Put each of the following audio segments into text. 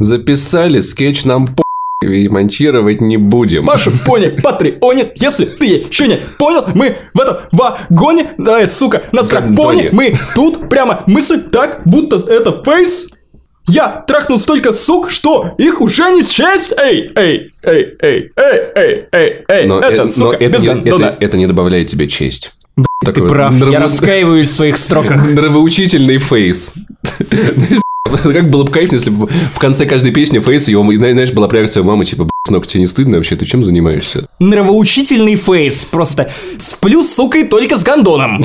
Записали скетч нам по и монтировать не будем. Паша, пони, патреонит, если ты еще не понял, мы в этом вагоне, да, сука, на пони, мы тут прямо мысль так, будто это фейс. Я трахнул столько сук, что их уже не счесть. Эй, эй, эй, эй, эй, эй, эй, эй, Но это, э- сука, но это, без не, это, это не добавляет тебе честь. Ты Такой прав, я нраво- раскаиваюсь в своих строках. Нравоучительный фейс. Как было бы кайф, если бы в конце каждой песни фейс, его, знаешь, была реакция мамы, типа, «Б***ь, сынок, тебе не стыдно вообще, ты чем занимаешься? Нравоучительный фейс, просто сплю с сукой только с гандоном.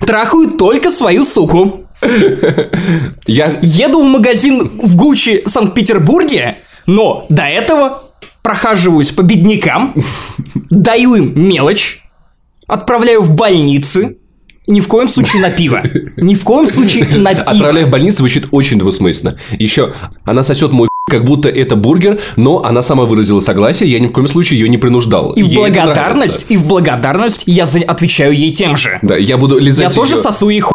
Трахаю только свою суку. Я... Еду в магазин в Гуччи Санкт-Петербурге, но до этого прохаживаюсь по беднякам, даю им мелочь, отправляю в больницы, ни в коем случае на пиво. Ни в коем случае на пиво. Отправляю в больницу звучит очень двусмысленно. Еще она сосет мой как будто это бургер, но она сама выразила согласие, я ни в коем случае ее не принуждал. И в Ей благодарность, и в благодарность я за- отвечаю ей тем же. Да, я буду лизать Я тоже её. сосу хуй.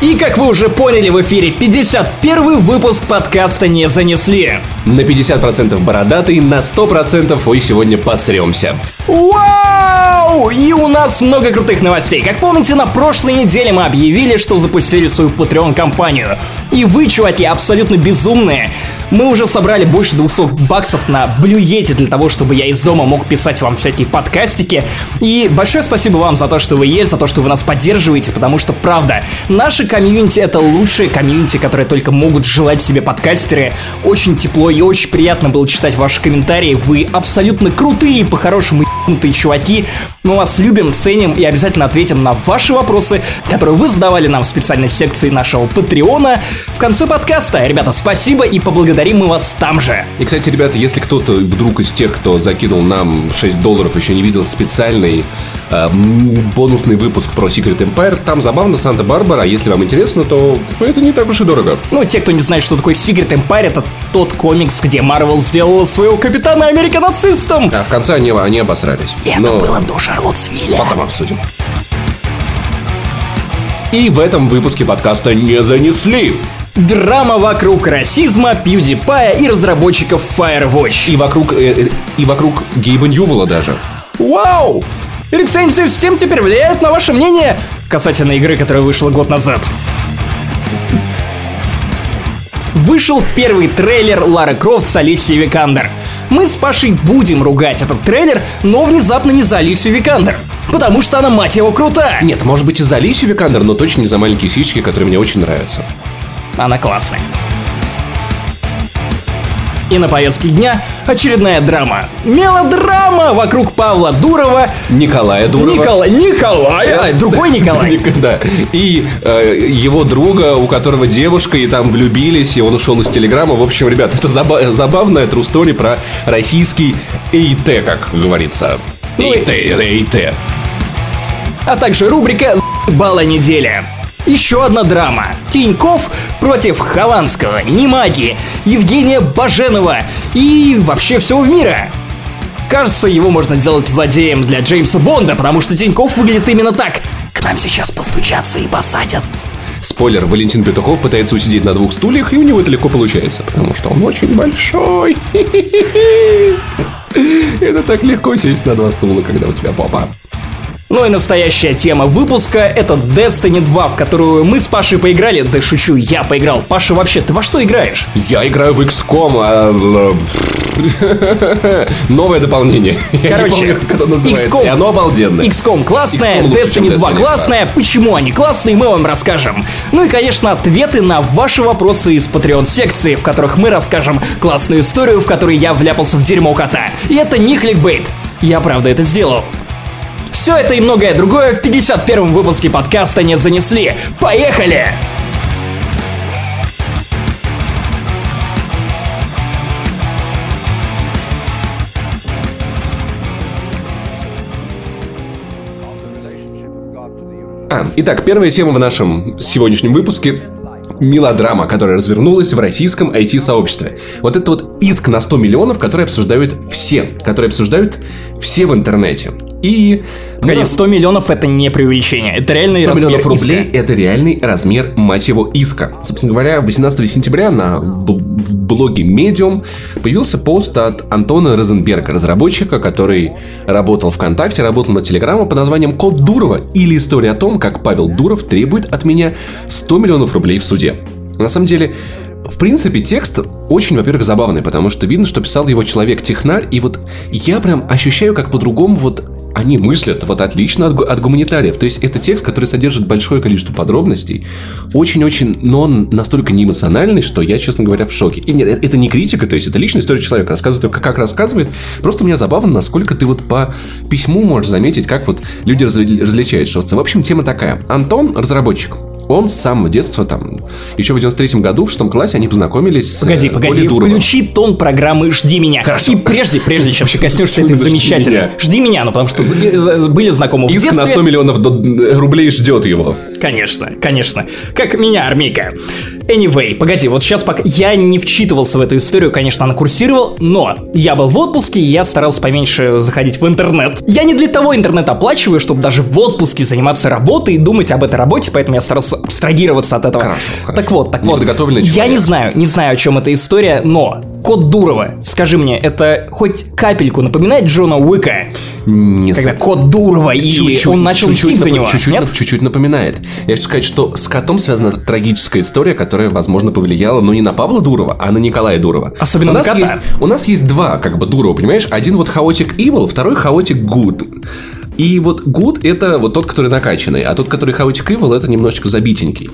И как вы уже поняли, в эфире 51 выпуск подкаста «Не занесли». На 50% бородатый, на 100% ой, сегодня посремся. Вау! И у нас много крутых новостей. Как помните, на прошлой неделе мы объявили, что запустили свою Patreon-компанию. И вы, чуваки, абсолютно безумные. Мы уже собрали больше 200 баксов на блюете для того, чтобы я из дома мог писать вам всякие подкастики. И большое спасибо вам за то, что вы есть, за то, что вы нас поддерживаете, потому что, правда, наше комьюнити — это лучшее комьюнити, которое только могут желать себе подкастеры. Очень тепло и очень приятно было читать ваши комментарии. Вы абсолютно крутые, по-хорошему ебнутые чуваки. Мы вас любим, ценим и обязательно ответим на ваши вопросы, которые вы задавали нам в специальной секции нашего Патреона в конце подкаста. Ребята, спасибо и поблагодарим мы вас там же. И, кстати, ребята, если кто-то вдруг из тех, кто закинул нам 6 долларов, еще не видел специальный э, м, бонусный выпуск про Secret Empire, там забавно Санта-Барбара, если вам интересно, то это не так уж и дорого. Ну, те, кто не знает, что такое Secret Empire, это тот комикс, где Марвел сделала своего Капитана Америка нацистом. А в конце они, они обосрались. И это Но было до Шарлоттсвилля. потом обсудим. И в этом выпуске подкаста не занесли. Драма вокруг расизма, PewDiePie и разработчиков Firewatch. И вокруг, э, э, и вокруг Гейба Ньювелла даже. Вау! Рецензии в Steam теперь влияют на ваше мнение касательно игры, которая вышла год назад. Вышел первый трейлер Лары Крофт с Алисией Викандер. Мы с Пашей будем ругать этот трейлер, но внезапно не за Алисию Викандер. Потому что она, мать его, крута! Нет, может быть и за Алисию Викандер, но точно не за маленькие сисечки, которые мне очень нравятся. Она классная. И на повестке дня очередная драма. Мелодрама вокруг Павла Дурова. Николая Дурова. Николай, Николая, а, другой Николай. Ник- Да. И э, его друга, у которого девушка, и там влюбились, и он ушел из Телеграма. В общем, ребят, это заба- забавная true story про российский ЭИТ, как говорится. Ну и- ЭИТ, ЭИТ. А также рубрика «Бала неделя». Еще одна драма. Тиньков против Хованского, Немаги, Евгения Баженова и вообще всего мира. Кажется, его можно сделать злодеем для Джеймса Бонда, потому что Тиньков выглядит именно так. К нам сейчас постучатся и посадят. Спойлер, Валентин Петухов пытается усидеть на двух стульях, и у него это легко получается, потому что он очень большой. Это так легко сесть на два стула, когда у тебя попа. Ну и настоящая тема выпуска — это Destiny 2, в которую мы с Пашей поиграли. Да шучу, я поиграл. Паша, вообще, ты во что играешь? Я играю в XCOM. а, э, Новое дополнение. Я не Короче, помню, как оно называется. XCOM. И оно обалденное. XCOM классная, XCOM Destiny 2 Destiny, классная. Почему они классные, мы вам расскажем. Ну и, конечно, ответы на ваши вопросы из Patreon секции, в которых мы расскажем классную историю, в которой я вляпался в дерьмо кота. И это не кликбейт. Я правда это сделал. Все это и многое другое в 51 выпуске подкаста не занесли. Поехали! А, итак, первая тема в нашем сегодняшнем выпуске мелодрама, которая развернулась в российском IT-сообществе. Вот это вот иск на 100 миллионов, который обсуждают все, который обсуждают все в интернете. И... Погоди, 100 миллионов это не преувеличение, это реальный 100 размер миллионов рублей иска. это реальный размер, мать его, иска. Собственно говоря, 18 сентября на блоге Medium появился пост от Антона Розенберга, разработчика, который работал ВКонтакте, работал на Телеграме под названием «Код Дурова» или история о том, как Павел Дуров требует от меня 100 миллионов рублей в суде. На самом деле, в принципе, текст очень, во-первых, забавный, потому что видно, что писал его человек-технарь, и вот я прям ощущаю, как по-другому вот они мыслят вот отлично от, от гуманитариев. То есть это текст, который содержит большое количество подробностей, очень-очень, но он настолько неэмоциональный, что я, честно говоря, в шоке. И нет, э- это не критика, то есть это личная история человека, рассказывает как, как рассказывает. Просто мне забавно, насколько ты вот по письму можешь заметить, как вот люди разли- различают что-то. В общем, тема такая. Антон, разработчик, он с самого детства, там, еще в 93 году, в шестом классе, они познакомились с Погоди, э, погоди, Дуровым. включи тон программы «Жди меня». Хорошо. И прежде, прежде чем ты коснешься этой Почему «Жди замечательной... меня»? «Жди меня», ну потому что э, были знакомы в Иск на детстве. 100 миллионов до- рублей ждет его. Конечно, конечно. Как меня, армейка. Anyway, погоди, вот сейчас пока... Я не вчитывался в эту историю, конечно, она курсировала, но я был в отпуске, и я старался поменьше заходить в интернет. Я не для того интернет оплачиваю, чтобы даже в отпуске заниматься работой и думать об этой работе, поэтому я старался абстрагироваться от этого. Хорошо, хорошо. Так вот, так вот. Неподготовленный Я человек. не знаю, не знаю, о чем эта история, но Код Дурова, скажи мне, это хоть капельку напоминает Джона Уика? Не Когда знаю. Код Дурова, и Чуть-чуть, он начал чуть-чуть мстить за него, Чуть-чуть, нет? чуть-чуть напоминает. Я хочу сказать, что с котом связана трагическая история, которая, возможно, повлияла, но не на Павла Дурова, а на Николая Дурова. Особенно у на нас кота. Есть, у нас есть два, как бы, Дурова, понимаешь? Один вот хаотик evil, второй хаотик good. И вот good это вот тот, который накачанный, а тот, который хаотик evil, это немножечко забитенький.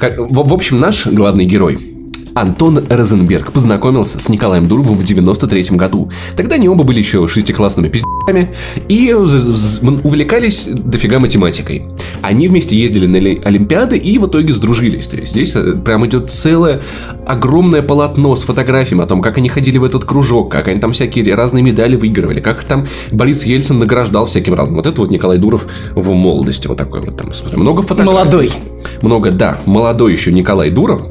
Как, в, в общем, наш главный герой Антон Розенберг познакомился с Николаем Дуровым в 93 году. Тогда они оба были еще шестиклассными пиздяками и увлекались дофига математикой. Они вместе ездили на ли- Олимпиады и в итоге сдружились. То есть здесь э, прям идет целое огромное полотно с фотографиями о том, как они ходили в этот кружок, как они там всякие разные медали выигрывали, как там Борис Ельцин награждал всяким разным. Вот это вот Николай Дуров в молодости вот такой вот там. смотри, Много фотографий. Молодой. Много, да, молодой еще Николай Дуров.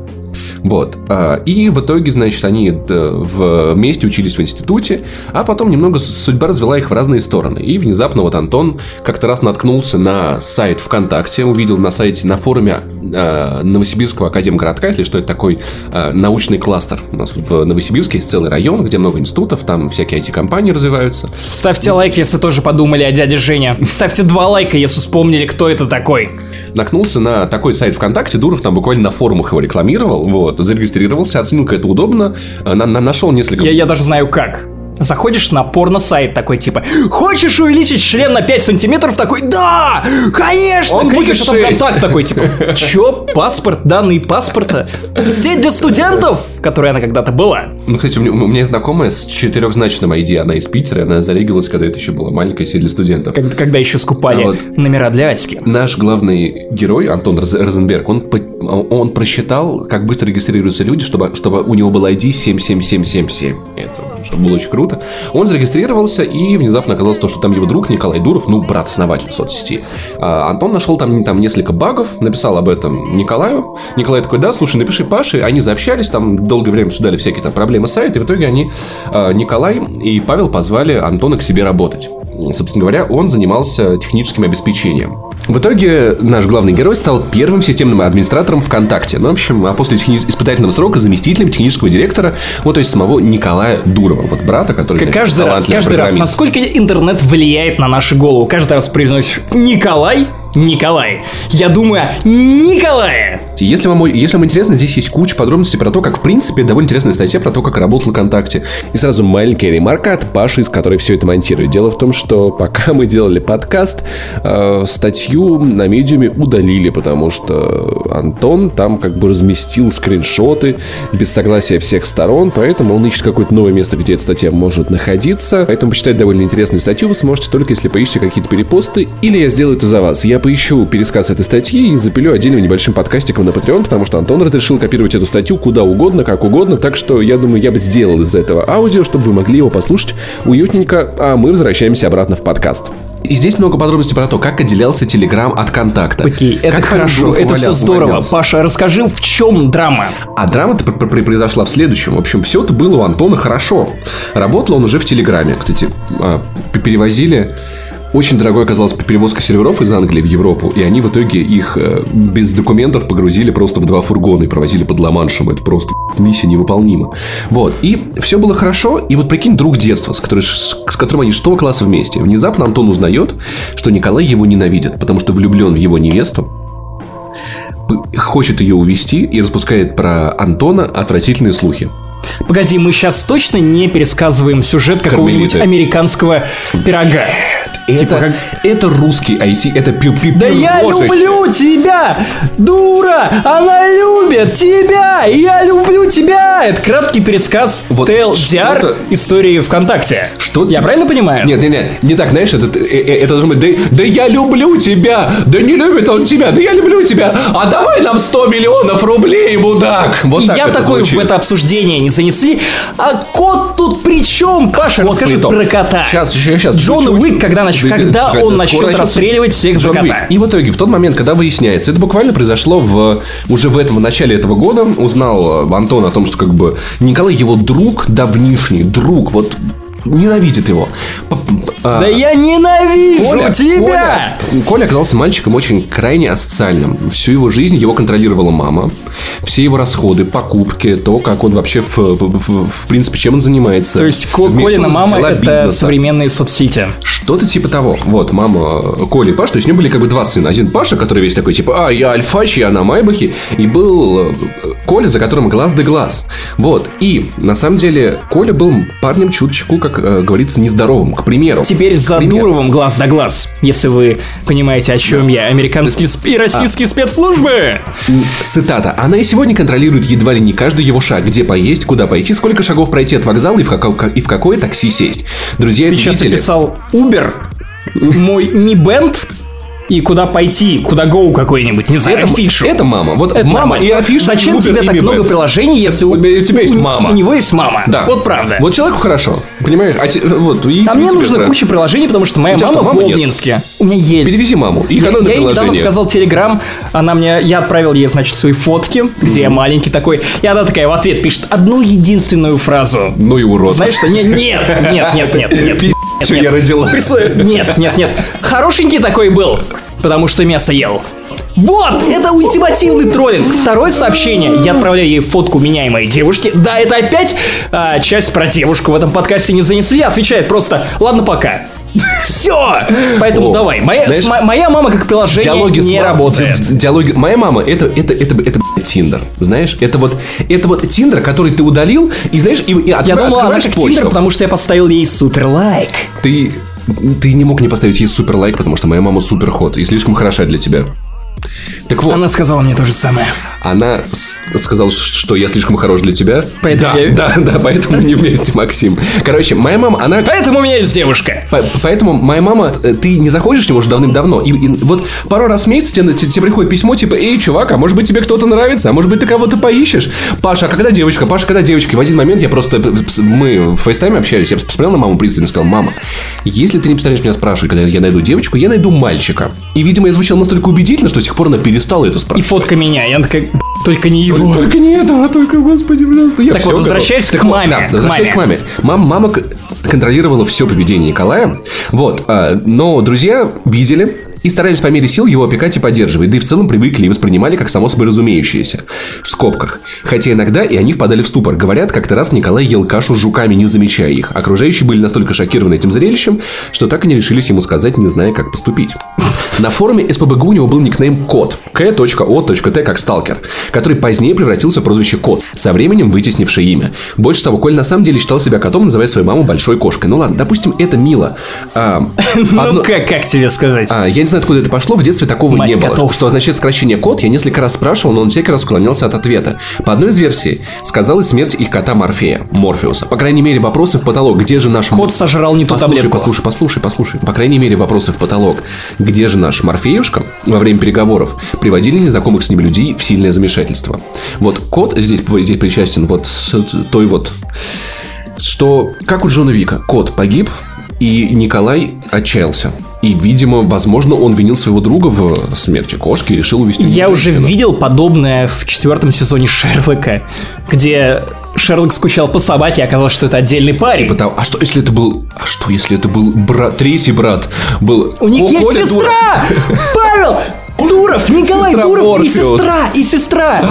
Вот. а, И в итоге, значит, они д- вместе учились в институте, а потом немного судьба развела их в разные стороны. И внезапно вот Антон как-то раз наткнулся на сайт ВКонтакте, увидел на сайте, на форуме а, Новосибирского академгородка, если что, это такой а, научный кластер. У нас в Новосибирске есть целый район, где много институтов, там всякие IT-компании развиваются. Ставьте лайк, если тоже подумали о дяде Жене. Ставьте два лайка, если вспомнили, кто это такой. наткнулся на такой сайт ВКонтакте, Дуров там буквально на форумах его рекламировал, вот, зарегистрировался, оценил, как это удобно, э, на- на- нашел несколько... Я, я даже знаю как. Заходишь на порно-сайт такой, типа, хочешь увеличить член на 5 сантиметров? Такой, да, конечно! Он будет там контакт такой, типа, чё, паспорт, данные паспорта? Сеть для студентов, которая она когда-то была. Ну, кстати, у меня, у меня есть знакомая с четырехзначным ID, она из Питера, она зарегилась, когда это еще была маленькая сеть для студентов. Когда, когда еще скупали А вот. номера для Аськи. Наш главный герой, Антон Роз- Розенберг, он, он просчитал, как быстро регистрируются люди, чтобы, чтобы у него был ID 77777. Это уже было очень круто. Он зарегистрировался, и внезапно оказалось то, что там его друг Николай Дуров, ну, брат-основатель соцсети. А Антон нашел там, там несколько багов, написал об этом Николаю. Николай такой, да, слушай, напиши Паше. Они заобщались, там долгое время обсуждали всякие там проблемы сайта, и в итоге они, а, Николай и Павел позвали Антона к себе работать. Собственно говоря, он занимался техническим обеспечением. В итоге наш главный герой стал первым системным администратором ВКонтакте. Ну, в общем, а после техни- испытательного срока заместителем технического директора, вот то есть самого Николая Дурова, вот брата, который Как каждый раз, каждый раз, насколько интернет влияет на нашу голову. Каждый раз произносишь Николай, Николай. Я думаю о Николае. Если вам, если вам интересно, здесь есть куча подробностей про то, как, в принципе, довольно интересная статья про то, как работал ВКонтакте. И сразу маленькая ремарка от Паши, из которой все это монтирует. Дело в том, что пока мы делали подкаст, э, статью на медиуме удалили, потому что Антон там как бы разместил скриншоты без согласия всех сторон, поэтому он ищет какое-то новое место, где эта статья может находиться. Поэтому почитать довольно интересную статью вы сможете только если поищете какие-то перепосты, или я сделаю это за вас. Я поищу пересказ этой статьи и запилю отдельным небольшим подкастиком на Patreon, потому что Антон разрешил копировать эту статью куда угодно, как угодно, так что я думаю, я бы сделал из этого аудио, чтобы вы могли его послушать уютненько, а мы возвращаемся обратно в подкаст. И здесь много подробностей про то, как отделялся Телеграм от контакта. Окей, это Как хорошо, Павел это все здорово. увольнялся. Паша, расскажи, в чем драма? А драма-то пр- пр- произошла в следующем. В общем, все это было у Антона хорошо. Работал он уже в Телеграме. Кстати, а, перевозили очень дорогой оказалась перевозка серверов из Англии в Европу, и они в итоге их э, без документов погрузили просто в два фургона и провозили под Ла-Маншем. Это просто миссия невыполнима. Вот. И все было хорошо. И вот прикинь, друг детства, с, который, с которым они что класса вместе. Внезапно Антон узнает, что Николай его ненавидит, потому что влюблен в его невесту, хочет ее увести и распускает про Антона отвратительные слухи. Погоди, мы сейчас точно не пересказываем сюжет какого-нибудь американского пирога. Это, типа как... это русский IT, это пи пи Да я люблю тебя, дура! Она любит тебя! Я люблю тебя! Это краткий пересказ вот TLDR истории ВКонтакте. Что Я правильно понимаю? Нет, нет, нет, не так, знаешь, это, э, э, это должно быть, да, да я люблю тебя! Да не любит он тебя! Да я люблю тебя! А давай нам 100 миллионов рублей, мудак! Вот так я такой звучит. в это обсуждение не занесли. А кот тут при чем? Паша, кот расскажи про кота. Сейчас, еще сейчас. Джон Уик, когда начнет, когда он начнет расстреливать всех за кота. И в итоге, в тот момент, когда выясняется, это буквально произошло в уже в этом в начале этого года, узнал Антон о том, что как бы Николай его друг давнишний, друг, вот ненавидит его. А, да я ненавижу Коля, тебя! Коля, Коля оказался мальчиком очень крайне асоциальным. Всю его жизнь его контролировала мама. Все его расходы, покупки, то, как он вообще, в, в, в принципе, чем он занимается. То есть Колина мама это бизнеса. современные соцсети. Что-то типа того. Вот, мама Коля и Паша, то есть у него были как бы два сына. Один Паша, который весь такой, типа, а, я Альфачи, она Майбахи. И был э, Коля, за которым глаз да глаз. Вот. И, на самом деле, Коля был парнем чуточку, как э, говорится, нездоровым. К примеру, теперь за Дуровым глаз да глаз, если вы понимаете, о чем да. я. Американские и российские а. спецслужбы. Цитата. Она и сегодня контролирует едва ли не каждый его шаг. Где поесть, куда пойти, сколько шагов пройти от вокзала и в, как, и в какое такси сесть. Друзья, Ты сейчас видели? описал Uber? Мой Mi Band и куда пойти, куда go какой-нибудь, не знаю, это, афишу. Это мама. Вот это мама и афиша. Зачем тебе так много приложений, если у, у тебя есть мама? У него есть мама. Да. Вот правда. Вот человеку хорошо. Понимаешь? А те, вот, и а мне нужно куча приложений, потому что моя мама, мама в Обнинске. Нет. У меня есть. Перевези маму. И я, я ей недавно показал Телеграм. Она мне, я отправил ей, значит, свои фотки, где mm-hmm. я маленький такой. И она такая в ответ пишет одну единственную фразу. Ну и урод. Знаешь что? Нет, нет, нет, нет, нет, нет. Что я родила? Нет, нет, нет. Хорошенький такой был потому что мясо ел. Вот, это ультимативный троллинг. Второе сообщение. Я отправляю ей фотку меняемой девушки. Да, это опять а, часть про девушку в этом подкасте не занесли. Отвечает просто, ладно, пока. Все! Поэтому О, давай. Моя, знаешь, моя мама как приложение диалоги не с, работает. Диалоги. Моя мама это это это это, Тиндер. Знаешь, это вот это вот Тиндер, который ты удалил и знаешь и, и Я думал, она как Тиндер, потому что я поставил ей супер лайк. Ты ты не мог не поставить ей супер лайк, потому что моя мама супер ход и слишком хороша для тебя. Так вот. Она сказала мне то же самое. Она сказала, что я слишком хорош для тебя. Поэтому да, я... да, да, поэтому не вместе, Максим. Короче, моя мама, она... Поэтому у меня есть девушка. По поэтому моя мама, э, ты не заходишь в него уже давным-давно. И, и вот пару раз в месяц тебе, тебе, приходит письмо, типа, эй, чувак, а может быть тебе кто-то нравится, а может быть ты кого-то поищешь. Паша, а когда девочка? Паша, когда девочка? И в один момент я просто... Мы в FaceTime е общались, я посмотрел на маму пристально и сказал, мама, если ты не представляешь меня спрашивать, когда я найду девочку, я найду мальчика. И, видимо, я звучал настолько убедительно, что с тех пор она перестала это спрашивать. И фотка меня, я такая, только не его. Только, не этого, только, господи, пожалуйста. Я так вот, возвращаясь к маме. Да, возвращаясь к маме. Мама, мама контролировала все поведение Николая. Вот. А, но друзья видели, и старались по мере сил его опекать и поддерживать, да и в целом привыкли и воспринимали как само собой разумеющееся. В скобках. Хотя иногда и они впадали в ступор. Говорят, как-то раз Николай ел кашу с жуками, не замечая их. Окружающие были настолько шокированы этим зрелищем, что так и не решились ему сказать, не зная, как поступить. На форуме СПБГУ у него был никнейм Кот, k.o.t как сталкер, который позднее превратился в прозвище Кот, со временем вытеснивший имя. Больше того, Коль на самом деле считал себя котом, называя свою маму большой кошкой. Ну ладно, допустим, это мило. А, ну как, как тебе сказать? А, я не знаю, откуда это пошло, в детстве такого Мать не было. Что означает сокращение кот, я несколько раз спрашивал, но он всякий раз уклонялся от ответа. По одной из версий, сказалась смерть их кота Морфея, Морфеуса. По крайней мере, вопросы в потолок, где же наш... Кот сожрал не ту послушай, таблетку. Послушай, послушай, послушай. По крайней мере, вопросы в потолок, где же наш Морфеюшка во время переговоров, приводили незнакомых с ним людей в сильное замешательство. Вот кот здесь, здесь причастен вот с той вот что, как у Джона Вика, кот погиб, и Николай отчаялся. И, видимо, возможно, он винил своего друга в смерти кошки и решил увести Я уже видел подобное в четвертом сезоне Шерлока, где Шерлок скучал по собаке, оказалось, что это отдельный парень. Типа того, а что если это был... А что если это был брат, третий брат? Был... У них О, есть Коля сестра! Дура- Павел! Дуров, Николай Сестра Дуров и Морфеус. сестра, и сестра.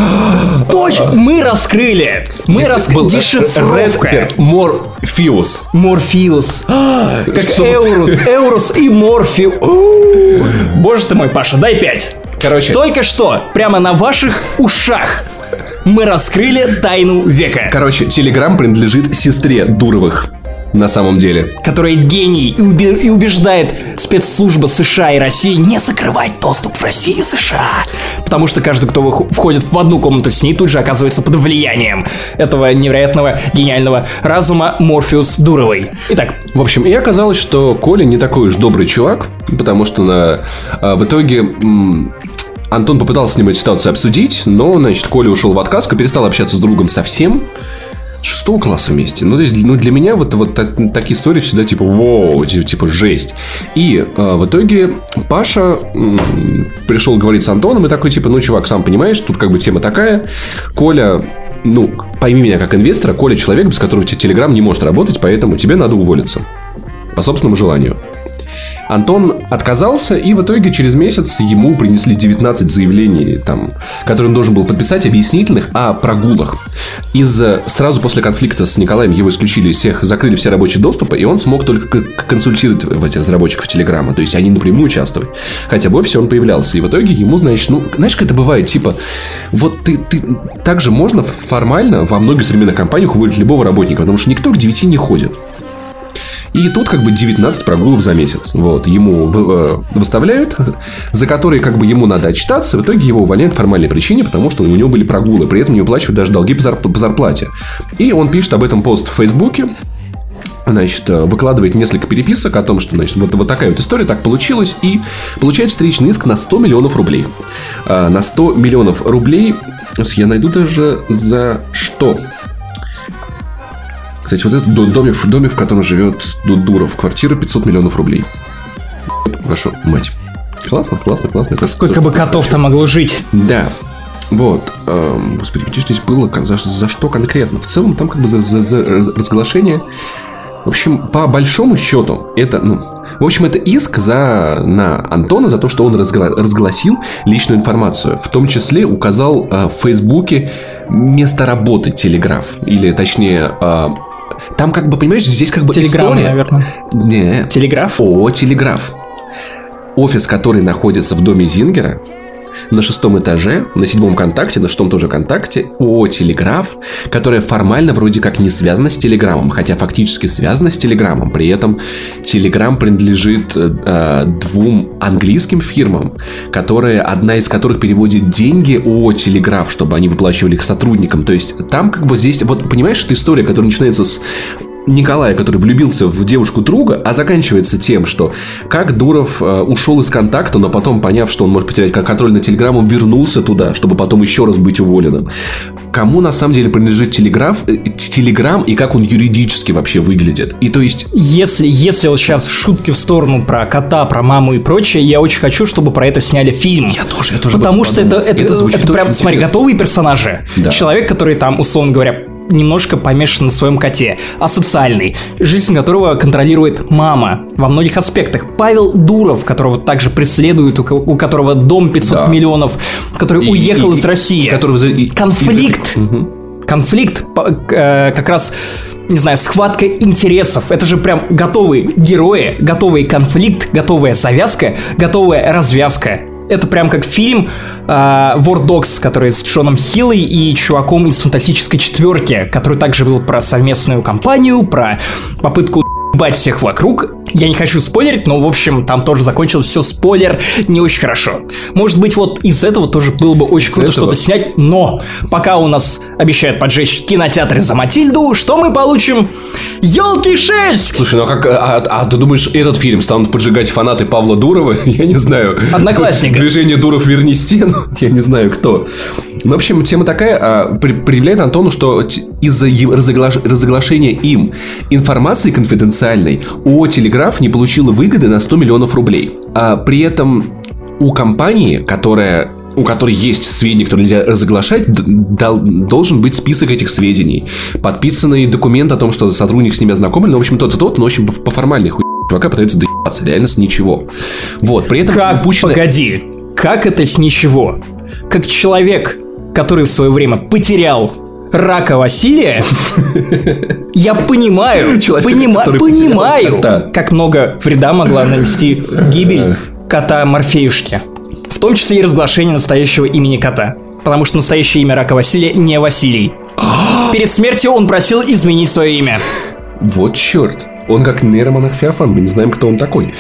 Точно, мы раскрыли. Мы раскрыли. Дешифровка. рэпер Морфеус. Морфеус. Как? Эурус, Эурус и Морфеус. Боже ты мой, Паша, дай пять. Короче, Только что, прямо на ваших ушах, мы раскрыли тайну века, короче, Телеграм принадлежит сестре Дуровых. На самом деле. который гений и, убе- и убеждает спецслужбы США и России не закрывать доступ в России и США. Потому что каждый, кто входит в одну комнату с ней, тут же оказывается под влиянием этого невероятного гениального разума Морфеус Дуровой. Итак, В общем, и оказалось, что Коля не такой уж добрый чувак, потому что на, а, в итоге м, Антон попытался с ним эту ситуацию обсудить, но, значит, Коля ушел в отказку, перестал общаться с другом совсем. Шестого класса вместе. Ну, то есть, ну, для меня вот, вот та- такие истории всегда типа вау, ти- типа жесть. И а, в итоге Паша м, пришел говорить с Антоном и такой, типа, ну, чувак, сам понимаешь, тут как бы тема такая. Коля ну, пойми меня как инвестора, Коля человек, без которого тебе Телеграм не может работать, поэтому тебе надо уволиться. По собственному желанию. Антон отказался, и в итоге через месяц ему принесли 19 заявлений, там, которые он должен был подписать, объяснительных о прогулах. Из сразу после конфликта с Николаем его исключили всех, закрыли все рабочие доступы, и он смог только консультировать этих разработчиков Телеграма. То есть они напрямую участвовали. Хотя в офисе он появлялся. И в итоге ему, значит, ну, знаешь, как это бывает, типа, вот ты, ты также можно формально во многих современных компаниях уволить любого работника, потому что никто к 9 не ходит. И тут как бы 19 прогулов за месяц. Вот, ему в- э, выставляют, за которые как бы ему надо отчитаться. В итоге его увольняют по формальной причине, потому что у него были прогулы. При этом не выплачивают даже долги по зарп- по зарплате. И он пишет об этом пост в Фейсбуке. Значит, э, выкладывает несколько переписок о том, что, значит, вот, вот такая вот история, так получилось, и получает встречный иск на 100 миллионов рублей. А, на 100 миллионов рублей, я найду даже за что. Кстати, вот этот до- домик, домик, в котором живет Ду- Дуров, квартира 500 миллионов рублей. Вашу мать. Классно, классно, классно. Это сколько бы котов там могло жить? да. Вот. эм, господи, где же здесь было? За, за что конкретно? В целом, там как бы за, за- за раз- разглашение. В общем, по большому счету, это, ну, в общем, это иск за, на Антона за то, что он разгла- разгласил личную информацию. В том числе указал э, в Фейсбуке место работы Телеграф. Или, точнее, э, там как бы, понимаешь, здесь как бы Телеграм, история. наверное. Не. Телеграф? О, телеграф. Офис, который находится в доме Зингера, на шестом этаже, на седьмом контакте, на шестом тоже контакте, ООО «Телеграф», которая формально вроде как не связана с Телеграмом, хотя фактически связана с Телеграмом. При этом Телеграм принадлежит э, э, двум английским фирмам, которые, одна из которых переводит деньги ООО «Телеграф», чтобы они выплачивали их сотрудникам. То есть там как бы здесь, вот понимаешь, эта история, которая начинается с Николая, который влюбился в девушку друга, а заканчивается тем, что как Дуров э, ушел из контакта, но потом, поняв, что он может потерять контроль над Телеграмом, вернулся туда, чтобы потом еще раз быть уволенным. Кому на самом деле принадлежит Телеграф, э, Телеграм и как он юридически вообще выглядит? И то есть Если, если вот сейчас шутки в сторону про кота, про маму и прочее, я очень хочу, чтобы про это сняли фильм. Я тоже, я тоже Потому что это, подумал. это, Это это, звучит прям, смотри, готовые персонажи. Да. Человек, который там, условно говоря, немножко помешан на своем коте, асоциальный, жизнь которого контролирует мама во многих аспектах. Павел Дуров, которого также преследуют, у, ко- у которого дом 500 Да. миллионов, который И- уехал и- из и- России. который и- Конфликт. из- Мгм. конфликт, э, как раз, не знаю, схватка интересов. Это же прям готовые герои, готовый конфликт, готовая завязка, готовая развязка. Это прям как фильм э, War Dogs, который с Джоном Хиллой и чуваком из фантастической четверки, который также был про совместную кампанию, про попытку бать всех вокруг. Я не хочу спойлерить, но, в общем, там тоже закончилось все спойлер не очень хорошо. Может быть, вот из этого тоже было бы очень Из круто этого? что-то снять, но пока у нас обещают поджечь кинотеатры за Матильду, что мы получим? Елки 6! Слушай, ну а как, а, а ты думаешь, этот фильм станут поджигать фанаты Павла Дурова? Я не знаю. Одноклассника. Движение Дуров верни стену. Я не знаю кто. Ну, в общем, тема такая. а, при- Предъявляет Антону, что из-за разоглаш- разоглашения им информации конфиденциальной ООО «Телеграф» не получила выгоды на 100 миллионов рублей. А при этом у компании, которая у которой есть сведения, которые нельзя разоглашать, должен быть список этих сведений. Подписанный документ о том, что сотрудник с ними ознакомлен, ну, в общем, тот-то тот, но, в общем, по формальной хуй чувака пытаются доебаться, реально с ничего. Вот, при этом как, упущено... Погоди, как это с ничего? Как человек, который в свое время потерял рака Василия, я понимаю, понима, понимаю, как много вреда могла нанести гибель кота Морфеюшки. В том числе и разглашение настоящего имени кота. Потому что настоящее имя рака Василия не Василий. Перед смертью он просил изменить свое имя. Вот черт. Он как нейромонах Феофан, мы не знаем, кто он такой.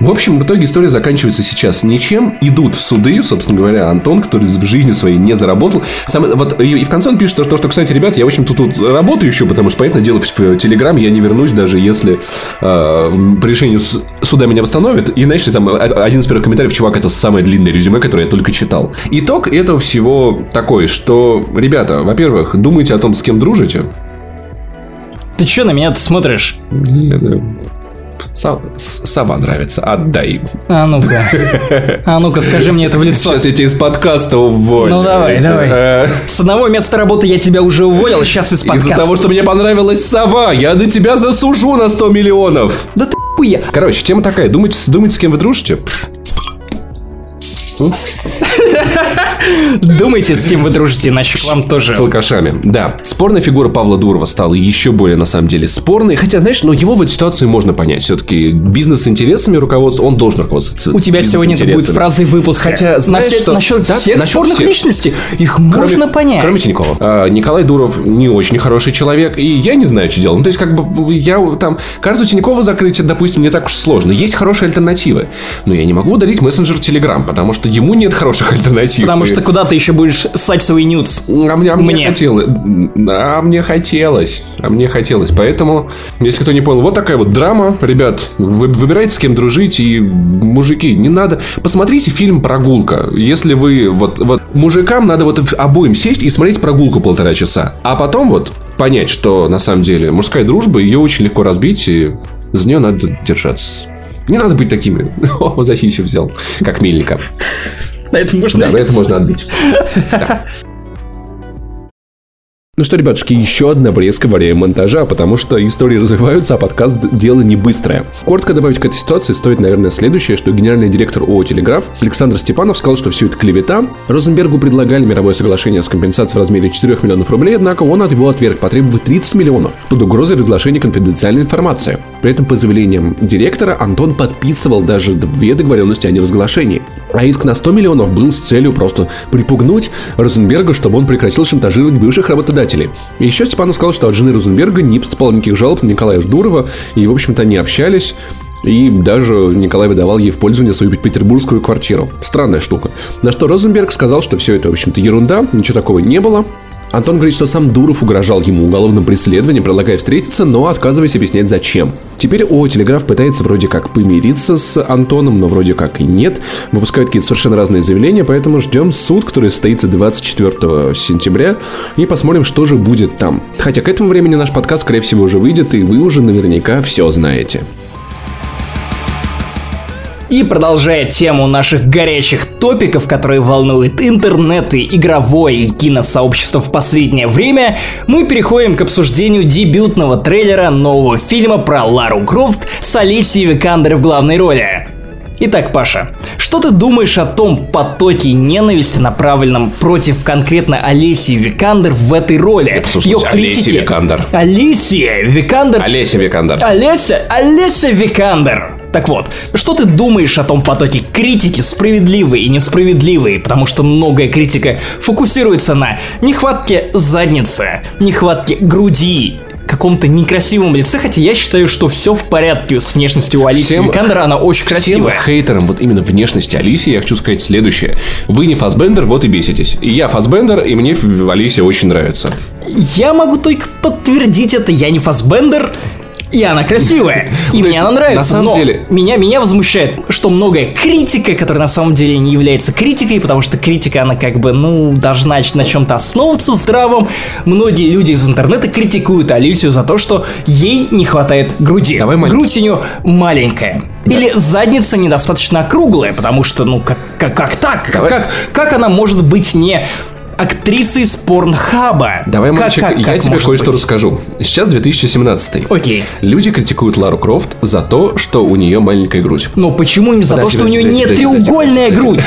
В общем, в итоге история заканчивается сейчас ничем. Идут в суды, собственно говоря, Антон, который в жизни своей не заработал. Сам, вот, и, и в конце он пишет, что, что, кстати, ребят, я, в общем-то, тут работаю еще, потому что, понятное дело, в, в Телеграм я не вернусь, даже если э, по решению суда меня восстановят. И, знаешь, там один из первых комментариев, чувак, это самое длинное резюме, которое я только читал. Итог этого всего такой, что, ребята, во-первых, думайте о том, с кем дружите, ты что на меня-то смотришь? Сова нравится, отдай. А ну-ка. А ну-ка, скажи мне это в лицо. Сейчас я тебя из подкаста уволю. Ну давай, давай. Э. С одного места работы я тебя уже уволил, сейчас из подкаста. Из-за того, что мне понравилась сова, я на тебя засужу на 100 миллионов. Да ты хуя. Короче, тема такая. Думайте, думайте, с кем вы дружите? Думайте, с кем вы дружите, иначе к вам тоже. С алкашами. Да. Спорная фигура Павла Дурова стала еще более, на самом деле, спорной. Хотя, знаешь, но его в этой ситуации можно понять. Все-таки бизнес интересами руководства, он должен руководствоваться. У тебя сегодня будет фразы выпуска. Хотя, знаешь, что... Насчет да, всех насчет спорных всех. личностей, их кроме, можно понять. Кроме Синякова. А, Николай Дуров не очень хороший человек, и я не знаю, что делать. Ну, то есть, как бы, я там, карту Тинькова закрыть, допустим, не так уж сложно. Есть хорошие альтернативы. Но я не могу удалить мессенджер Telegram, потому что ему нет хороших альтернатив. Потому что куда ты еще будешь ссать свои нюц? А мне, а мне, мне. хотелось. А мне хотелось. А мне хотелось. Поэтому, если кто не понял, вот такая вот драма. Ребят, вы, выбирайте, с кем дружить. И, мужики, не надо... Посмотрите фильм «Прогулка». Если вы... Вот, вот мужикам надо вот обоим сесть и смотреть «Прогулку» полтора часа. А потом вот понять, что на самом деле мужская дружба, ее очень легко разбить, и за нее надо держаться. Не надо быть такими. О, за еще взял. Как мельника. На это можно... Да, на это можно отбить. Ну что, ребятушки, еще одна врезка во время монтажа, потому что истории развиваются, а подкаст дело не быстрое. Коротко добавить к этой ситуации стоит, наверное, следующее, что генеральный директор ООО «Телеграф» Александр Степанов сказал, что все это клевета. Розенбергу предлагали мировое соглашение с компенсацией в размере 4 миллионов рублей, однако он от его отверг, потребовав 30 миллионов под угрозой разглашения конфиденциальной информации. При этом, по заявлениям директора, Антон подписывал даже две договоренности о неразглашении. А иск на 100 миллионов был с целью просто припугнуть Розенберга, чтобы он прекратил шантажировать бывших работодателей работодателей. Еще Степанов сказал, что от жены Розенберга не поступало никаких жалоб на Николая Ждурова, и, в общем-то, они общались. И даже Николай выдавал ей в пользование свою петербургскую квартиру. Странная штука. На что Розенберг сказал, что все это, в общем-то, ерунда, ничего такого не было. Антон говорит, что сам Дуров угрожал ему уголовным преследованием, предлагая встретиться, но отказываясь объяснять зачем. Теперь ООО «Телеграф» пытается вроде как помириться с Антоном, но вроде как и нет. Выпускают какие-то совершенно разные заявления, поэтому ждем суд, который состоится 24 сентября, и посмотрим, что же будет там. Хотя к этому времени наш подкаст, скорее всего, уже выйдет, и вы уже наверняка все знаете. И продолжая тему наших горячих топиков, которые волнуют интернеты, игровое и киносообщество в последнее время, мы переходим к обсуждению дебютного трейлера нового фильма про Лару Крофт с Алисией Викандер в главной роли. Итак, Паша, что ты думаешь о том потоке ненависти, направленном против конкретно Алисии Викандер в этой роли? Ее критики... Алисия Викандер. Алисия Викандер. Олеся Викандер. Олеся, Олеся Викандер. Так вот, что ты думаешь о том потоке критики, справедливой и несправедливой, потому что многое критика фокусируется на нехватке задницы, нехватке груди, каком-то некрасивом лице, хотя я считаю, что все в порядке с внешностью у Алисии всем, Викандера, она очень красивая. Всем хейтерам вот именно внешности Алисии я хочу сказать следующее. Вы не Фасбендер, вот и беситесь. Я Фасбендер, и мне Алисия очень нравится. Я могу только подтвердить это, я не Фасбендер, И она красивая. И мне она нравится. на самом но деле- меня, меня возмущает, что многое критика, которая на самом деле не является критикой, потому что критика, она как бы, ну, должна на чем-то основываться здравом. Многие люди из интернета критикуют Алисию за то, что ей не хватает груди. Давай маленький. Грудь у нее маленькая. Или задница недостаточно округлая, потому что, ну, как, как, как так? Давай. Как, как она может быть не актрисой с порнхаба? Давай, Как- мальчик, как- я как тебе может кое-что быть? расскажу. Сейчас 2017. Окей. Люди критикуют Лару Крофт за то, что у нее маленькая грудь. Но почему не за Подожди, то, что у нее подожди, нет подожди, подожди, треугольная подожди, грудь?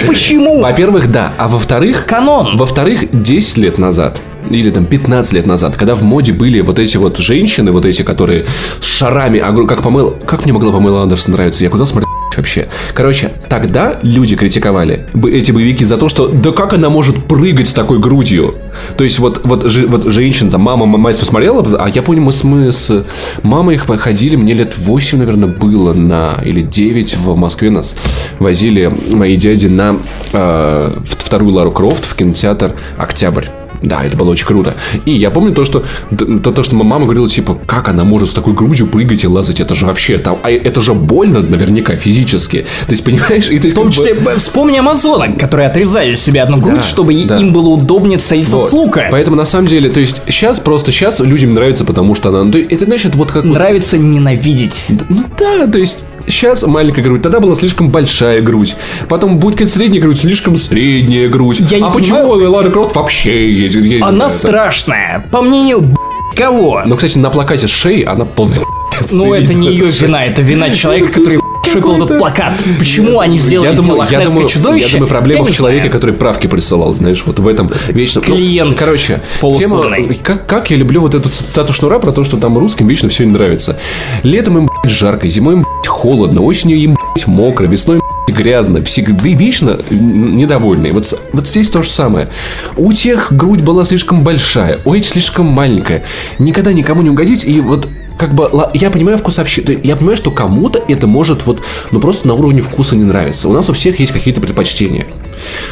Почему? Во-первых, да. А во-вторых... Канон. Во-вторых, 10 лет назад или там 15 лет назад, когда в моде были вот эти вот женщины, вот эти, которые с шарами, огр- как Памела, как мне могла Памела Андерсон нравиться, я куда смотрел вообще? Короче, тогда люди критиковали бы эти боевики за то, что да как она может прыгать с такой грудью? То есть вот, вот, жи- вот женщина, там, мама, мать посмотрела, а я помню, мы с, мы с мамой их ходили, мне лет 8, наверное, было на, или 9 в Москве нас возили мои дяди на э, вторую Лару Крофт в кинотеатр «Октябрь». Да, это было очень круто. И я помню то, что то, то, что мама говорила, типа, как она может с такой грудью прыгать и лазать, это же вообще, там, а это же больно наверняка физически. То есть, понимаешь, и ты В том числе, б- вспомни Амазонок, которые отрезали себе одну грудь, Да, чтобы да. им было удобнее целиться Вот. с лука. Поэтому на самом деле, то есть сейчас просто сейчас людям нравится, потому что она, ну, это значит вот как вот- Нравится ненавидеть. Ну да, то есть сейчас маленькая грудь, тогда была слишком большая грудь. Потом будет какая-то средняя грудь, слишком средняя грудь. Я не а почему понимаю- Лара Крофт вообще едет? Не Она страшная. По мнению кого? Но, кстати, на плакате с шеи она полная. Ну, это не ее вина, это вина человека, который шипал этот плакат. Почему они сделали я думаю, я думаю, чудовище? я думаю, проблема Я в человеке, который правки присылал, знаешь, вот в этом вечно. Ну, Клиент короче, тема, как, как я люблю вот эту цитату Шнура про то, что там русским вечно все не нравится. Летом им, жарко, зимой им, холодно, осенью им, мокро, весной грязно, всегда вечно н- недовольные. Вот, вот здесь то же самое. У тех грудь была слишком большая, у этих слишком маленькая. Никогда никому не угодить, и вот как бы, я понимаю вкусовщину, я понимаю, что кому-то это может вот, ну просто на уровне вкуса не нравится. У нас у всех есть какие-то предпочтения.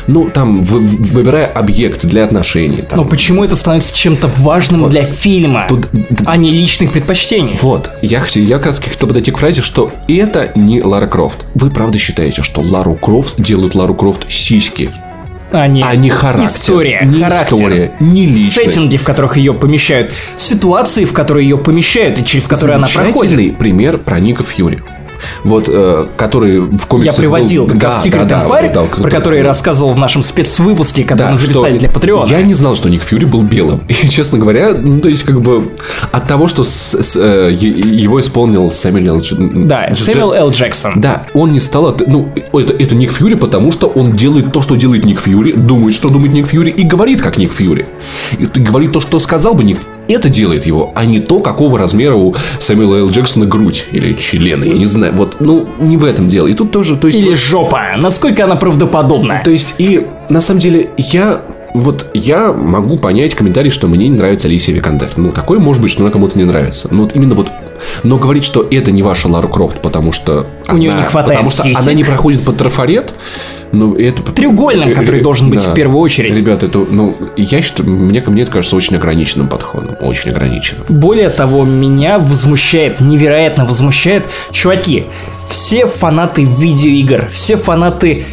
Ну, там, вы- выбирая объект для отношений. там. Но почему это становится чем-то важным для фильма, Тут- а не личных предпочтений? Вот, я, хотел, я как раз хотел подойти к фразе, что это не Лара Крофт. Вы правда считаете, что Лару Крофт делают Лару Крофт сиськи, А не, а не характер? История, не характер. история, не личность. Сеттинги, в которых ее помещают, ситуации, в которые ее помещают и через которые она проходит. Пример про Ника Фьюри. Вот, э, который в Я комиксах... приводил был- как Да, раз Secret да, да, Empire, вот, да, про который да. рассказывал в нашем спецвыпуске, который Да, мы записали для Патреона. Я не знал, что Ник Фьюри был белым. И, честно говоря, ну, то есть, как бы, от того, что с- с, э, его исполнил Сэмюэл Л. Да, Дж- Сэмюэл Л. Джексон. Да, он не стал... от- Ну, это, это Ник Фьюри, потому что он делает то, что делает Ник Фьюри, думает, что думает Ник Фьюри, и говорит, как Ник Фьюри. И говорит то, что сказал бы Ник это делает его, а не то, какого размера у Сэмюэла Л. Джексона грудь или члены, я не знаю. Вот, ну, не в этом дело. И тут тоже, то есть... Или вот- жопа. Насколько она правдоподобна. то есть, и на самом деле, я вот я могу понять комментарий, что мне не нравится Алисия Викандер. Ну, такое может быть, что она кому-то не нравится. Но вот именно вот... Но говорить, что это не ваша Лара Крофт, потому что... У она- не хватает Потому что сисек. она не проходит под трафарет, ну, это... Треугольным, Э, который э, должен быть да. в первую очередь. Ребят, это, ну, я считаю, мне, мне это кажется очень ограниченным подходом. Очень ограниченным. Более того, меня возмущает, невероятно возмущает, чуваки, все фанаты видеоигр, все фанаты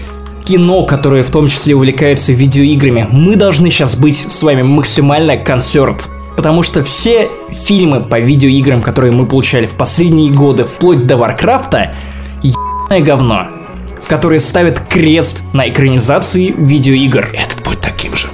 кино, которые в том числе увлекаются видеоиграми, мы должны сейчас быть с вами максимально консерт. Потому что все фильмы по видеоиграм, которые мы получали в последние годы, вплоть до Варкрафта, ебаное говно, которые ставят крест на экранизации видеоигр. Этот будет таким же.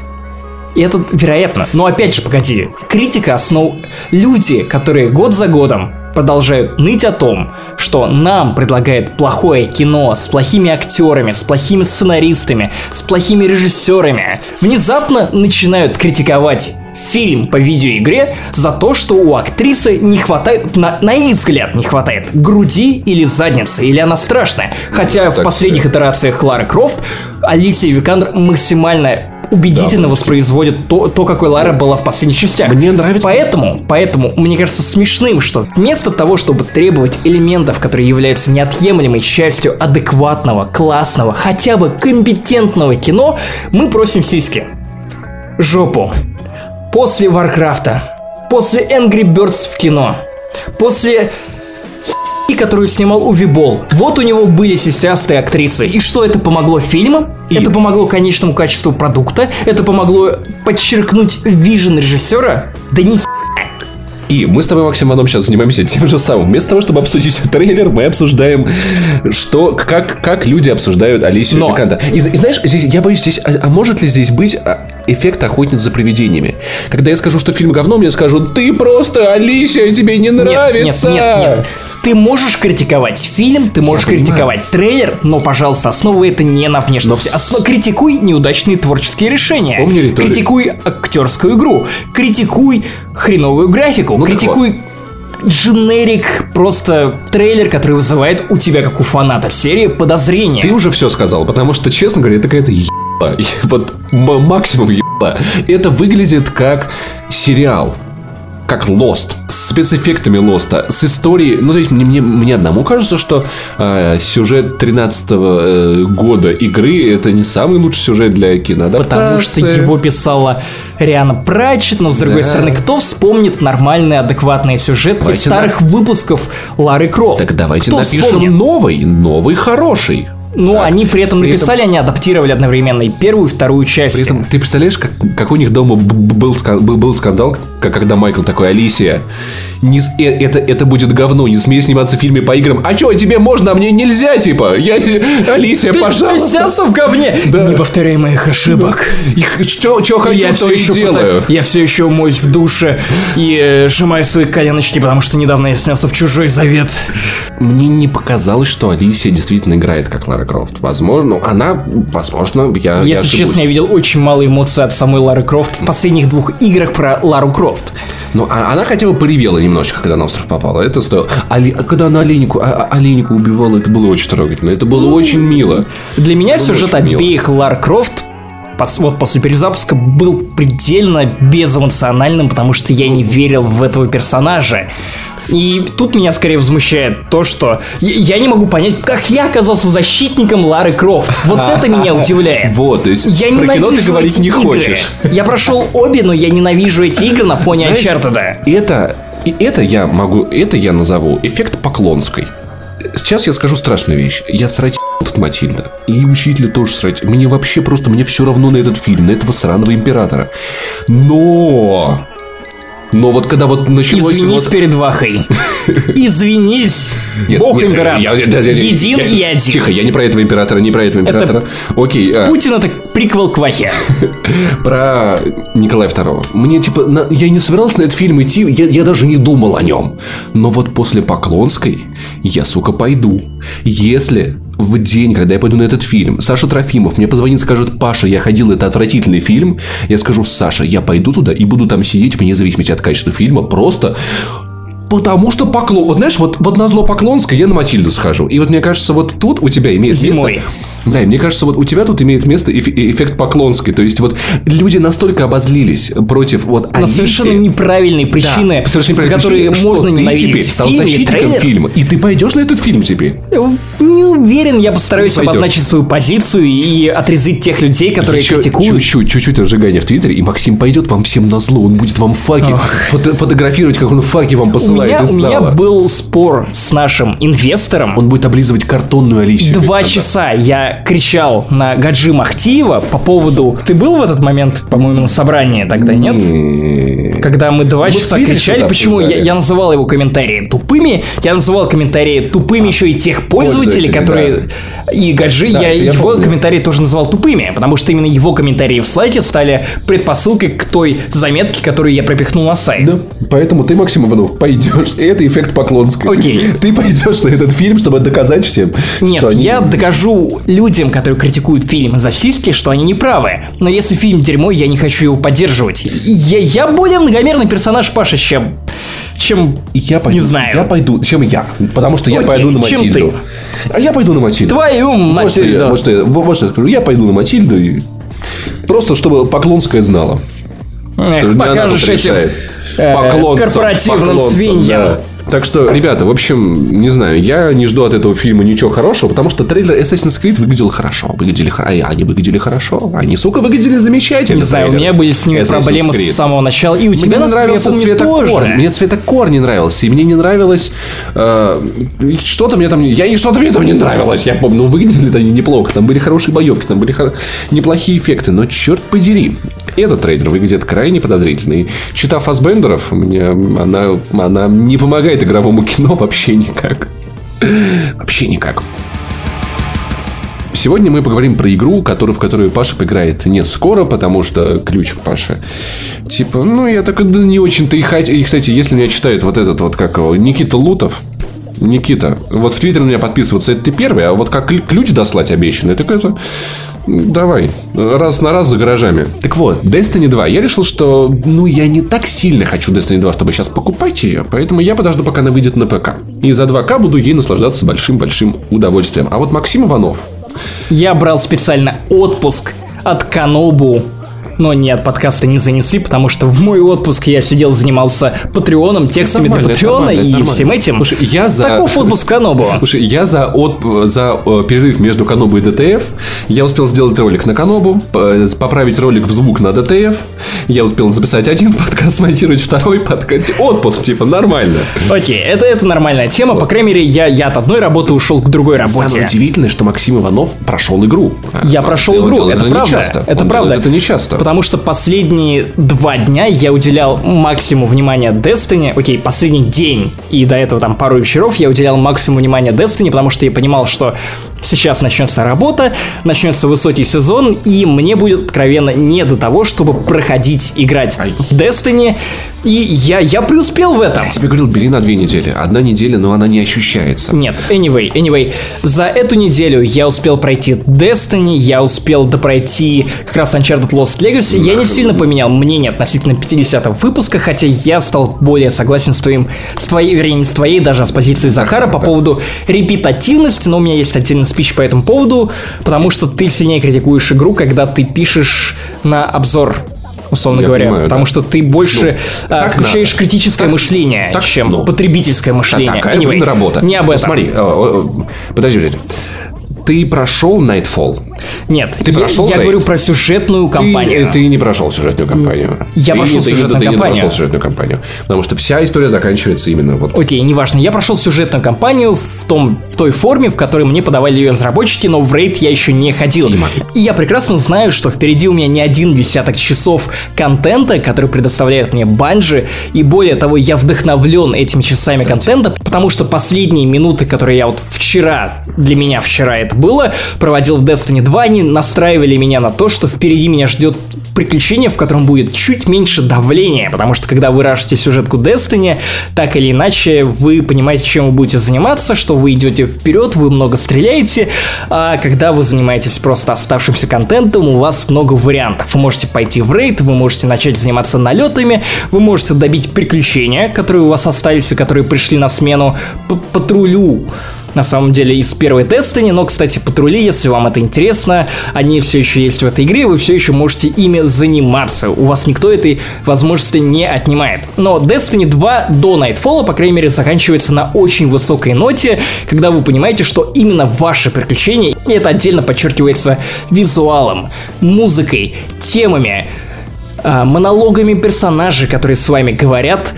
И это вероятно. Но опять же, погоди. Критика основ... Люди, которые год за годом продолжают ныть о том, что нам предлагает плохое кино с плохими актерами, с плохими сценаристами, с плохими режиссерами, внезапно начинают критиковать фильм по видеоигре за то, что у актрисы не хватает, на, на их взгляд, не хватает груди или задницы, или она страшная. Хотя в так последних итерациях Лары Крофт Алисия Викандер максимально убедительно Да, воспроизводит то, то, какой Лара была в последних частях. Мне нравится- Поэтому, поэтому, мне кажется смешным, что вместо того, чтобы требовать элементов, которые являются неотъемлемой частью адекватного, классного, хотя бы компетентного кино, мы просим сиськи. Жопу. После Варкрафта. После Angry Birds в кино. После и которую снимал Увибол. Вот у него были сисястые актрисы. И что это помогло фильмам? И- Это помогло конечному качеству продукта? Это помогло подчеркнуть вижен режиссера? Да ни И мы с тобой, Максим Иванов, сейчас занимаемся тем же самым. Вместо того, чтобы обсудить трейлер, мы обсуждаем, что, как, как люди обсуждают Алисию Но- Виканда. И, и знаешь, здесь, я боюсь, здесь, а, а может ли здесь быть а, эффект охотниц за привидениями? Когда я скажу, что фильм говно, мне скажут, ты просто Алисия, тебе не Нет, нравится. Нет, нет, нет. Ты можешь критиковать фильм, ты можешь критиковать трейлер, но, пожалуйста, основывай это не на внешности. Но Основ- Критикуй неудачные творческие решения. Вспомни риторику. Критикуй актерскую игру. Критикуй хреновую графику. Ну критикуй дженерик, просто трейлер, который вызывает у тебя, как у фаната серии, подозрения. Ты уже все сказал, потому что, честно говоря, это какая-то ебла. Вот максимум ебла. Это выглядит как сериал. Как Lost. С спецэффектами Лоста. С историей... Ну, то есть, мне, мне, мне одному кажется, что э, сюжет 13 года игры это не самый лучший сюжет для кино. Потому что его писала Риана Пратчет, но с другой Да. стороны, кто вспомнит нормальный, адекватный сюжет из Давайте старых выпусков Лары Крофт? Так давайте Кто напишем вспомнит? новый. Новый хороший. Ну, Так. они при этом При написали, они адаптировали одновременно и первую, и вторую часть. При этом, ты представляешь, как, как у них дома был, был, был скандал, как, когда Майкл такой, Алисия, не, э- это, это будет говно, не смей сниматься в фильме по играм. А что, тебе можно, а мне нельзя, типа? Я, Алисия, Ты пожалуйста. снялся в говне! Да. Не повторяй моих ошибок. Что, что хочу, я то все и еще делаю. я все еще моюсь в душе и э, сжимаю свои коленочки, потому что недавно я снялся в чужой завет. Мне не показалось, что Алисия действительно играет как Лара Крофт. Возможно, она, возможно, я, я Если ошибусь. честно, я видел очень мало эмоций от самой Лары Крофт в последних двух играх про Лару Крофт. Ну, а она хотя бы поревела немножечко, когда на остров попала. Это стоило. Али- а когда она оленьку, а- а- оленьку убивала, это было очень трогательно. Это было очень мило. Для меня Было сюжет обеих Лар Крофт вот после перезапуска был предельно безэмоциональным, потому что я не верил в этого персонажа. И тут меня скорее возмущает то, что я- не могу понять, как я оказался защитником Лары Крофт. Вот это меня удивляет. Вот, то есть Я про кино ты говорить не игры. хочешь. Я прошел обе, но я ненавижу эти игры на фоне Uncharted. Это, и это я могу, это я назову эффект Поклонской. Сейчас я скажу страшную вещь. Я срать от Матильда. И учителя тоже срать. Мне вообще просто, мне все равно на этот фильм, на этого сраного императора. Но... Но вот когда вот началось... Извинись вот- перед Вахой. Извинись. Нет, Бог нет, император. я- я- я- я- Един я- и один. Тихо, я не про этого императора, не про этого императора. Окей, а, Путин это приквел к Вахе. про Николая II. Мне типа, на- я не собирался на этот фильм идти, я, я даже не думал о нем. Но вот после Поклонской я, сука, пойду. Если в день, когда я пойду на этот фильм, Саша Трофимов мне позвонит скажет, Паша, я ходил, это отвратительный фильм, я скажу, Саша, я пойду туда и буду там сидеть вне зависимости от качества фильма, просто Потому что поклон... Вот знаешь, вот, вот на зло Поклонской я на Матильду схожу. И вот мне кажется, вот тут у тебя имеет Зимой. место... Да, и мне кажется, вот у тебя тут имеет место эф- эффект Поклонской. То есть, вот люди настолько обозлились против вот На Алисии. совершенно неправильной причины, Да, совершенно за которые причине, что можно ты ненавидеть теперь стал фильм и защитником трейлер. фильма. И ты пойдешь на этот фильм теперь. Не уверен, я постараюсь Ты обозначить свою позицию и отрезать тех людей, которые Еще критикуют. Чуть-чуть, чуть-чуть разжигания в Твиттере, и Максим пойдет вам всем на зло. Он будет вам факи фото- фотографировать, как он факи вам У посылает меня, из у меня зала. был спор с нашим инвестором. Он будет облизывать картонную Алисию. Два часа я кричал на Гаджи Махтиева по поводу... Ты был в этот момент, по-моему, на собрании тогда, нет? Когда мы два Мы часа кричали, почему я, я называл его комментарии тупыми, я называл комментарии тупыми еще и тех пользователей, которые... И Гаджи, Да, я, я его помню. комментарии тоже называл тупыми, потому что именно его комментарии в сайте стали предпосылкой к той заметке, которую я пропихнул на сайт. Да, поэтому ты, Максим Иванов, пойдешь. И это эффект Поклонской. Окей. Ты пойдешь на этот фильм, чтобы доказать всем, Нет, что они... я докажу людям, которые критикуют фильм за сиськи, что они не правы. Но если фильм дерьмо, я не хочу его поддерживать. Я, я более многомерный персонаж Паша, чем... чем... Я пойду, Не знаю. Я пойду. Чем я? Потому что я Окей, пойду на чем Матильду. А я пойду на Матильду. Твою Вот что я, Матильду. вот что я- вот что я скажу. Я пойду на Матильду. И... Просто чтобы Поклонская знала. Эх, покажешь этим э, Поклонцам, корпоративным поклонцам, свиньям. да. Так что, ребята, в общем, не знаю, я не жду от этого фильма ничего хорошего, потому что трейлер Assassin's Creed выглядел хорошо. Выглядели, они выглядели хорошо. Они, сука, выглядели замечательно. Не знаю, у меня были с ними Assassin's проблемы Creed. с самого начала. И у мне тебя, нравился цветокор. Мне цветокор не нравился. И мне не нравилось... Э, что-то мне там... Я не что-то мне там не нравилось. Я помню, ну, выглядели они неплохо. Там были хорошие боевки, там были хор... неплохие эффекты. Но, черт подери, этот трейлер выглядит крайне подозрительно. И читав Фасбендеров, мне она, она не помогает игровому кино вообще никак. Вообще никак. Сегодня мы поговорим про игру, которую, в которую Паша поиграет не скоро, потому что ключик Паша. Типа, ну, я так да не очень-то и хотел. И, кстати, если меня читают вот этот вот, как его, Никита Лутов, Никита, вот в Твиттер на меня подписываться, это ты первый, а вот как ключ дослать обещанный, так это Давай, раз на раз за гаражами. Так вот, Destiny 2. Я решил, что ну я не так сильно хочу Destiny 2, чтобы сейчас покупать ее, поэтому я подожду, пока она выйдет на ПК. И за 2К буду ей наслаждаться большим-большим удовольствием. А вот Максим Иванов. Я брал специально отпуск от Канобу но нет, подкасты не занесли, потому что в мой отпуск я сидел, занимался Патреоном, текстами для Патреона и нормально. всем этим. Слушай, я за... Таков отпуск Канобу. Слушай, я за, от... за э, перерыв между Канобу и ДТФ, я успел сделать ролик на Канобу, поправить ролик в звук на ДТФ, я успел записать один подкаст, смонтировать второй подкаст. Отпуск, типа, нормально. Окей, это, это нормальная тема, по крайней мере, я, я от одной работы ушел к другой работе. Самое удивительное, что Максим Иванов прошел игру. Я прошел игру, это, это правда. часто. Это правда. Это не часто потому что последние два дня я уделял максимум внимания Destiny. Окей, последний день и до этого там пару вечеров я уделял максимум внимания Destiny, потому что я понимал, что сейчас начнется работа, начнется высокий сезон, и мне будет откровенно не до того, чтобы проходить играть Ай. в Destiny. И я, я преуспел в этом. Я тебе говорил, бери на две недели. Одна неделя, но она не ощущается. Нет, anyway, anyway. За эту неделю я успел пройти Destiny, я успел допройти как раз Uncharted Lost Legacy. Я не сильно поменял мнение относительно 50 выпуска, хотя я стал более согласен с твоим, с твоей, вернее, не с твоей, даже с позиции Захара по поводу репетативности, но у меня есть отдельный спич по этому поводу, потому что ты сильнее критикуешь игру, когда ты пишешь на обзор условно я говоря, понимаю, потому да. что ты больше ну, а, включаешь надо. критическое так, мышление, так, чем ну, потребительское мышление. Так, такая anyway, работа. Не об этом. Смотри, подожди, ты прошел Nightfall? Нет, ты прошел я, я говорю про сюжетную кампанию. Ты, ты не прошел сюжетную кампанию. Я ты, прошел сюжетную ты, кампанию. Ты не прошел сюжетную кампанию. Потому что вся история заканчивается именно вот. Окей, неважно. Я прошел сюжетную кампанию в, том, в той форме, в которой мне подавали ее разработчики, но в рейд я еще не ходил. И я прекрасно знаю, что впереди у меня не один десяток часов контента, который предоставляет мне банжи. И более того, я вдохновлен этими часами Кстати. контента, потому что последние минуты, которые я вот вчера, для меня вчера это было, проводил в Destiny 2, они настраивали меня на то, что впереди меня ждет приключение, в котором будет чуть меньше давления, потому что когда вы рашите сюжетку Destiny, так или иначе вы понимаете, чем вы будете заниматься, что вы идете вперед, вы много стреляете, а когда вы занимаетесь просто оставшимся контентом, у вас много вариантов. Вы можете пойти в рейд, вы можете начать заниматься налетами, вы можете добить приключения, которые у вас остались и которые пришли на смену патрулю на самом деле из первой Destiny, но, кстати, патрули, если вам это интересно, они все еще есть в этой игре, вы все еще можете ими заниматься. У вас никто этой возможности не отнимает. Но Destiny 2 до Nightfall, по крайней мере, заканчивается на очень высокой ноте, когда вы понимаете, что именно ваше приключение, и это отдельно подчеркивается визуалом, музыкой, темами, а, монологами персонажей, которые с вами говорят,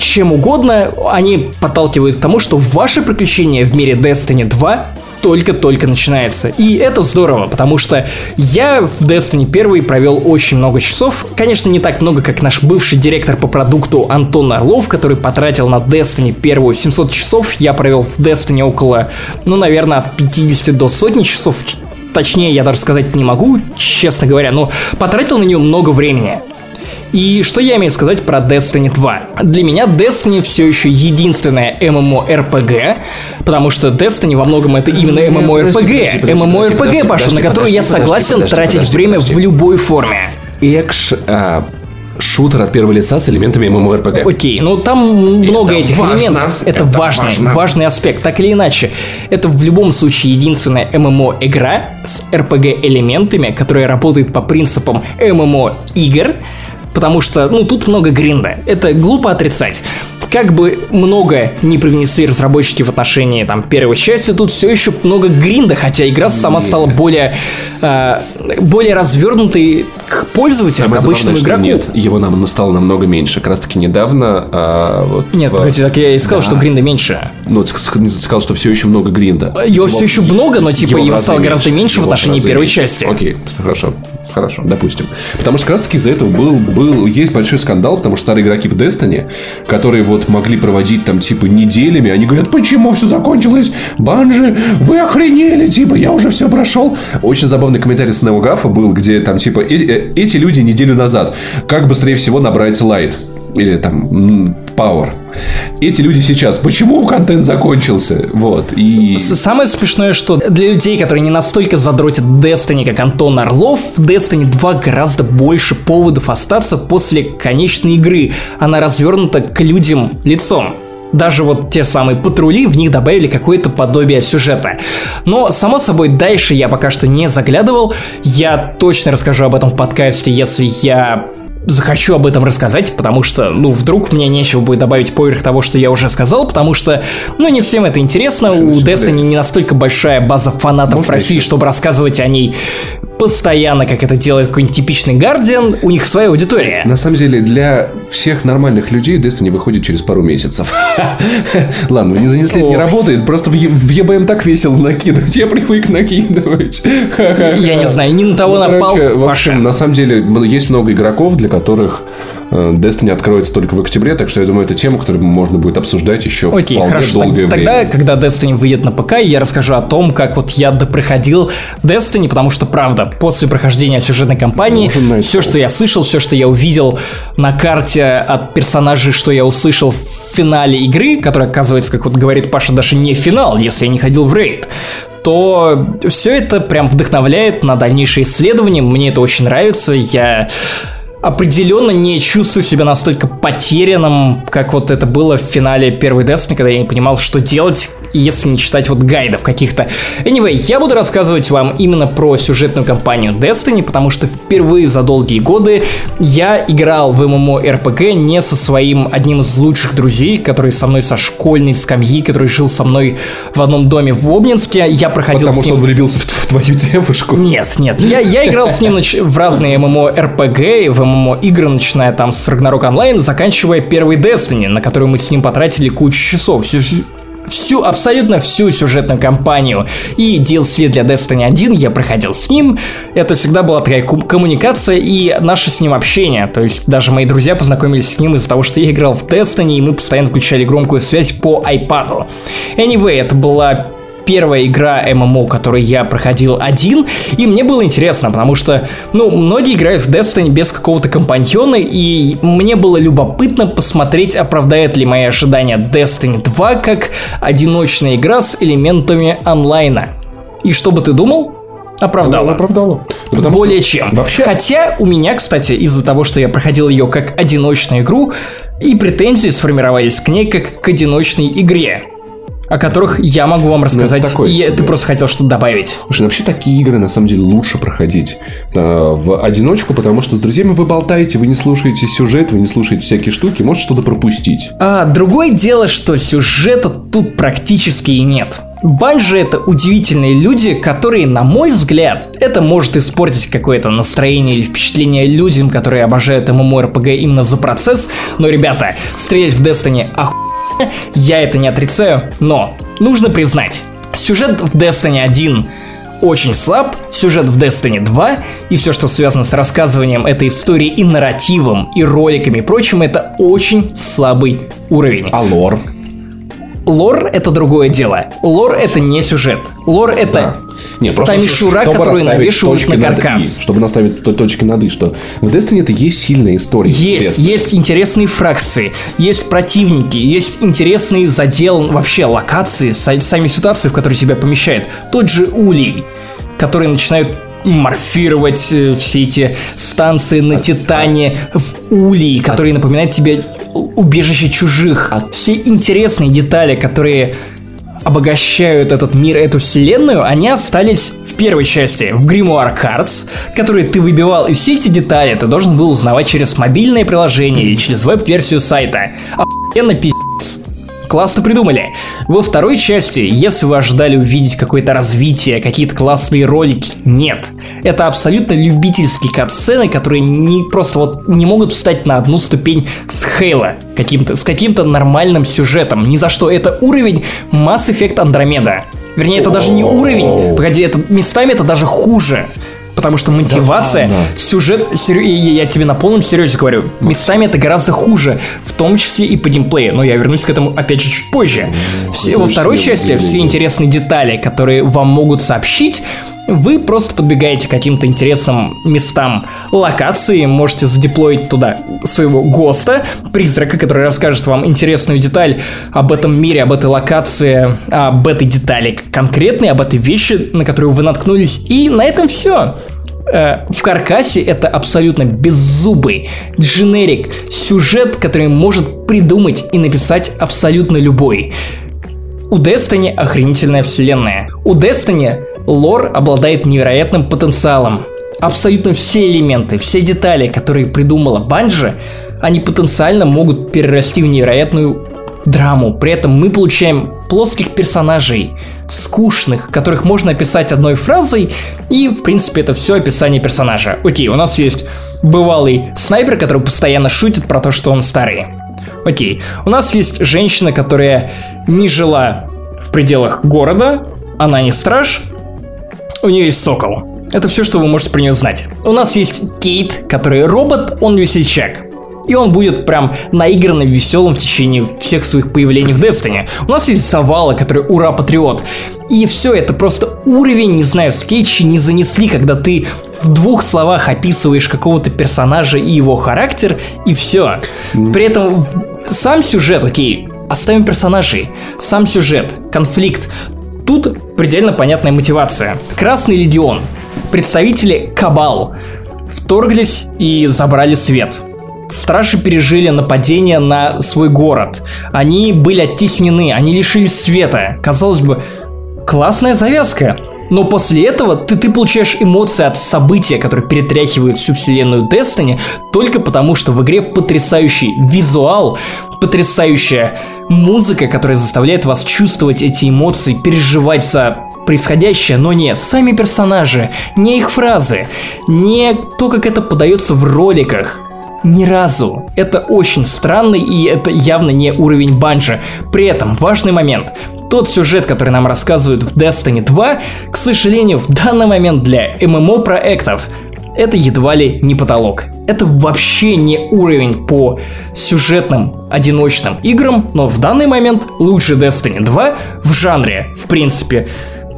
чем угодно, они подталкивают к тому, что ваши приключения в мире Destiny 2 только-только начинается. И это здорово, потому что я в Destiny 1 провел очень много часов. Конечно, не так много, как наш бывший директор по продукту Антон Орлов, который потратил на Destiny первую 700 часов. Я провел в Destiny около, ну, наверное, от 50 до сотни часов. Точнее, я даже сказать не могу, честно говоря, но потратил на нее много времени. И что я имею сказать про Destiny 2? Для меня Destiny все еще единственная MMORPG, потому что Destiny во многом это именно MMORPG. MMORPG, Паша, на которую я согласен тратить время в любой форме. Экш, а, шутер от первого лица с элементами MMORPG. Окей, ну там много это этих важно, элементов. Это, это важный, важно. важный аспект. Так или иначе, это в любом случае единственная MMO-игра с RPG-элементами, которая работает по принципам MMO-игр, потому что, ну, тут много гринда. Это глупо отрицать. Как бы много не привнесли разработчики в отношении там первой части, тут все еще много гринда, хотя игра сама стала более, э, более развернутой к пользователю, Самое к обычному забавное, игроку. Нет, его нам стало намного меньше. Как раз таки недавно... а, вот Нет, в- погоди, так я и сказал, Да. что гринда меньше. Ну, ты ск- ск- сказал, что все еще много гринда. Его все еще много, но типа в его разы стало гораздо меньше в Его отношении разы первой меньше. части. Окей, хорошо. Хорошо, допустим. Потому что как раз таки из-за этого был, был, есть большой скандал, потому что старые игроки в Destiny, которые вот могли проводить там типа неделями, они говорят, почему все закончилось? Банжи, вы охренели, типа, я уже все прошел. Очень забавный комментарий с Неогафа был, где там типа, «Э- э- эти люди неделю назад, как быстрее всего набрать лайт? Или там Power. Эти люди сейчас, почему контент закончился? Вот. И... Самое смешное, что для людей, которые не настолько задротят Destiny, как Антон Орлов, в Destiny 2 гораздо больше поводов остаться после конечной игры. Она развернута к людям лицом. Даже вот те самые патрули, в них добавили какое-то подобие сюжета. Но, само собой, дальше я пока что не заглядывал. Я точно расскажу об этом в подкасте, если я захочу об этом рассказать, потому что, ну, вдруг мне нечего будет добавить поверх того, что я уже сказал, потому что, ну, не всем это интересно, у Слушай, Destiny блин. не настолько большая база фанатов Можно в России, чтобы рассказывать о ней постоянно, как это делает какой-нибудь типичный Гардиан, у них своя аудитория. На самом деле, для всех нормальных людей Destiny выходит через пару месяцев. Ладно, не занесли, не работает. Просто в ЕБМ так весело накидывать. Я привык накидывать. Я не знаю, не на того Ну, напал, в общем, на самом деле, есть много игроков, для которых Destiny откроется только в октябре, так что я думаю, это тема, которую можно будет обсуждать еще Окей, вполне хорошо. долгое Так- Тогда, время. когда Destiny выйдет на ПК, я расскажу о том, как вот я допроходил Destiny, потому что, правда, после прохождения сюжетной кампании, Нужен все, что я слышал, все, что я увидел на карте от персонажей, что я услышал в финале игры, которая, оказывается, как вот говорит Паша, даже не финал, если я не ходил в рейд, то все это прям вдохновляет на дальнейшие исследования. Мне это очень нравится. Я определенно не чувствую себя настолько потерянным, как вот это было в финале первой Destiny, когда я не понимал, что делать, если не читать вот гайдов каких-то. Anyway, я буду рассказывать вам именно про сюжетную кампанию Destiny, потому что впервые за долгие годы я играл в MMORPG не со своим одним из лучших друзей, который со мной со школьной скамьи, который жил со мной в одном доме в Обнинске. Я проходил Потому с что ним... он влюбился в, в твою девушку. Нет, нет, я, я играл с ним нач- в разные MMORPG, в MMO-игры, начиная там с Ragnarok Online, заканчивая первой Destiny, на которую мы с ним потратили кучу часов. Всю, всю, абсолютно всю сюжетную кампанию и DLC для Destiny 1 я проходил с ним. Это всегда была такая коммуникация и наше с ним общение. То есть даже мои друзья познакомились с ним из-за того, что я играл в Destiny, и мы постоянно включали громкую связь по iPad. Anyway, это была первая игра ММО, которую я проходил один, и мне было интересно, потому что, ну, многие играют в Destiny без какого-то компаньона, и мне было любопытно посмотреть, оправдает ли мои ожидания Destiny 2 как одиночная игра с элементами онлайна. И что бы ты думал? Оправдала. оправдала. Потому Более что чем. Вообще, Хотя у меня, кстати, из-за того, что я проходил ее как одиночную игру, и претензии сформировались к ней как к одиночной игре, о которых я могу вам рассказать, такое и себе. ты просто хотел что-то добавить. Слушай, ну вообще такие игры на самом деле лучше проходить э, в одиночку, потому что с друзьями вы болтаете, вы не слушаете сюжет, вы не слушаете всякие штуки, может что-то пропустить. А другое дело, что сюжета тут практически и нет. Банжи это удивительные люди, которые, на мой взгляд, это может испортить какое-то настроение или впечатление людям, которые обожают MMORPG именно за процесс, но, ребята, стрелять в Destiny охуенно, я это не отрицаю, но нужно признать, сюжет в Destiny 1 очень слаб, сюжет в Destiny 2 и все, что связано с рассказыванием этой истории и нарративом, и роликами и прочим, это очень слабый уровень. А лор? Лор это другое дело. Лор это не сюжет. Лор это Да. Не, просто та ш- мишура, чтобы которую расставить навешивают на каркас. «и», чтобы наставить то- точки над «и», что в Destiny это есть сильная история. Есть, интересная. есть интересные фракции, есть противники, есть интересные задел, вообще локации, са- сами ситуации, в которые тебя помещают. Тот же Улей, который начинают морфировать э, все эти станции на Титане в Улей, которые напоминают тебе убежище чужих. Все интересные детали, которые обогащают этот мир, эту вселенную, они остались в первой части, в Grimoire Cards, которые ты выбивал, и все эти детали ты должен был узнавать через мобильное приложение или через веб-версию сайта. Охуенно пиздец. классно придумали. Во второй части, если вы ожидали увидеть какое-то развитие, какие-то классные ролики, нет. Это абсолютно любительские катсцены, которые не просто вот не могут встать на одну ступень с Хейла, каким-то, с каким-то нормальным сюжетом. Ни за что. Это уровень Mass Effect Andromeda. Вернее, это даже не уровень. Погоди, это местами это даже хуже. Потому что мотивация, Да ладно. сюжет, и я тебе на полном серьезе говорю, местами это гораздо хуже, в том числе и по геймплею, но я вернусь к этому опять же чуть позже. Все, во второй части все интересные детали, которые вам могут сообщить, вы просто подбегаете к каким-то интересным местам локации, можете задеплоить туда своего ГОСТа, призрака, который расскажет вам интересную деталь об этом мире, об этой локации, об этой детали конкретной, об этой вещи, на которую вы наткнулись. И на этом все. В каркасе это абсолютно беззубый, дженерик, сюжет, который может придумать и написать абсолютно любой. У Destiny охренительная вселенная. У Destiny лор обладает невероятным потенциалом. Абсолютно все элементы, все детали, которые придумала Банжи, они потенциально могут перерасти в невероятную драму. При этом мы получаем плоских персонажей, скучных, которых можно описать одной фразой, и, в принципе, это все описание персонажа. Окей, у нас есть бывалый снайпер, который постоянно шутит про то, что он старый. Окей, у нас есть женщина, которая не жила в пределах города, она не страж, у нее есть сокол. Это все, что вы можете про нее знать. У нас есть Кейт, который робот, он весельчак. И он будет прям наигранно веселым в течение всех своих появлений в Destiny. У нас есть Завала, который ура-патриот. И все, это просто уровень, не знаю, скетчи не занесли, когда ты в двух словах описываешь какого-то персонажа и его характер, и все. При этом сам сюжет, окей, оставим персонажей, сам сюжет, конфликт, Тут предельно понятная мотивация. Красный Легион, представители Кабал, вторглись и забрали свет. Стражи пережили нападение на свой город. Они были оттеснены, они лишились света. Казалось бы, классная завязка. Но после этого ты, ты получаешь эмоции от события, которые перетряхивают всю вселенную Destiny, только потому, что в игре потрясающий визуал, потрясающая музыка, которая заставляет вас чувствовать эти эмоции, переживать за происходящее, но не сами персонажи, не их фразы, не то, как это подается в роликах. Ни разу. Это очень странно, и это явно не уровень банжа. При этом, важный момент. Тот сюжет, который нам рассказывают в Destiny 2, к сожалению, в данный момент для ММО проектов, это едва ли не потолок. Это вообще не уровень по сюжетным одиночным играм, но в данный момент лучше Destiny 2 в жанре, в принципе,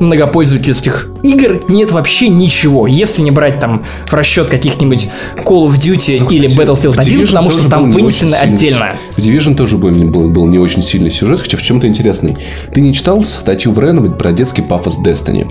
многопользовательских игр нет вообще ничего, если не брать там в расчет каких-нибудь Call of Duty или Кстати, Battlefield в 1, Division потому что там вынесены отдельно. В Division тоже был, был, был не очень сильный сюжет, хотя в чем-то интересный. Ты не читал статью в Random про детский пафос Destiny?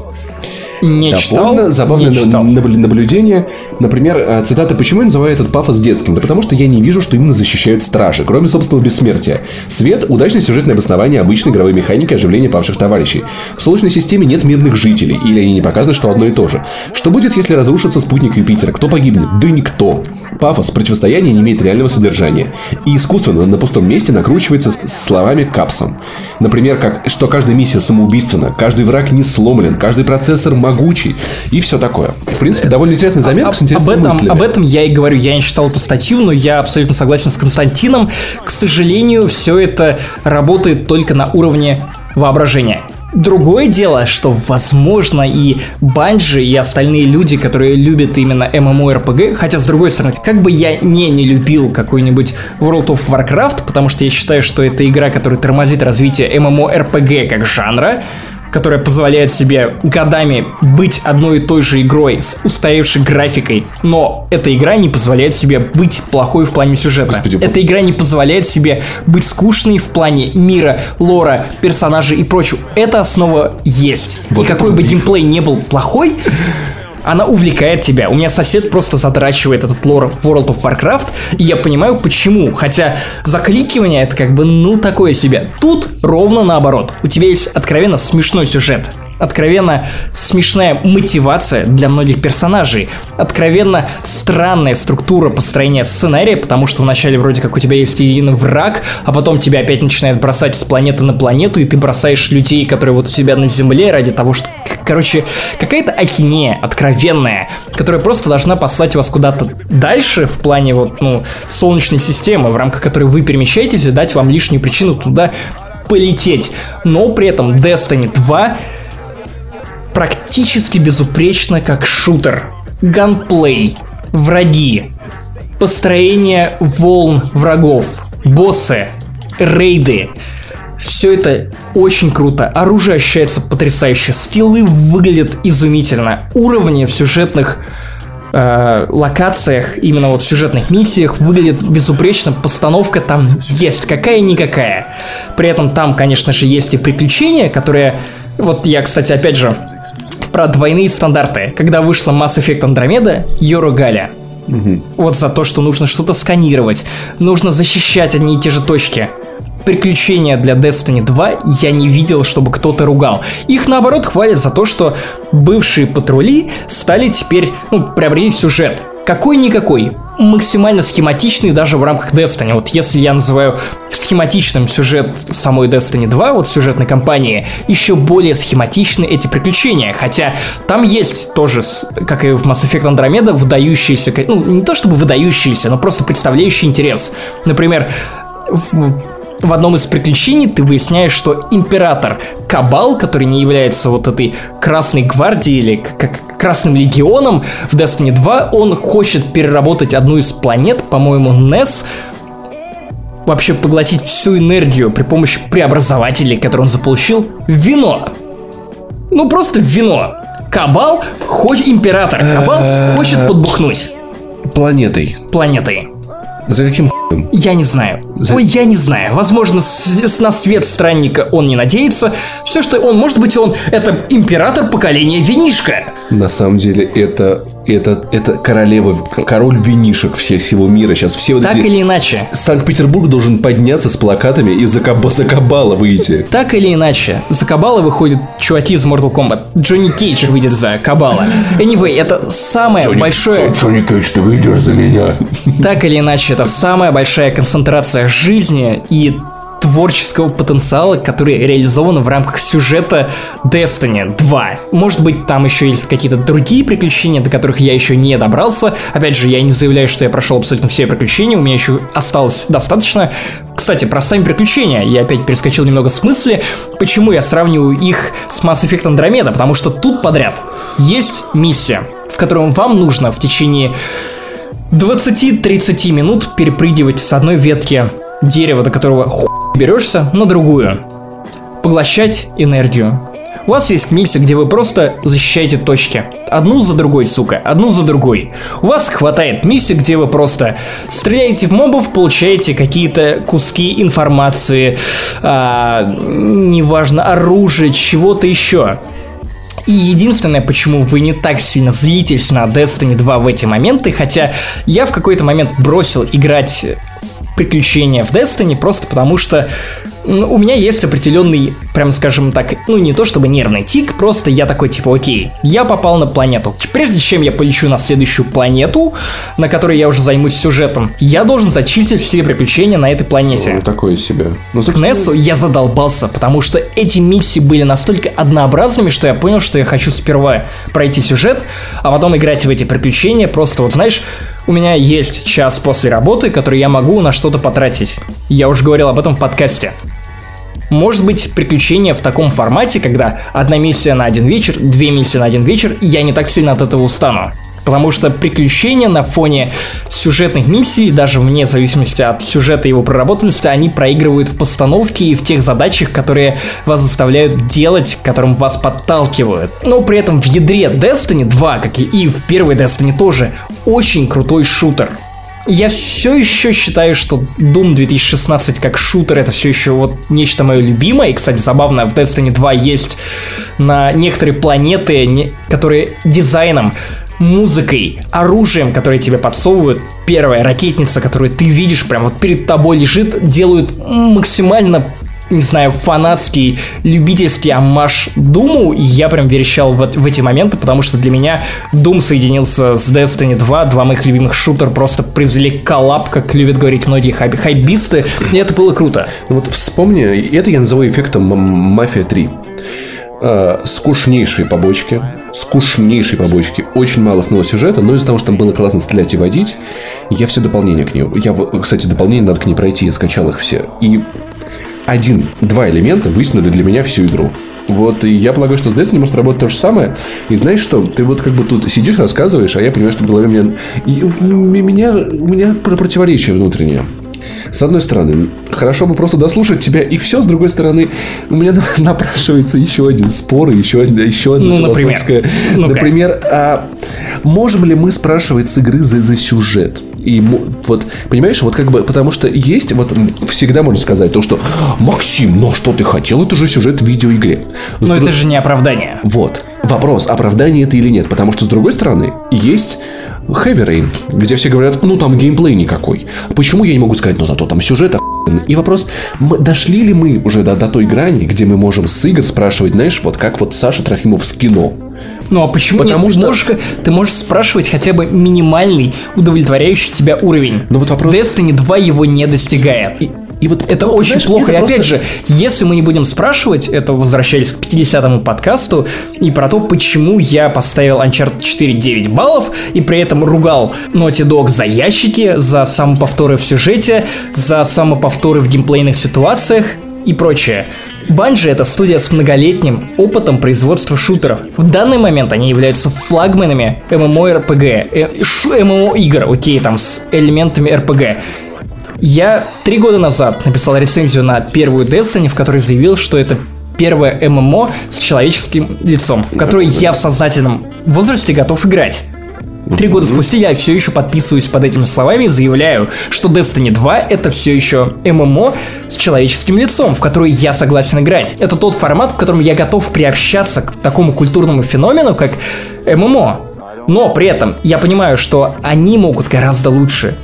Не читал, забавное не читал. наб- наблюдение. Например, э, цитата «Почему я называю этот пафос детским?» Да потому что я не вижу, что именно защищают стражи, кроме собственного бессмертия. Свет – удачное сюжетное обоснование обычной игровой механики оживления павших товарищей. В Солнечной системе нет мирных жителей, или они не показаны, что одно и то же. Что будет, если разрушится спутник Юпитера? Кто погибнет? Да никто. Пафос противостояния не имеет реального содержания. И искусственно на пустом месте накручивается словами капсом. Например, как, что каждая миссия самоубийственна, каждый враг не сломлен, каждый процессор могучий и все такое. В принципе, довольно интересная заметка Об, с интересными об этом, мыслями. об этом я и говорю. Я не читал эту статью, но я абсолютно согласен с Константином. К сожалению, все это работает только на уровне воображения. Другое дело, что, возможно, и Банжи, и остальные люди, которые любят именно MMORPG, хотя, с другой стороны, как бы я не не любил какой-нибудь World of Warcraft, потому что я считаю, что это игра, которая тормозит развитие MMORPG как жанра, которая позволяет себе годами быть одной и той же игрой с устаревшей графикой, но эта игра не позволяет себе быть плохой в плане сюжета. Господи, вот- эта игра не позволяет себе быть скучной в плане мира, лора, персонажей и прочего. Эта основа есть. Вот и какой бы геймплей не был плохой, она увлекает тебя. У меня сосед просто задрачивает этот лор World of Warcraft, и я понимаю почему. Хотя закликивание это как бы ну такое себе. Тут ровно наоборот. У тебя есть откровенно смешной сюжет. Откровенно смешная мотивация для многих персонажей, откровенно странная структура построения сценария, потому что вначале вроде как у тебя есть единый враг, а потом тебя опять начинает бросать с планеты на планету, и ты бросаешь людей, которые вот у себя на Земле ради того, что... Короче, какая-то ахинея откровенная, которая просто должна послать вас куда-то дальше в плане вот, ну, солнечной системы, в рамках которой вы перемещаетесь и дать вам лишнюю причину туда полететь. Но при этом Destiny 2 практически безупречно как шутер. Ганплей, враги, построение волн врагов, боссы, рейды. Все это очень круто. Оружие ощущается потрясающе. Скиллы выглядят изумительно. Уровни в сюжетных э, локациях, именно вот в сюжетных миссиях выглядит безупречно. Постановка там есть, какая-никакая. При этом там, конечно же, есть и приключения, которые... Вот я, кстати, опять же, про двойные стандарты. Когда вышла Mass Effect Andromeda, ее ругали. Угу. Вот за то, что нужно что-то сканировать, нужно защищать одни и те же точки. Приключения для Destiny 2 я не видел, чтобы кто-то ругал. Их наоборот хвалят за то, что бывшие патрули стали теперь, ну, приобрели сюжет. Какой-никакой, максимально схематичный даже в рамках Destiny. Вот если я называю схематичным сюжет самой Destiny 2, вот сюжетной кампании, еще более схематичны эти приключения. Хотя там есть тоже, как и в Mass Effect Andromeda, выдающиеся, ну не то чтобы выдающиеся, но просто представляющие интерес. Например, в в одном из приключений ты выясняешь, что император Кабал, который не является вот этой Красной Гвардией или как Красным Легионом в Destiny 2, он хочет переработать одну из планет, по-моему, Нес, вообще поглотить всю энергию при помощи преобразователей, которые он заполучил, в вино. Ну, просто в вино. Кабал хочет... Император Кабал хочет подбухнуть. Планетой. Планетой. За каким я не знаю. За... Ой, я не знаю. Возможно, с, на свет странника он не надеется. Все, что он, может быть, он это император поколения винишка. На самом деле, это это, это королева, король винишек все, всего мира. Сейчас все вот Так эти... или иначе. Санкт-Петербург должен подняться с плакатами и за, каб... за Кабала выйти. Так или иначе. За Кабала выходят чуваки из Mortal Kombat. Джонни Кейдж выйдет за Кабала. Anyway, это самое Джонни, большое... Джонни Кейдж, ты выйдешь за меня. Так или иначе, это самая большая концентрация жизни и творческого потенциала, который реализован в рамках сюжета Destiny 2. Может быть, там еще есть какие-то другие приключения, до которых я еще не добрался. Опять же, я не заявляю, что я прошел абсолютно все приключения, у меня еще осталось достаточно. Кстати, про сами приключения. Я опять перескочил немного с мысли, почему я сравниваю их с Mass Effect Andromeda, потому что тут подряд есть миссия, в которой вам нужно в течение 20-30 минут перепрыгивать с одной ветки дерева, до которого хуй берешься, на другую. Поглощать энергию. У вас есть миссия, где вы просто защищаете точки. Одну за другой, сука, одну за другой. У вас хватает миссии, где вы просто стреляете в мобов, получаете какие-то куски информации, а, неважно, оружие, чего-то еще. И единственное, почему вы не так сильно злитесь на Destiny 2 в эти моменты, хотя я в какой-то момент бросил играть приключения в Destiny, просто потому что у меня есть определенный, прям скажем так, ну не то чтобы нервный тик, просто я такой типа, окей, я попал на планету. Прежде чем я полечу на следующую планету, на которой я уже займусь сюжетом, я должен зачистить все приключения на этой планете. Ну, такое себе. Ну, К Нессу я задолбался, потому что эти миссии были настолько однообразными, что я понял, что я хочу сперва пройти сюжет, а потом играть в эти приключения, просто вот знаешь, у меня есть час после работы, который я могу на что-то потратить. Я уже говорил об этом в подкасте. Может быть, приключения в таком формате, когда одна миссия на один вечер, две миссии на один вечер, и я не так сильно от этого устану. Потому что приключения на фоне сюжетных миссий, даже вне зависимости от сюжета и его проработанности, они проигрывают в постановке и в тех задачах, которые вас заставляют делать, которым вас подталкивают. Но при этом в ядре Destiny 2, как и в первой Destiny тоже, очень крутой шутер. Я все еще считаю, что Doom 2016 как шутер это все еще вот нечто мое любимое. И, кстати, забавно, в Destiny 2 есть на некоторые планеты, которые дизайном, музыкой, оружием, которое тебе подсовывают, первая ракетница, которую ты видишь прямо вот перед тобой лежит, делают максимально не знаю, фанатский, любительский аммаж Думу, и я прям верещал в, в эти моменты, потому что для меня Doom соединился с Destiny 2, два моих любимых шутер просто произвели коллап, как любят говорить многие хай хайбисты, и это было круто. Вот вспомни, это я называю эффектом Мафия 3 э, скучнейшие побочки, скучнейшие побочки, очень мало снова сюжета, но из-за того, что там было классно стрелять и водить, я все дополнения к ней. Я, кстати, дополнения надо к ней пройти, я скачал их все. И один, два элемента вытянули для меня всю игру. Вот, и я полагаю, что с Destiny может работать то же самое. И знаешь что? Ты вот как бы тут сидишь, рассказываешь, а я понимаю, что в голове у меня... И у меня, у меня противоречие внутреннее. С одной стороны, хорошо бы просто дослушать тебя, и все. С другой стороны, у меня напрашивается еще один спор, еще, еще одна ну. Например, например а можем ли мы спрашивать с игры за, за сюжет? И вот, понимаешь, вот как бы, потому что есть, вот всегда можно сказать то, что Максим, ну что ты хотел, это же сюжет в видеоигре. Но друг... это же не оправдание. Вот. Вопрос, оправдание это или нет. Потому что, с другой стороны, есть Heavy Rain, где все говорят, ну там геймплей никакой. Почему я не могу сказать, ну зато там сюжет и вопрос, мы, дошли ли мы уже до, до той грани, где мы можем с игр спрашивать, знаешь, вот как вот Саша Трофимов с кино. Ну а почему Потому нет? Что... Ты, можешь, ты можешь спрашивать хотя бы минимальный, удовлетворяющий тебя уровень. Но вот вопрос... Destiny 2 его не достигает. И, и вот это ну, очень знаешь, плохо. И просто... опять же, если мы не будем спрашивать, это возвращались к 50-му подкасту, и про то, почему я поставил Uncharted 4 9 баллов, и при этом ругал Naughty Dog за ящики, за самоповторы в сюжете, за самоповторы в геймплейных ситуациях и прочее. Банжи это студия с многолетним опытом производства шутеров. В данный момент они являются флагманами MMORPG, э, ММО игр, окей, там с элементами RPG. Я три года назад написал рецензию на первую Destiny, в которой заявил, что это первое ММО с человеческим лицом, в которое я в сознательном возрасте готов играть. Три года спустя я все еще подписываюсь под этими словами и заявляю, что Destiny 2 это все еще ММО с человеческим лицом, в который я согласен играть. Это тот формат, в котором я готов приобщаться к такому культурному феномену, как ММО. Но при этом я понимаю, что они могут гораздо лучше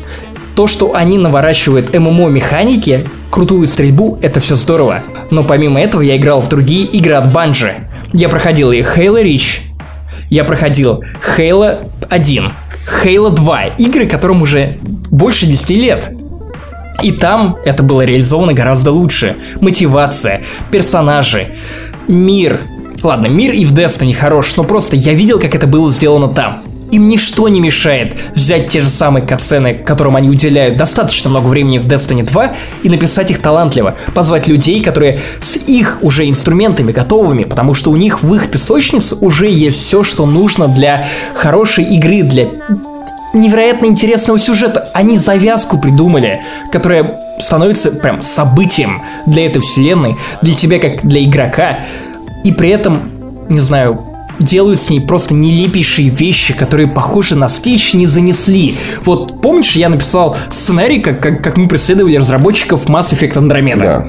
то, что они наворачивают ММО механики, крутую стрельбу, это все здорово. Но помимо этого я играл в другие игры от Bungie. Я проходил и Halo Reach, я проходил Halo 1, Halo 2, игры, которым уже больше 10 лет. И там это было реализовано гораздо лучше. Мотивация, персонажи, мир. Ладно, мир и в Destiny хорош, но просто я видел, как это было сделано там. Им ничто не мешает взять те же самые катсцены, которым они уделяют достаточно много времени в Destiny 2, и написать их талантливо. Позвать людей, которые с их уже инструментами готовыми, потому что у них в их песочнице уже есть все, что нужно для хорошей игры, для невероятно интересного сюжета. Они завязку придумали, которая становится прям событием для этой вселенной, для тебя как для игрока. И при этом, не знаю, делают с ней просто нелепейшие вещи, которые, похоже, на скетч не занесли. Вот помнишь, я написал сценарий, как, как, как мы преследовали разработчиков Mass Effect Andromeda? Да.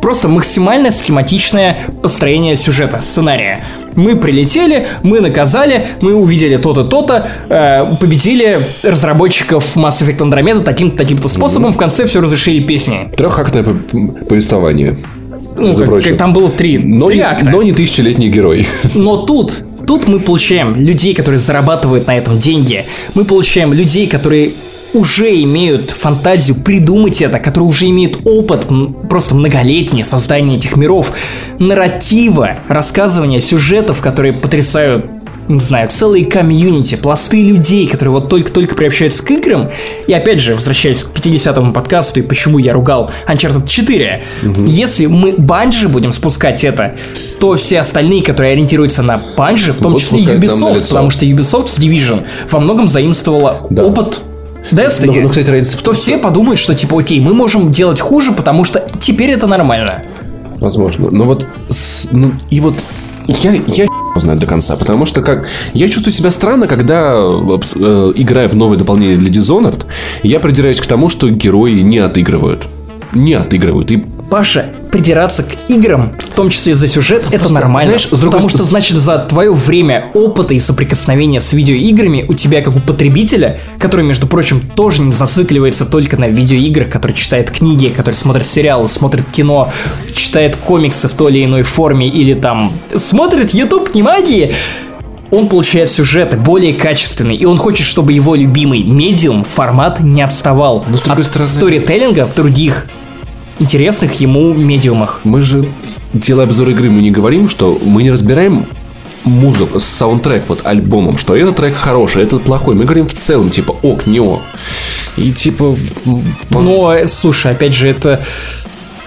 Просто максимально схематичное построение сюжета, сценария. Мы прилетели, мы наказали, мы увидели то-то, то-то, э, победили разработчиков Mass Effect Andromeda таким-то, таким-то способом, mm-hmm. в конце все разрешили песни. Трехактное повествование. Ну, как, как там было три, но три не, акта. Но не тысячелетний герой. Но тут, тут мы получаем людей, которые зарабатывают на этом деньги. Мы получаем людей, которые уже имеют фантазию придумать это, которые уже имеют опыт просто многолетний создания этих миров, нарратива, рассказывания сюжетов, которые потрясают не знаю, целые комьюнити, пласты людей, которые вот только-только приобщаются к играм. И опять же, возвращаясь к 50-му подкасту и почему я ругал Uncharted 4, угу. если мы банжи будем спускать это, то все остальные, которые ориентируются на банжи, в том вот числе Ubisoft, потому что Ubisoft с Division во многом заимствовала да. опыт Destiny, ну, ну, кстати, разница в... то все подумают, что типа, окей, мы можем делать хуже, потому что теперь это нормально. Возможно. Но вот, ну, и вот я, я знаю до конца, потому что как я чувствую себя странно, когда э, играя в новое дополнение для Dishonored, я придираюсь к тому, что герои не отыгрывают, не отыгрывают. И Паша, придираться к играм, в том числе за сюжет, это просто, нормально. знаешь, с другой потому что, значит, за твое время опыта и соприкосновения с видеоиграми у тебя, как у потребителя, который, между прочим, тоже не зацикливается только на видеоиграх, который читает книги, который смотрит сериалы, смотрит кино, читает комиксы в той или иной форме, или там смотрит YouTube не магии, он получает сюжеты более качественные, и он хочет, чтобы его любимый медиум, формат не отставал Но с другой от стороны- сторителлинга в других интересных ему медиумах. Мы же, делая обзор игры, мы не говорим, что мы не разбираем музыку, саундтрек вот альбомом, что этот трек хороший, этот плохой. Мы говорим в целом, типа, ок, не ок. И типа... Но, слушай, опять же, это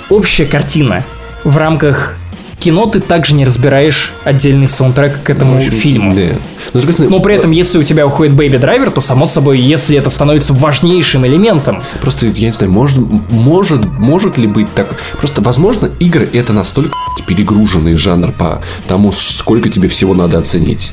общая картина. В рамках кино ты также не разбираешь отдельный саундтрек к этому общем, фильму. Да. Но, другой стороны, Но при этом, если у тебя уходит Baby Driver, то, само собой, если это становится важнейшим элементом, Просто, я не знаю, может, может, может ли быть так... Просто, возможно, игры это настолько перегруженный жанр по тому, сколько тебе всего надо оценить.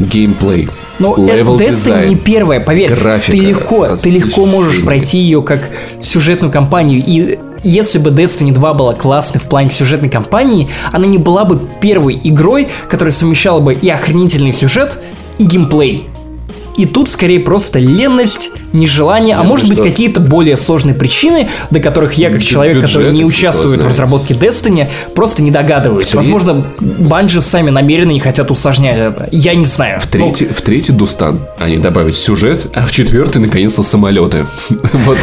Геймплей, Но Destiny не первая, поверь. графика, ты легко, ты легко можешь пройти ее как сюжетную кампанию. И если бы Destiny 2 была классной в плане сюжетной кампании, она не была бы первой игрой, которая совмещала бы и охренительный сюжет, и геймплей. И тут скорее просто ленность, нежелание, а ну может быть какие-то более сложные причины, до которых я, как Бю- человек, который бюджет, не кто участвует в разработке Destiny, просто не догадываюсь. Три- Возможно, банжи сами намеренно не хотят усложнять это. Я не знаю. В третий, в третий Дустан они добавят сюжет, а в четвертый наконец-то самолеты. Вот,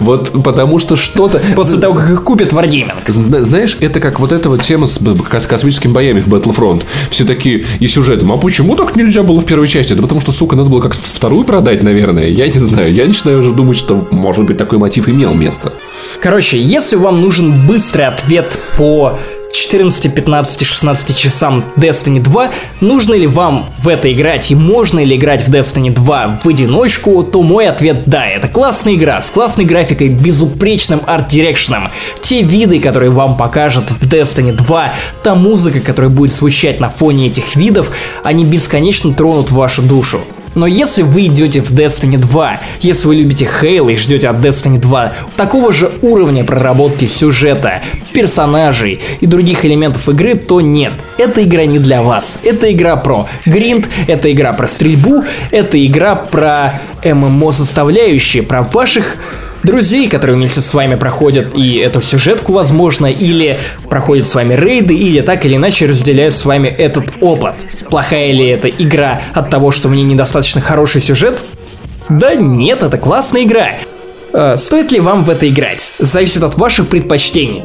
вот потому что что-то... После того, как их купят Wargaming. Зна- Знаешь, это как вот эта вот тема с космическими боями в Battlefront. Все такие и сюжетом. А почему так нельзя было в первой части? Да потому что, сука, надо было как вторую продать, наверное. Я не знаю. Я начинаю уже думать, что, может быть, такой мотив имел место. Короче, если вам нужен быстрый ответ по 14, 15, 16 часам Destiny 2, нужно ли вам в это играть и можно ли играть в Destiny 2 в одиночку, то мой ответ да, это классная игра с классной графикой, безупречным арт-дирекшеном. Те виды, которые вам покажут в Destiny 2, та музыка, которая будет звучать на фоне этих видов, они бесконечно тронут вашу душу. Но если вы идете в Destiny 2, если вы любите Halo и ждете от Destiny 2 такого же уровня проработки сюжета, персонажей и других элементов игры, то нет. Эта игра не для вас. Это игра про гринд, это игра про стрельбу, это игра про ММО составляющие, про ваших друзей, которые вместе с вами проходят и эту сюжетку, возможно, или проходят с вами рейды, или так или иначе разделяют с вами этот опыт. Плохая ли эта игра от того, что мне недостаточно хороший сюжет? Да нет, это классная игра. Э, стоит ли вам в это играть? Зависит от ваших предпочтений.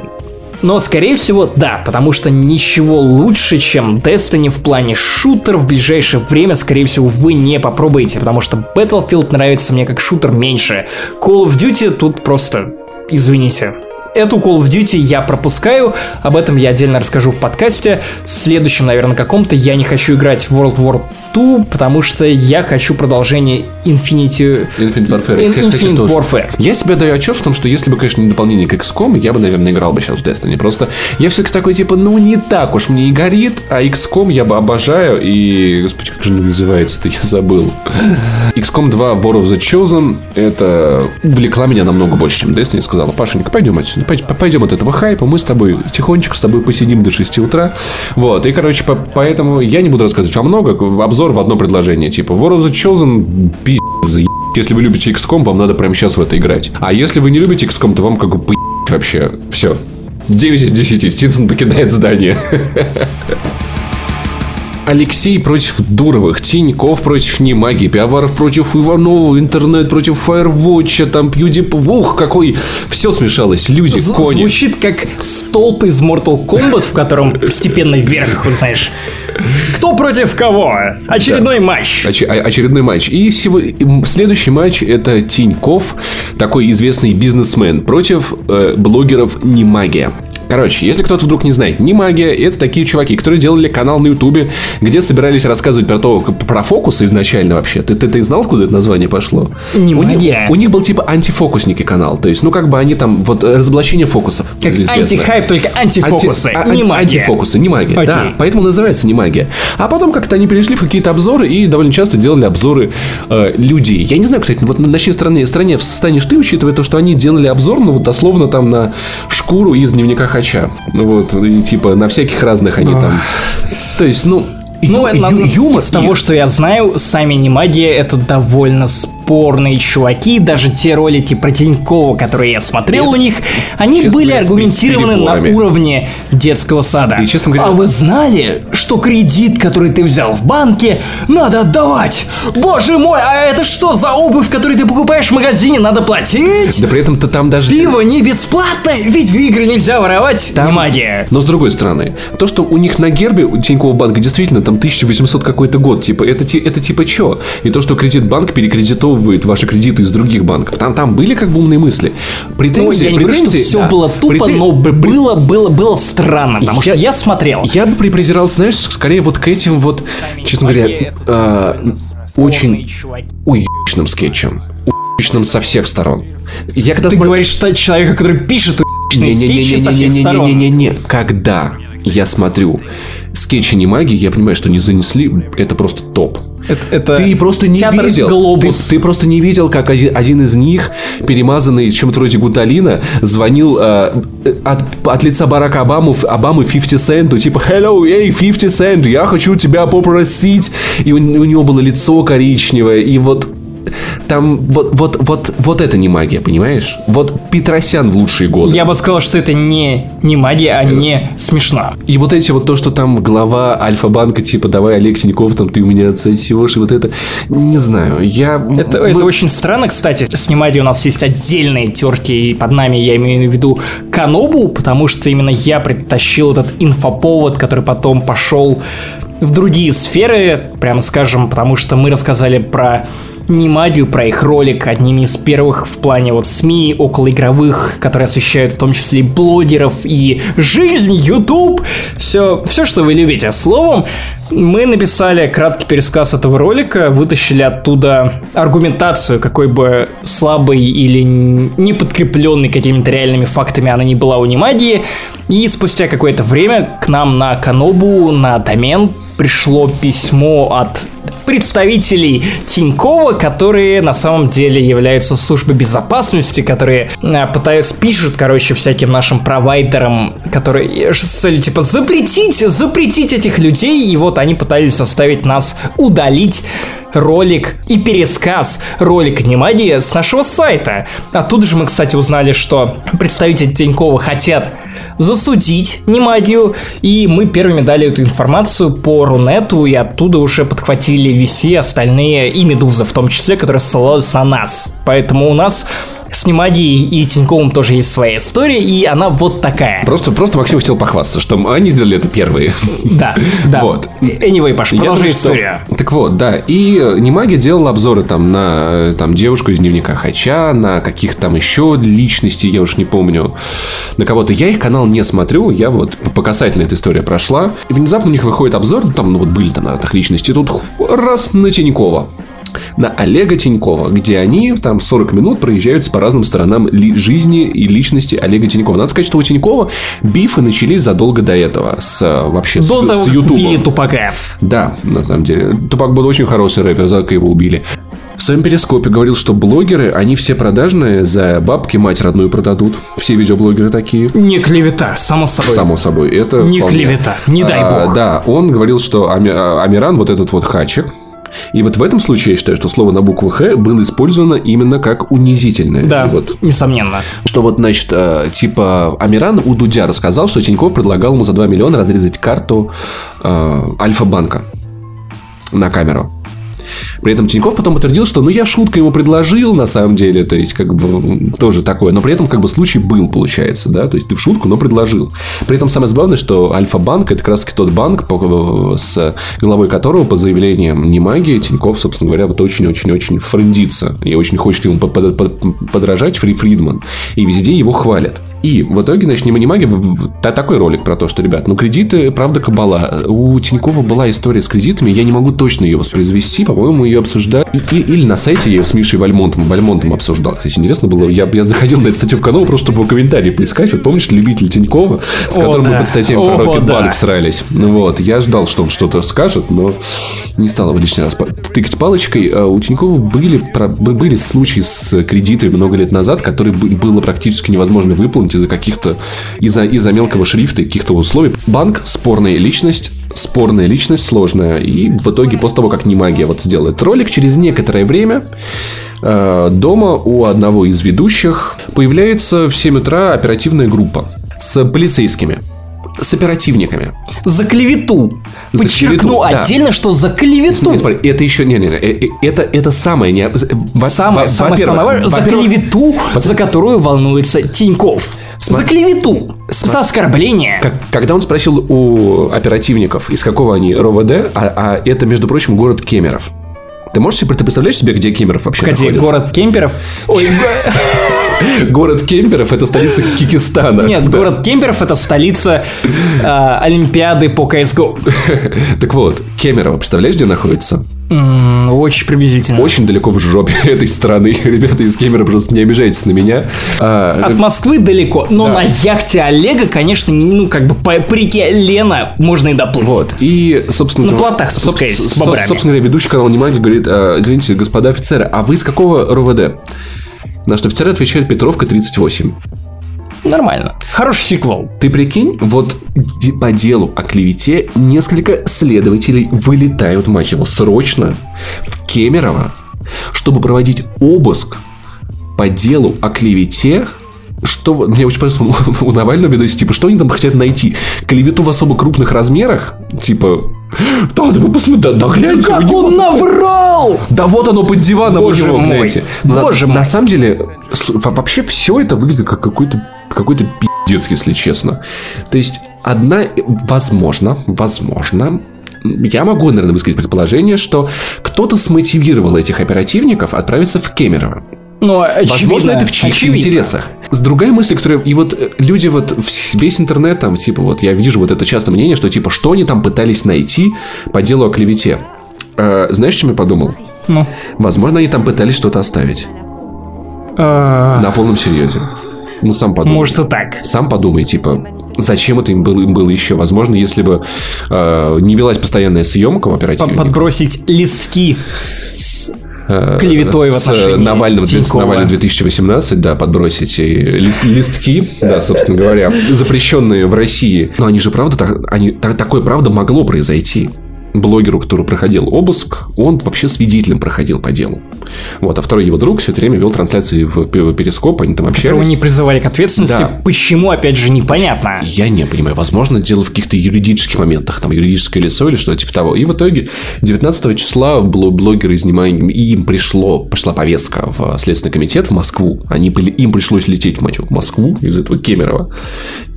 Но, скорее всего, да, потому что ничего лучше, чем Destiny в плане шутер в ближайшее время, скорее всего, вы не попробуете, потому что Battlefield нравится мне как шутер меньше. Call of Duty тут просто, извините. Эту Call of Duty я пропускаю, об этом я отдельно расскажу в подкасте. В следующем, наверное, каком-то я не хочу играть в World War 2, потому что я хочу продолжение Infinity... Infinite Warfare. In- Кстати, Infinite тоже. Warfare. Я себе даю отчет в том, что если бы, конечно, не дополнение к XCOM, я бы, наверное, играл бы сейчас в Destiny. Просто я все-таки такой, типа, ну не так уж мне и горит, а XCOM я бы обожаю. И, господи, как же он называется-то, я забыл. XCOM 2 War of the Chosen, это увлекла меня намного больше, чем Destiny. Сказала, Пашенька, пойдем отсюда, пойдем, пойдем от этого хайпа, мы с тобой тихонечко с тобой посидим до 6 утра. Вот, и, короче, по- поэтому я не буду рассказывать вам много, обзор в одно предложение. Типа, War of the Chosen, пиздец, если вы любите XCOM, вам надо прямо сейчас в это играть. А если вы не любите XCOM, то вам как бы поебать вообще. Все. 9 из 10. Стинсон покидает здание. Алексей против Дуровых, Тиньков против Немаги, Пиаваров против Иванова, Интернет против Фаервотча, там PewDiePie, ух, какой... Все смешалось, люди, З- кони. Звучит как столб из Mortal Kombat, в котором постепенно вверх, знаешь. Кто против кого? Очередной матч. Оч- о- очередной матч. И сего- следующий матч это Тиньков, такой известный бизнесмен, против э, блогеров Немагия. Короче, если кто-то вдруг не знает, не магия, это такие чуваки, которые делали канал на Ютубе, где собирались рассказывать про то, про фокусы изначально вообще. Ты, ты, ты знал, откуда это название пошло? Не у магия. Них, у них был типа антифокусники канал. То есть, ну как бы они там, вот разоблачение фокусов. Как антихайп, только антифокусы, Анти, а, не магия. Антифокусы, не магия, Окей. да. Поэтому называется не магия. А потом как-то они перешли в какие-то обзоры и довольно часто делали обзоры э, людей. Я не знаю, кстати, вот на чьей стороне, стороне станешь ты, учитывая то, что они делали обзор, ну вот дословно там на шкуру из дневника Хача. Вот, и типа на всяких разных они там. То есть, ну, ну, ю- юмор. Из того, что я знаю, сами не магия это довольно спорные чуваки, даже те ролики про Тинькова, которые я смотрел Нет, у них, они были говоря, аргументированы на уровне детского сада. И, честно говоря... А вы знали, что кредит, который ты взял в банке, надо отдавать? Боже мой, а это что за обувь, которую ты покупаешь в магазине, надо платить? Да при этом-то там даже... Пиво не бесплатное, ведь в игры нельзя воровать, там... не магия. Но с другой стороны, то, что у них на гербе у Тинькова банка действительно там 1800 какой-то год, типа, это, это типа что? И то, что кредит банк перекредитовывает арестовывает ваши кредиты из других банков. Там, там были как бы умные мысли. Претензии, ну, я не претензии, говорю, что все да, было тупо, претен... но было, было, было странно, потому я, что я смотрел. Я бы припрезирался, знаешь, скорее вот к этим вот, честно говоря, э, очень уебищным скетчем. Уебищным со всех сторон. Я когда Ты смотр... говоришь, что человек, который пишет уебищные скетчи со всех сторон. Не-не-не-не-не-не. Когда я смотрю скетчи не магии, я понимаю, что не занесли, это просто топ. Это, это ты просто не видел. Глобус. Ты, ты просто не видел, как один, один из них, перемазанный чем-то вроде гуталина, звонил э, от, от лица Барака Обамы, Обамы 50 Центу, типа «Hello, эй, 50 Cent, я хочу тебя попросить». И у, у него было лицо коричневое, и вот там вот, вот, вот, вот это не магия, понимаешь? Вот Петросян в лучшие годы. Я бы сказал, что это не, не магия, а не смешно. И вот эти вот то, что там глава Альфа-банка, типа, давай, Олег Синьков, там, ты у меня отсосешь, и вот это, не знаю, я... Это, Вы... это очень странно, кстати, с Немади у нас есть отдельные терки, и под нами я имею в виду Канобу, потому что именно я притащил этот инфоповод, который потом пошел в другие сферы, прямо скажем, потому что мы рассказали про не магию, про их ролик, одними из первых в плане вот СМИ околоигровых, которые освещают в том числе блогеров и жизнь, YouTube, все, все, что вы любите. Словом, мы написали краткий пересказ этого ролика, вытащили оттуда аргументацию, какой бы слабой или не подкрепленной какими-то реальными фактами она не была у Немагии, и спустя какое-то время к нам на Канобу, на домен пришло письмо от представителей Тинькова, которые на самом деле являются службой безопасности, которые э, пытаются, пишут, короче, всяким нашим провайдерам, которые с целью, типа, запретить, запретить этих людей, и вот они пытались заставить нас удалить ролик и пересказ ролика Немади с нашего сайта. Оттуда же мы, кстати, узнали, что представители Тинькова хотят засудить Немадию, и мы первыми дали эту информацию по Рунету, и оттуда уже подхватили VC, остальные и Медуза в том числе, которые ссылались на нас. Поэтому у нас с Немадией и Тиньковым тоже есть своя история, и она вот такая. Просто, просто Максим хотел похвастаться, что они сделали это первые. Да, да. Вот. Anyway, Паш, продолжи историю. Что... Так вот, да. И Немаги делал обзоры там на там, девушку из дневника Хача, на каких-то там еще личностей, я уж не помню, на кого-то. Я их канал не смотрю, я вот по касательно эта история прошла. И внезапно у них выходит обзор, ну, там, ну вот были там разных личностей, тут раз на Тинькова на Олега Тинькова, где они там 40 минут проезжаются по разным сторонам жизни и личности Олега Тинькова. Надо сказать, что у Тинькова бифы начались задолго до этого, с вообще до с, того, с Ютубом. Тупака. Да, на самом деле. Тупак был очень хороший рэпер, за его убили. В своем перископе говорил, что блогеры, они все продажные, за бабки мать родную продадут. Все видеоблогеры такие. Не клевета, само собой. Само собой, это Не вполне. клевета, не дай а, бог. Да, он говорил, что Ами, а, Амиран, вот этот вот хачик, и вот в этом случае я считаю, что слово на букву Х было использовано именно как унизительное. Да, вот, несомненно. Что вот, значит, э, типа Амиран у Дудя рассказал, что Тиньков предлагал ему за 2 миллиона разрезать карту э, Альфа-банка на камеру. При этом Тиньков потом подтвердил, что ну я шутка ему предложил на самом деле, то есть как бы тоже такое, но при этом как бы случай был, получается, да, то есть ты в шутку, но предложил. При этом самое забавное, что Альфа-банк это как раз тот банк, с главой которого по заявлениям не магии Тиньков, собственно говоря, вот очень-очень-очень френдится и очень хочет ему подражать Фри Фридман, и везде его хвалят. И в итоге, значит, не маги, такой ролик про то, что, ребят, ну кредиты, правда, кабала. У Тинькова была история с кредитами, я не могу точно ее воспроизвести, по-моему, ее обсуждали. И, или на сайте я ее с Мишей Вальмонтом, Вальмонтом обсуждал. Кстати, интересно было, я, я заходил на эту статью в канал просто, чтобы его комментарии поискать. Вот помнишь, любитель Тинькова, с О, которым да. мы под статьями про Рокетбанк да. срались. Ну вот, я ждал, что он что-то скажет, но не стал его лишний раз тыкать палочкой. А у Тинькова были, были случаи с кредитами много лет назад, которые было практически невозможно выполнить из-за каких-то, из-за из мелкого шрифта и каких-то условий. Банк – спорная личность, спорная личность, сложная. И в итоге, после того, как не магия вот сделает ролик, через некоторое время э, дома у одного из ведущих появляется в 7 утра оперативная группа с полицейскими с оперативниками. За клевету. За Подчеркну клевету, отдельно, да. что за клевету. Смотри, это еще не, не, не, э, э, это это самое не. Самое, самое, самое за клевету, за которую волнуется Тиньков. За клевету. За оскорбление. Как, когда он спросил у оперативников, из какого они РОВД, а, а это, между прочим, город Кемеров. Ты можешь себе ты представляешь себе, где Кемеров вообще Погоди, находится? город Кемперов? Ой, Город Кемперов – это столица Кикистана. Нет, город Кемперов – это столица а, Олимпиады по CSGO. Так вот, Кемерово, представляешь, где находится? Очень приблизительно. Очень далеко в жопе этой страны. Ребята из Кемера просто не обижайтесь на меня. А, От Москвы далеко, но да. на яхте Олега, конечно, ну, как бы по, по реке Лена можно и доплыть. Вот. И, собственно... На плотах спускаясь с бобрами. Собственно говоря, ведущий канал Немаги говорит, а, извините, господа офицеры, а вы из какого РОВД? На что офицер отвечает Петровка 38. Нормально. Хороший сиквел. Ты прикинь, вот по делу о клевете несколько следователей вылетают, мать его, срочно в Кемерово, чтобы проводить обыск по делу о клевете что, мне очень понравилось у Навального видосе, типа, что они там хотят найти? Клевету в особо крупных размерах? Типа, да, вы посмотрите, да, да гляньте. Как он наврал! Да вот оно под диваном Боже у него, мой. Боже на, мой. На самом деле, вообще все это выглядит как какой-то какой-то пиздец, если честно. То есть, одна, возможно, возможно, я могу, наверное, высказать предположение, что кто-то смотивировал этих оперативников отправиться в Кемерово. Но очевидно, Возможно, это в чьих очевидно. интересах. С другая мысль, которая... И вот э, люди вот... Весь интернет там, типа, вот я вижу вот это часто мнение, что, типа, что они там пытались найти по делу о клевете. А, знаешь, чем я подумал? Ну? Возможно, они там пытались что-то оставить. А... На полном серьезе. Ну, сам подумай. Может и так. Сам подумай, типа, зачем это им было, им было еще? Возможно, если бы э, не велась постоянная съемка в оперативе. Подбросить листки с Э, клеветой в отношении Навального, с Навального 2018, да, подбросить лист, листки, да, собственно говоря, запрещенные в России. Но они же, правда, так, они, так, такое, правда, могло произойти блогеру, который проходил обыск, он вообще свидетелем проходил по делу. Вот, а второй его друг все это время вел трансляции в Перископ, они там общались. Которого не призывали к ответственности. Да. Почему, опять же, непонятно. Я не понимаю. Возможно, дело в каких-то юридических моментах, там, юридическое лицо или что-то типа того. И в итоге 19 числа блогеры из и им пришло, пришла повестка в Следственный комитет в Москву. Они, им пришлось лететь, мать в Москву из этого Кемерово.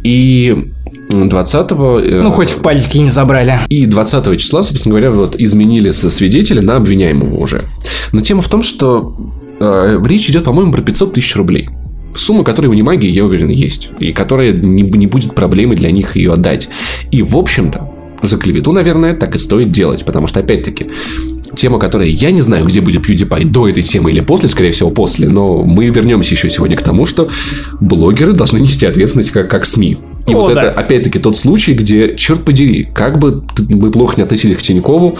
И 20 э, Ну, хоть в пальчики не забрали. И 20 числа, собственно говоря, вот изменили со свидетеля на обвиняемого уже. Но тема в том, что э, речь идет, по-моему, про 500 тысяч рублей. Сумма, которая у Немаги, я уверен, есть. И которая не, не будет проблемой для них ее отдать. И, в общем-то, за клевету, наверное, так и стоит делать. Потому что, опять-таки, тема, которая я не знаю, где будет PewDiePie, до этой темы или после, скорее всего, после, но мы вернемся еще сегодня к тому, что блогеры должны нести ответственность как, как СМИ. И О, вот да. это, опять-таки, тот случай, где, черт подери, как бы мы плохо не относились к Тинькову,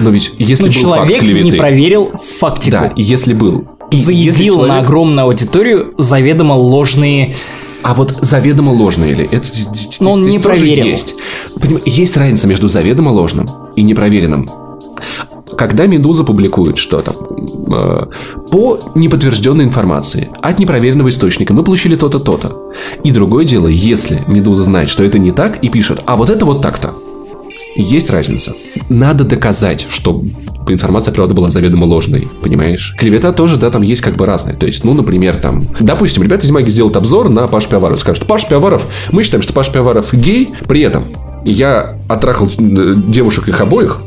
но ведь если но был человек факт клеветы, не проверил фактику. Да, если был. И заявил если человек... на огромную аудиторию заведомо ложные а вот заведомо ложные ли? Это Но он не проверил. Есть. Есть разница между заведомо ложным и непроверенным. Когда Медуза публикует что-то э, по неподтвержденной информации от непроверенного источника, мы получили то-то, то-то. И другое дело, если Медуза знает, что это не так, и пишет, а вот это вот так-то. Есть разница. Надо доказать, что информация, правда, была заведомо ложной, понимаешь? Клевета тоже, да, там есть как бы разные. То есть, ну, например, там, допустим, ребята из магии сделают обзор на Паш Пиаваров. Скажут, Паш Пиаваров, мы считаем, что Паш Пиаваров гей, при этом я отрахал э, девушек их обоих,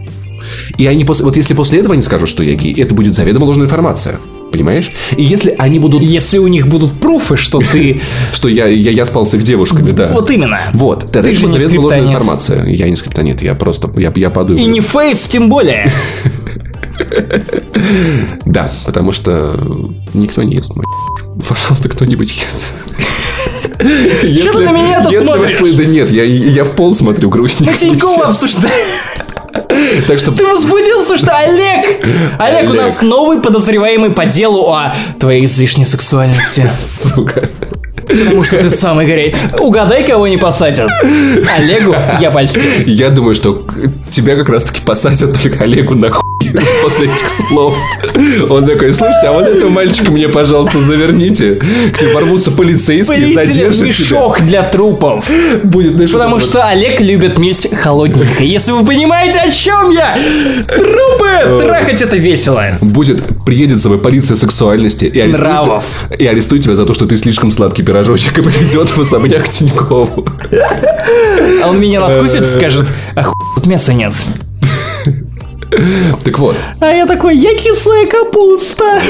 и они после, вот если после этого они скажут, что я гей, это будет заведомо ложная информация. Понимаешь? И если они будут... Если у них будут пруфы, что ты... Что я, я, я спал с их девушками, да. Вот именно. Вот. Тогда Ты это же не ложная информация. Я не скриптонит, я просто... Я, я подумал. И не фейс, тем более. Да, потому что никто не ест мой Пожалуйста, кто-нибудь ест. Чё ты на если вы смотришь? слы- Да нет, я, я в пол смотрю грустненько. Мы Тинькова обсуждаем. Так что Ты возбудился, что Олег? Олег у нас новый подозреваемый по делу о твоей излишней сексуальности. Сука. Потому что ты самый горячий. Угадай, кого не посадят. Олегу я польстил. Я думаю, что тебя как раз-таки посадят только Олегу на хуй после этих слов. Он такой, слушайте, а вот этого мальчика мне, пожалуйста, заверните. К тебе ворвутся полицейские, задержат тебя. мешок для трупов. Будет, Потому что Олег любит месть холодненько. Если вы понимаете, о чем я. Трупы! Трахать это весело. Будет, приедет за тобой полиция сексуальности и арестует, Нравов. и арестует тебя за то, что ты слишком сладкий пирожочек и повезет в особняк Тинькову. А он меня надкусит и скажет, а хуй тут мяса нет. Так вот, А я такой, я кислая капуста.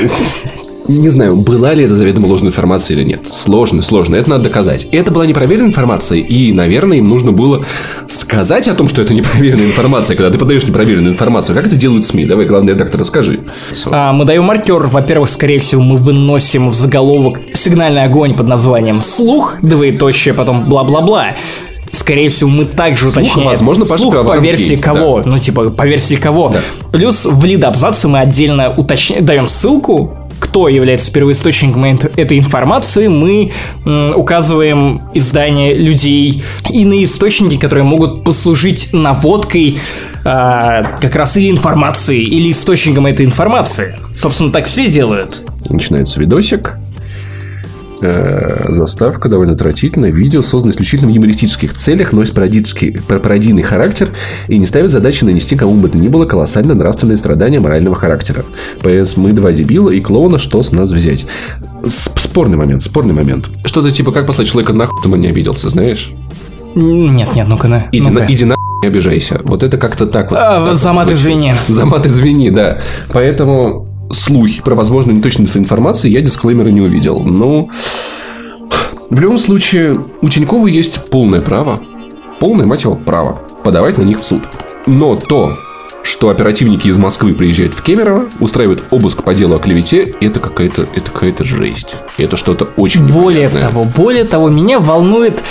не знаю, была ли это заведомо ложная информация или нет. Сложно, сложно, это надо доказать. Это была непроверенная информация, и, наверное, им нужно было сказать о том, что это непроверенная информация, когда ты подаешь непроверенную информацию. Как это делают СМИ? Давай, главный редактор, расскажи. А, мы даем маркер. Во-первых, скорее всего, мы выносим в заголовок сигнальный огонь под названием «Слух», двоеточие, потом бла-бла-бла. Скорее всего, мы также Слух, уточняем. возможно, Паша Слух по Коваров версии гей, кого? Ну, типа, по версии кого? Да. Плюс в лид абзаце мы отдельно уточняем, даем ссылку, кто является первоисточником эт- этой информации, мы указываем издания людей, иные источники, которые могут послужить наводкой а, как раз или информации, или источником этой информации. Собственно, так все делают. Начинается видосик. Э, Заставка довольно отвратительная. Видео создано исключительно в юмористических целях, носит пародический, пар- пародийный характер и не ставит задачи нанести кому бы то ни было колоссально нравственные страдания морального характера. ПС мы два дебила и клоуна, что с нас взять? Спорный момент, спорный момент. Что-то типа, как послать человека нахуй, чтобы он не обиделся, знаешь? Нет, нет, ну-ка на. Иди, ну-ка. на, иди на не обижайся. Вот это как-то так вот. А, так вот Замат, звучит. извини. Замат, извини, да. Поэтому слухи про возможную неточную информацию я дисклеймера не увидел. Ну, в любом случае, у Тинькова есть полное право, полное, мать его, право подавать на них в суд. Но то, что оперативники из Москвы приезжают в Кемерово, устраивают обыск по делу о клевете, это какая-то, это какая-то жесть. Это что-то очень Более того, более того, меня волнует,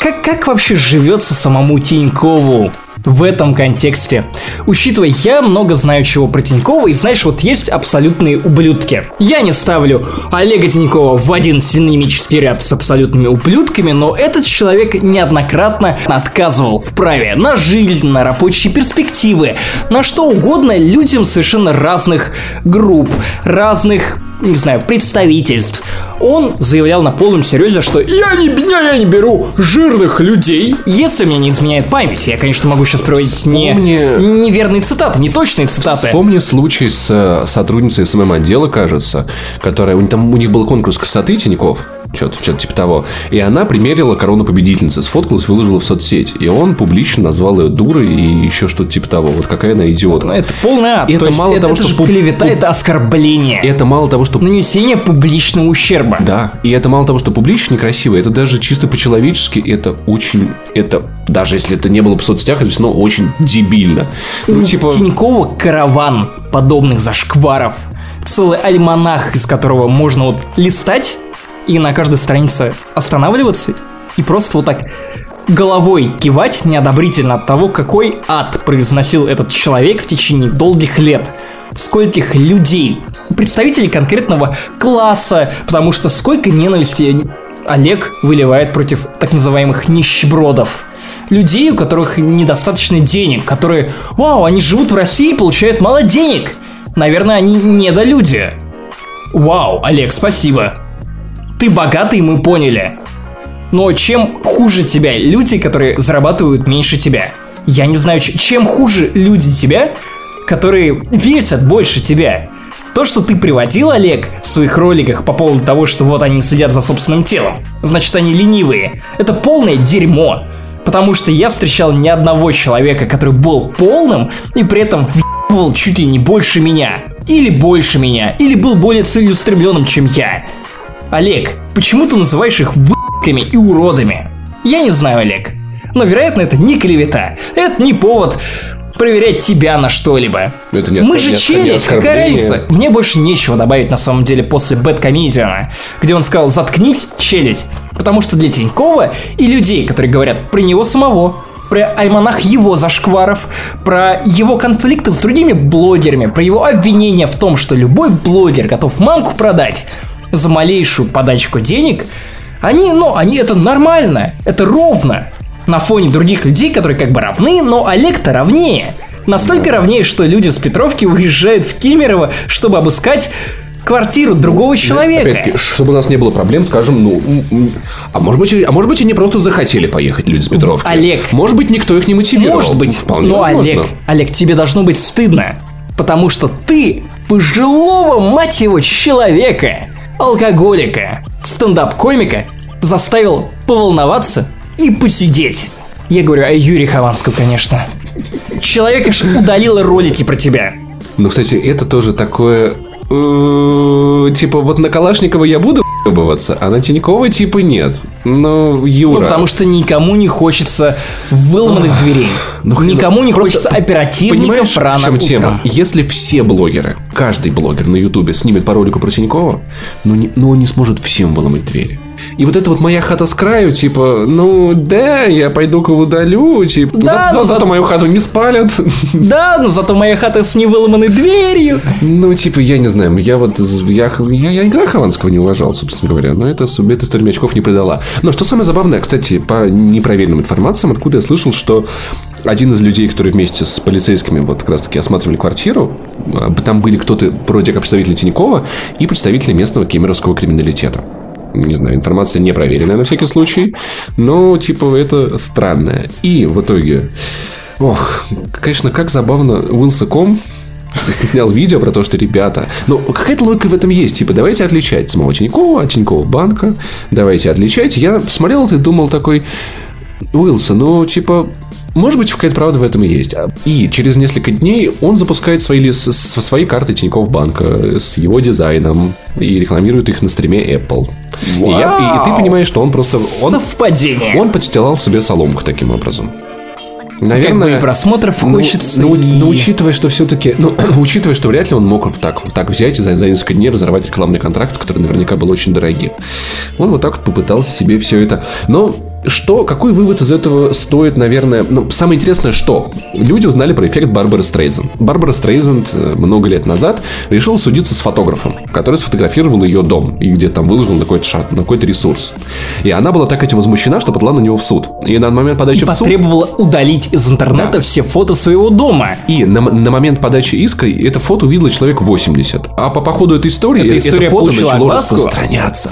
как, как вообще живется самому Тинькову в этом контексте. Учитывая, я много знаю чего про Тинькова, и знаешь, вот есть абсолютные ублюдки. Я не ставлю Олега Тинькова в один синонимический ряд с абсолютными ублюдками, но этот человек неоднократно отказывал в праве на жизнь, на рабочие перспективы, на что угодно людям совершенно разных групп, разных не знаю, представительств. Он заявлял на полном серьезе, что я не, я, я не беру жирных людей. Если мне не изменяет память, я, конечно, могу сейчас приводить не, Вспомни- неверные цитаты, не точные цитаты. Вспомни случай с э, сотрудницей СММ отдела, кажется, которая у них там у них был конкурс красоты Тиньков, что-то, что-то типа того, и она примерила корону победительницы, сфоткалась, выложила в соцсеть, и он публично назвал ее дурой и еще что-то типа того, вот какая она идиотка. Ну, Это полный ад. Это мало это, того, это что же клевета, это оскорбление. Это мало того, что Нанесение публичного ущерба. Да, и это мало того, что публично некрасиво, это даже чисто по-человечески, это очень, это, даже если это не было бы в соцсетях, это все равно очень дебильно. Ну, типа, Тинькова караван подобных зашкваров. Целый альманах, из которого можно вот листать и на каждой странице останавливаться и просто вот так головой кивать неодобрительно от того, какой ад произносил этот человек в течение долгих лет. Скольких людей, представителей конкретного класса, потому что сколько ненависти Олег выливает против так называемых нищебродов людей, у которых недостаточно денег, которые, вау, они живут в России и получают мало денег. Наверное, они недолюди. Вау, Олег, спасибо. Ты богатый, мы поняли. Но чем хуже тебя люди, которые зарабатывают меньше тебя? Я не знаю, чем хуже люди тебя, которые весят больше тебя. То, что ты приводил, Олег, в своих роликах по поводу того, что вот они следят за собственным телом, значит они ленивые. Это полное дерьмо. Потому что я встречал ни одного человека, который был полным и при этом въебывал чуть ли не больше меня. или больше меня, или был более целеустремленным, чем я. Олег, почему ты называешь их вы**ками и уродами? Я не знаю, Олег. Но, вероятно, это не клевета. Это не повод проверять тебя на что-либо. Это не Мы же челюсть, какая разница? Мне больше нечего добавить на самом деле после Бэткомедиана, где он сказал «заткнись, челюсть», потому что для Тинькова и людей, которые говорят про него самого, про альманах его зашкваров, про его конфликты с другими блогерами, про его обвинения в том, что любой блогер готов мамку продать за малейшую подачку денег, они, ну, они это нормально, это ровно на фоне других людей, которые как бы равны, но Олег-то равнее. Настолько равнее, что люди с Петровки уезжают в Кемерово, чтобы обыскать квартиру другого человека. Опять-таки, чтобы у нас не было проблем, скажем, ну, а может быть, а может быть, они просто захотели поехать люди с Петровки. Олег. Может быть, никто их не мотивировал. Может быть, Вполне но возможно. Олег, Олег, тебе должно быть стыдно, потому что ты пожилого, мать его, человека, алкоголика, стендап-комика заставил поволноваться и посидеть. Я говорю о Юрии Хованском, конечно. Человека ж удалило ролики про тебя. Ну, кстати, это тоже такое... э, Типа, вот на Калашникова я буду ебываться, а на Тинькова типа нет. Ну, Юра... Ну, потому что никому не хочется выломанных дверей. Ну, никому не хочется оперативников Понимаешь, рано в чем утром. тема? Если все блогеры, каждый блогер на Ютубе снимет по ролику про Тинькова, ну, не, ну он не сможет всем выломать двери. И вот это вот моя хата с краю, типа, ну да, я пойду-ка удалю, типа, Да, за- ну, зато за- мою хату не спалят. Да, но зато моя хата с невыломанной дверью. Ну, типа, я не знаю, я вот, я, я, я никогда Хованского не уважал, собственно говоря, но это, эта история очков не придала. Но что самое забавное, кстати, по непроверенным информациям, откуда я слышал, что один из людей, которые вместе с полицейскими вот как раз-таки осматривали квартиру, а, там были кто-то вроде как представители Тинькова и представители местного кемеровского криминалитета. Не знаю, информация не проверенная на всякий случай, но, типа, это странное. И в итоге, ох, конечно, как забавно Wilson.com снял видео про то, что ребята... Ну, какая-то логика в этом есть. Типа, давайте отличать самого Тинькова от Тинькова банка. Давайте отличать. Я смотрел это и думал такой... Уилсон, ну, типа, может быть, какая-то правда в этом и есть. И через несколько дней он запускает свои, ли- с- со своей карты Тинькофф банка с его дизайном и рекламирует их на стриме Apple. И, я- и- и ты понимаешь, что он просто... Он, Совпадение. он подстилал себе соломку таким образом. как Наверное, бы и просмотров ну, хочется. ну, и- ну, учитывая, что все-таки, ну, учитывая, что вряд ли он мог вот так, вот так взять и за, за несколько дней разорвать рекламный контракт, который наверняка был очень дорогим. Он вот так вот попытался себе все это. Но что, какой вывод из этого стоит, наверное... Ну, самое интересное, что люди узнали про эффект Барбары Стрейзен. Барбара Стрейзенд э, много лет назад решила судиться с фотографом, который сфотографировал ее дом и где там выложил на какой-то шат, на какой-то ресурс. И она была так этим возмущена, что подала на него в суд. И на момент подачи в суд... потребовала удалить из интернета Да. все фото своего дома. И на, на момент подачи иска это фото увидело человек 80. А по, по ходу этой истории Эта это история фото получила начало огласку? распространяться.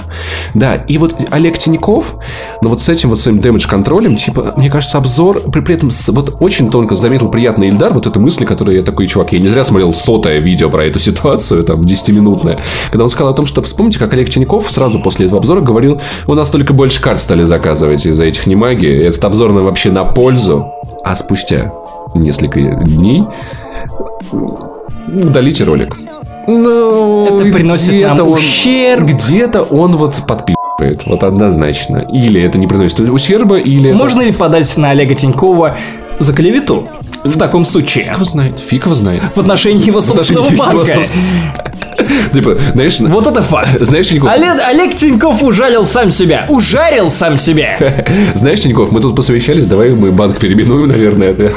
Да, и вот Олег Тиняков, ну вот с этим вот своим дэмэдж-контролем, типа, мне кажется, обзор, при, при этом вот очень тонко заметил приятный Ильдар, вот эту мысль, которую я такой, чувак, я не зря смотрел сотое видео про эту ситуацию, там, 10-минутное, когда он сказал о том, что, вспомните, как Олег Тиняков сразу после этого обзора говорил, у нас только больше карт стали заказывать из-за этих немаги, этот обзор нам вообще на пользу, а спустя несколько дней удалите ролик. Ну, Это приносит нам он- ущерб. Где-то он вот подпи***ает, вот однозначно. Или это не приносит ущерба, или это- Можно ли подать на Олега Тинькова за клевету? В таком случае. Фиг его знает, фиг его знает. В отношении его собственного банка. Типа, знаешь, Вот это факт. знаешь, Тиньков, Олег, Олег Тиньков ужалил сам себя. Ужарил сам себя. знаешь, Тиньков, мы тут посовещались, давай мы банк переименуем, наверное.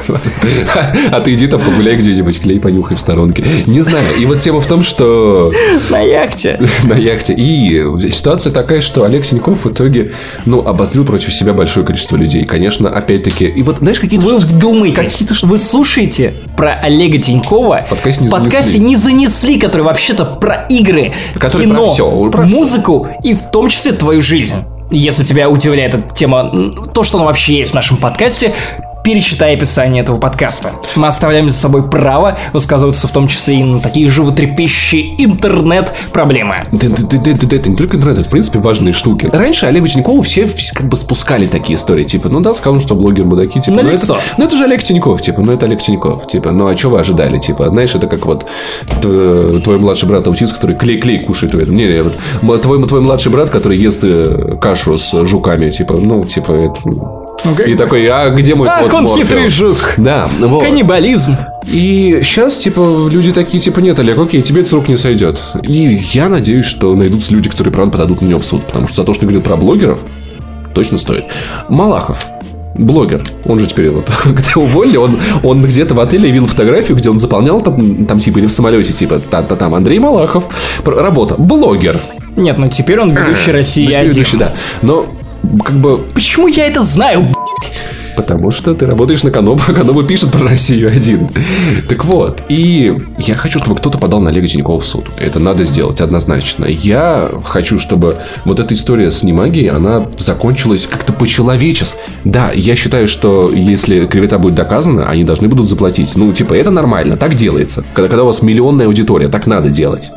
А ты иди там погуляй где-нибудь, клей понюхай в сторонке. Не знаю. И вот тема в том, что На яхте. на яхте. И ситуация такая, что Олег Синяков в итоге, ну, обозрил против себя большое количество людей. Конечно, опять-таки. И вот, знаешь, какие-то... Вы вдумайтесь, Какие-то вы слушаете про Олега Тинькова В подкасте не в подкасте занесли. не занесли, который вообще-то про игры, Который кино, про всё, про музыку и в том числе твою жизнь. Если тебя удивляет эта тема, то, что она вообще есть в нашем подкасте, перечитай описание этого подкаста. Мы оставляем за собой право высказываться в том числе и на такие животрепещущие интернет-проблемы. Да, да, да, да, да, это не только интернет, это, в принципе, важные штуки. Раньше Олегу Тинькову все как бы спускали такие истории, типа, ну да, скажем, что блогер мудаки, типа, На ну лицо. это, ну это же Олег Тиньков, типа, ну это Олег Тиньков, типа, ну а что вы ожидали, типа, знаешь, это как вот твой младший брат аутист, который клей-клей кушает в этом. Не, не, вот, твой, твой младший брат, который ест э, кашу с жуками, типа, ну, типа, это... И такой, а где мой Ах, он Морфеус?» хитрый жук. Да, вот. Каннибализм. И сейчас, типа, люди такие, типа, нет, Олег, окей, тебе это с рук не сойдет. И я надеюсь, что найдутся люди, которые, правда, подадут на него в суд. Потому что за то, что говорил про блогеров, точно стоит. Малахов. Блогер. Он же теперь вот, когда уволили, он, он где-то в отеле видел фотографию, где он заполнял там, там типа, или в самолете, типа, та-та там Андрей Малахов. Работа. Блогер. Нет, ну теперь он ведущий России один. Ведущий, да. Но, как бы, Почему я это знаю? Потому что ты работаешь на Канобу, а Каноба пишет про Россию один. Так вот, и я хочу, чтобы кто-то подал на Олега Тинькова в суд. Это надо сделать однозначно. Я хочу, чтобы вот эта история с немагией, она закончилась как-то по-человечески. Да, я считаю, что если клевета будет доказана, они должны будут заплатить. Ну, типа, это нормально, так делается. Когда, когда у вас миллионная аудитория, так надо делать.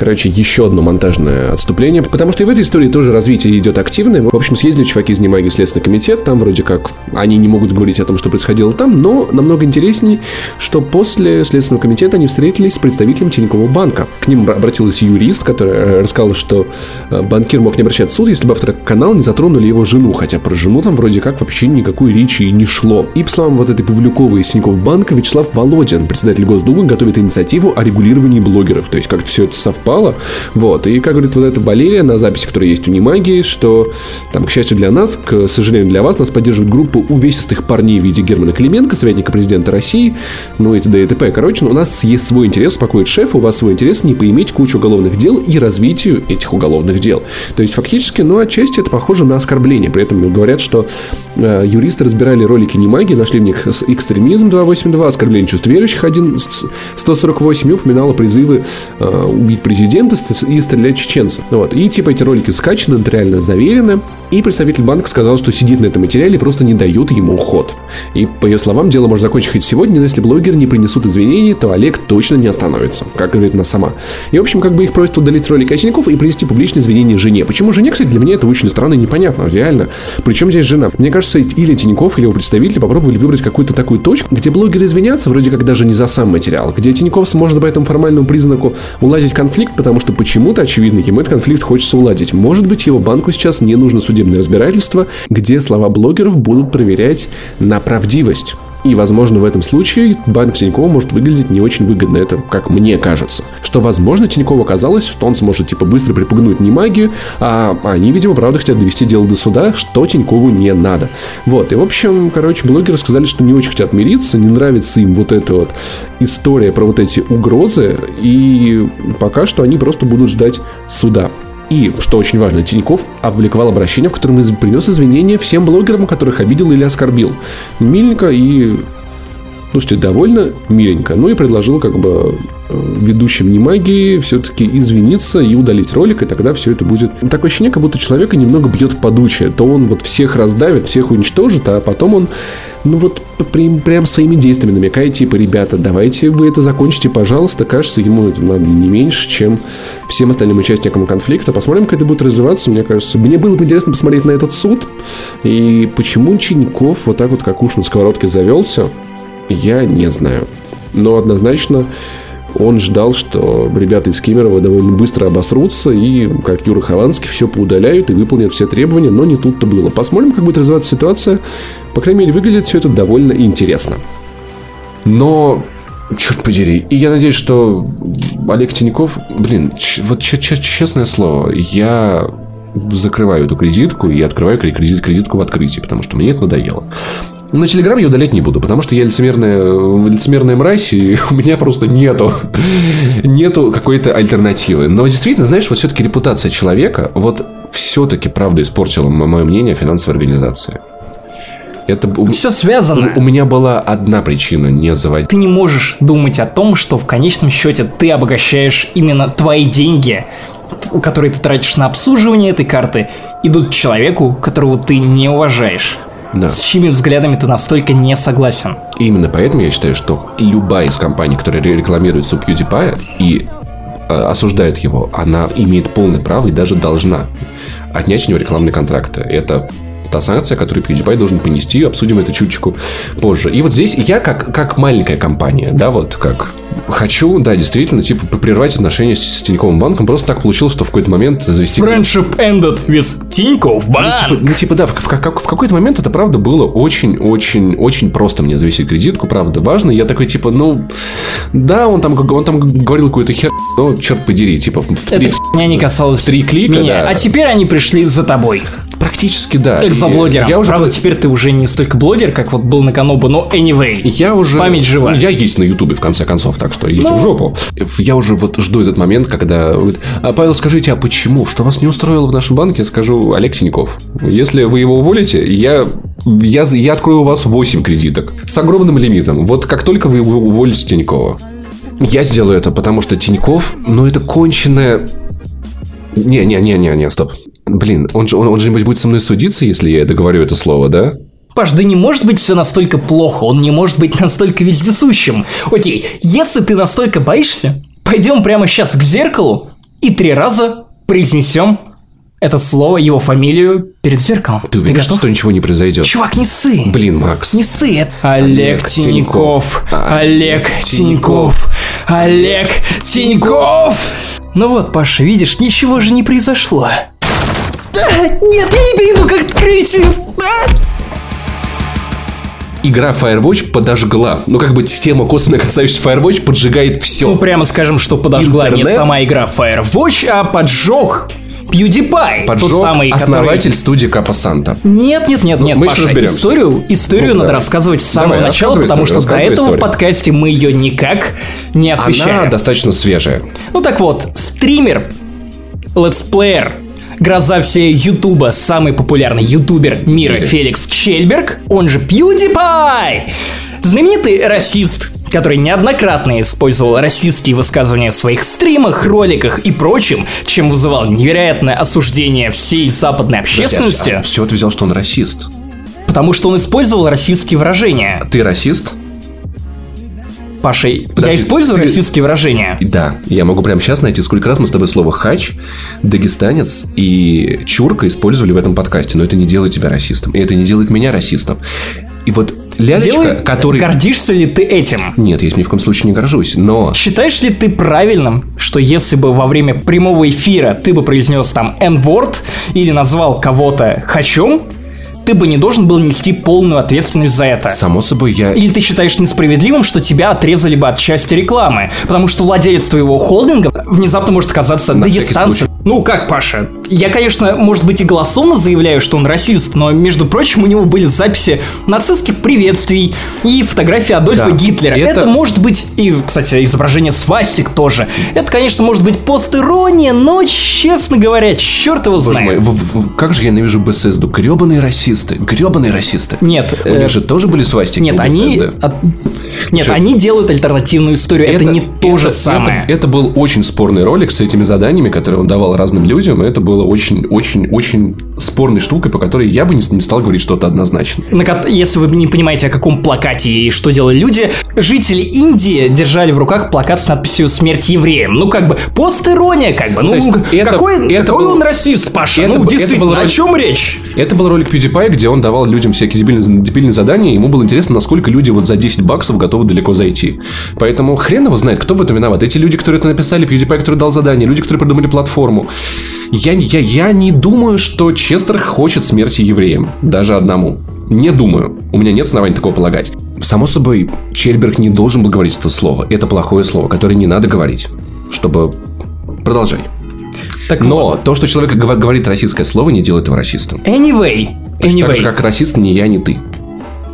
Короче, еще одно монтажное отступление, потому что и в этой истории тоже развитие идет активное. В общем, съездили чуваки из Немаги Следственный комитет, там вроде как они не могут говорить о том, что происходило там, но намного интересней, что после Следственного комитета они встретились с представителем Тинькофф банка. К ним обратилась юрист, которая рассказала, что э, банкир мог не обращаться в суд, если бы авторы канала не затронули его жену, хотя про жену там вроде как вообще никакой речи и не шло. И по словам вот этой Павлюковой из Тинькофф банка, Вячеслав Володин, председатель Госдумы, готовит инициативу о регулировании блогеров. То есть как-то все это совпало. Вот. И как говорит вот эта Валерия на записи, которая есть у Немагии, что там, к счастью для нас, к сожалению для вас, нас поддерживает группа увесистых парней в виде Германа Клименко, советника президента России, ну и т.д. и т.п. Короче, у нас есть свой интерес, успокоит шеф, у вас свой интерес не поиметь кучу уголовных дел и развитию этих уголовных дел. То есть, фактически, ну, отчасти это похоже на оскорбление. При этом говорят, что э, юристы разбирали ролики Немаги, нашли в них экстремизм 282, оскорбление чувств верующих 1, с- 148 и упоминало призывы э, убить президента ст- и стрелять чеченцев. Вот. И типа эти ролики скачаны, нотариально заверены. И представитель банка сказал, что сидит на этом материале просто не дают ему ход. И по ее словам, дело может закончить хоть сегодня, но если блогеры не принесут извинений, то Олег точно не остановится, как говорит она сама. И, в общем, как бы их просят удалить ролик Осеньков и принести публичные извинения жене. Почему жене, кстати, для меня это очень странно и непонятно, реально. Причем здесь жена? Мне кажется, или Тиньков, или его представители попробовали выбрать какую-то такую точку, где блогеры извинятся, вроде как даже не за сам материал, где Тиньков сможет по этому формальному признаку уладить конфликт, потому что почему-то, очевидно, ему этот конфликт хочется уладить. Может быть, его банку сейчас не нужно судебное разбирательство, где слова блогеров будут проверять на правдивость. И, возможно, в этом случае банк Тинькова может выглядеть не очень выгодно, это как мне кажется. Что, возможно, Тинькову оказалось, что он сможет, типа, быстро припугнуть не магию, а они, видимо, правда хотят довести дело до суда, что Тинькову не надо. Вот, и, в общем, короче, блогеры сказали, что не очень хотят мириться, не нравится им вот эта вот история про вот эти угрозы, и пока что они просто будут ждать суда. И, что очень важно, Тиньков опубликовал обращение, в котором принес извинения всем блогерам, которых обидел или оскорбил. Миленько и Слушайте, довольно миленько. Ну и предложил как бы э, ведущим Немагии все-таки извиниться и удалить ролик, и тогда все это будет... Такое ощущение, как будто человека немного бьет подучие. То он вот всех раздавит, всех уничтожит, а потом он, ну вот прям, прям своими действиями намекает, типа, ребята, давайте вы это закончите, пожалуйста. Кажется, ему это надо не меньше, чем всем остальным участникам конфликта. Посмотрим, как это будет развиваться. Мне кажется, мне было бы интересно посмотреть на этот суд. И почему Чиньков вот так вот, как уж на сковородке завелся, я не знаю. Но однозначно он ждал, что ребята из Кемерово довольно быстро обосрутся и, как Юра Хованский, все поудаляют и выполнят все требования, но не тут-то было. Посмотрим, как будет развиваться ситуация. По крайней мере, выглядит все это довольно интересно. Но Черт подери. И я надеюсь, что Олег Тиньков, блин, вот честное слово, я закрываю эту кредитку и открываю кредит, кредитку в открытии, потому что мне это надоело. На Телеграм я удалять не буду, потому что я лицемерная, лицемерная мразь, и у меня просто нету, нету какой-то альтернативы. Но действительно, знаешь, вот все-таки репутация человека, вот все-таки правда испортила мое мнение о финансовой организации. Это Все связано. у, у меня была одна причина не заводить. Ты не можешь думать о том, что в конечном счете ты обогащаешь именно твои деньги, которые ты тратишь на обслуживание этой карты, идут человеку, которого ты не уважаешь. Да. С чьими взглядами ты настолько не согласен? И именно поэтому я считаю, что любая из компаний, которая рекламируется у PewDiePie и э, осуждает его, она имеет полное право и даже должна отнять у него рекламные контракты. Это та санкция, которую PewDiePie должен понести. Обсудим это чуточку позже. И вот здесь я как, как маленькая компания, да, вот как хочу, да, действительно, типа, прервать отношения с, с Тиньковым банком. Просто так получилось, что в какой-то момент завести... Friendship ended with Тиньков банк. Ну, типа, ну, типа да, в, в, в, в какой-то момент это, правда, было очень-очень-очень просто мне завести кредитку, правда, важно. Я такой, типа, ну, да, он там, он там говорил какую-то хер, но, черт подери, типа, в, в три... Это меня не касалось три клика, меня. да. А теперь они пришли за тобой. Практически, да. Как за блогером. Я уже... Правда, теперь ты уже не столько блогер, как вот был на Канобу, но anyway. Я уже... Память жива. Ну, я есть на Ютубе, в конце концов, так что идите Ну. в жопу. Я уже вот жду этот момент, когда... А, Павел, скажите, а почему? Что вас не устроило в нашем банке? Я скажу, Олег Тиньков. Если вы его уволите, я... Я, я открою у вас 8 кредиток с огромным лимитом. Вот как только вы уволите Тинькова. Я сделаю это, потому что Тиньков, ну, это конченая... Не-не-не-не-не, стоп. Блин, он же, он, он же будет со мной судиться, если я это говорю, это слово, да? Паш, да не может быть все настолько плохо, он не может быть настолько вездесущим. Окей, если ты настолько боишься, пойдем прямо сейчас к зеркалу и три раза произнесем это слово, его фамилию перед зеркалом. Ты уверен, готов? что ничего не произойдет? Чувак, не ссы. Блин, Макс. Не ссы. Олег Тиньков. Олег Тиньков. Олег Тиньков. Ну вот, Паша, видишь, ничего же не произошло. Да, нет, я не перейду как открытие. Игра Firewatch подожгла. Ну, как бы тема косвенно касающаяся Firewatch поджигает все. Ну, прямо скажем, что подожгла не Интернет? сама игра Firewatch, а поджег PewDiePie. Поджег тот самый, который- основатель студии Капа Санта. Нет, нет, нет, Ну, нет, мы Паша, еще разберемся. историю, историю Ну, надо давай. рассказывать с самого Давай, начала, потому историю, что до этого в историю. подкасте мы ее никак не освещаем. Она достаточно свежая. Ну так вот, стример, летсплеер, гроза всей Ютуба, самый популярный ютубер мира. Феликс Чельберг, он же PewDiePie, знаменитый расист, который неоднократно использовал расистские высказывания в своих стримах, роликах и прочем, чем вызывал невероятное осуждение всей западной общественности, А с чего ты взял, что он расист? потому что он использовал расистские выражения. Ты расист? Паша, я использую ты- расистские выражения? Да, я могу прямо сейчас найти, сколько раз мы с тобой слово «хач», «дагестанец» и «чурка» использовали в этом подкасте, но это не делает тебя расистом, и это не делает меня расистом. И вот лялечка, Делай- который... Гордишься ли ты этим? Нет, я ни в коем случае не горжусь, но... Считаешь ли ты правильным, что если бы во время прямого эфира ты бы произнес там N-word или назвал кого-то хачом, ты бы не должен был нести полную ответственность за это? Само собой, я... Или ты считаешь несправедливым, что тебя отрезали бы от части рекламы? Потому что владелец твоего холдинга внезапно может оказаться На дагестанцем. Ну как, Паша? Я, конечно, может быть и голословно заявляю, что он расист, но, между прочим, у него были записи нацистских приветствий и фотографии Адольфа Да. Гитлера. Это- Это... может быть и, кстати, изображение свастик тоже. Это, конечно, может быть постерония, но, честно говоря, черт его Боже знает. мой, в- в- как же я ненавижу БССДу. Гребаные расисты. Гребаные расисты. Нет, У э, них же тоже были свастики Нет, они... От- Нет, Же- они делают альтернативную историю. Это, не то же это- самое. Это, это был очень спорный ролик с этими заданиями, которые он давал разным людям. Это было очень-очень-очень спорной штукой, по которой я бы не, не стал говорить что-то однозначно. Если вы не понимаете, о каком плакате и что делали люди, жители Индии держали в руках плакат с надписью «Смерть евреям». Ну, как бы, постерония, как бы. Ну, есть это- какой, это какой был- он расист, Паша? это ну, это действительно, был о чем речь? Это был ролик PewDiePie, где он давал людям всякие дебильные, дебильные задания, ему было интересно, насколько люди вот за 10 баксов готовы далеко зайти. Поэтому хрен его знает, кто в этом виноват. Эти люди, которые это написали, PewDiePie, который дал задание, люди, которые придумали платформу. Я, я, я не думаю, что Честер хочет смерти евреям. Даже одному. Не думаю. У меня нет оснований такого полагать. Само собой, Чельберг не должен был говорить это слово. Это плохое слово, которое не надо говорить. Чтобы... Продолжай. Так Но вот. то, что человек гов- говорит российское слово, не делает его расистом. Anyway, Точно Так же, anyway, как расист ни я, ни ты.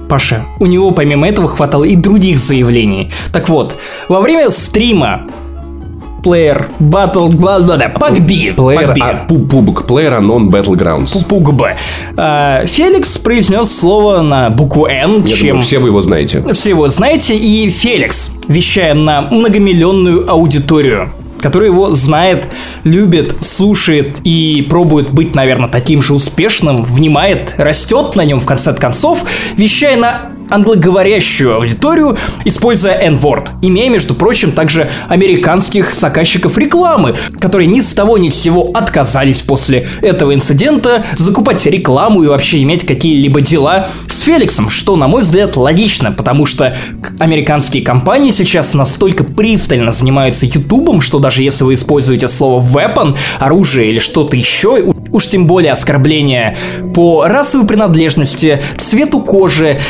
Паша, у него помимо этого хватало и других заявлений. Так вот, во время стрима Player Battle бла бла Пакби Player, Пакби. а, пу- пубг, Player Unknown Battlegrounds. Пугба. А, Феликс произнес слово на букву Н, Я чем думаю, все вы его знаете. все его знаете, и Феликс, вещая на многомиллионную аудиторию, который его знает, любит, слушает и пробует быть, наверное, таким же успешным, внимает, растет на нем в конце концов, вещая на англоговорящую аудиторию, используя N-word, имея, между прочим, также американских заказчиков рекламы, которые ни с того ни с сего отказались после этого инцидента закупать рекламу и вообще иметь какие-либо дела с Феликсом, что, на мой взгляд, логично, потому что американские компании сейчас настолько пристально занимаются Ютубом, что даже если вы используете слово weapon, оружие или что-то еще, уж тем более оскорбление по расовой принадлежности, цвету кожи,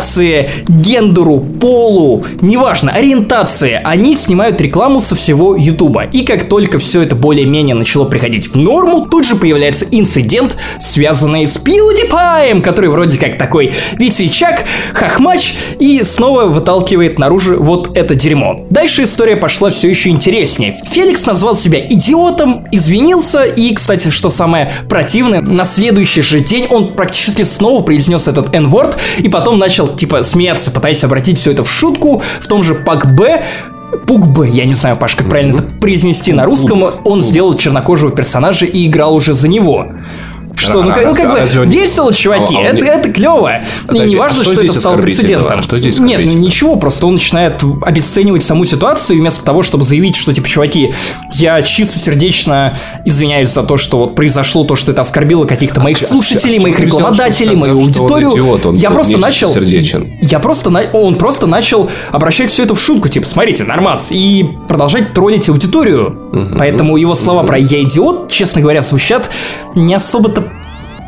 нации, гендеру, полу, неважно, ориентации, они снимают рекламу со всего Ютуба. И как только все это более-менее начало приходить в норму, тут же появляется инцидент, связанный с PewDiePie, который вроде как такой весельчак, хохмач, и снова выталкивает наружу вот это дерьмо. Дальше история пошла все еще интереснее. Феликс назвал себя идиотом, извинился, и, кстати, что самое противное, на следующий же день он практически снова произнес этот N-word, и потом начал, типа, смеяться, пытаясь обратить все это в шутку, в том же Пак Б, Пук Б, я не знаю, Паш, как правильно это произнести на русском, он сделал чернокожего персонажа и играл уже за него. Что, ну, как, ну, как бы, весело, чуваки, а, а это, это клево. И не важно, а что, что это стало прецедентом. Что здесь Нет, ну ничего, просто он начинает обесценивать саму ситуацию, вместо того, чтобы заявить, что, типа, чуваки, я чисто сердечно извиняюсь за то, что вот произошло то, что это оскорбило каких-то моих слушателей, моих рекламодателей, мою аудиторию. Я просто начал... Я просто... Он просто начал обращать все это в шутку, типа, смотрите, нормас, и продолжать троллить аудиторию. Поэтому его слова про «я идиот», честно говоря, звучат не особо-то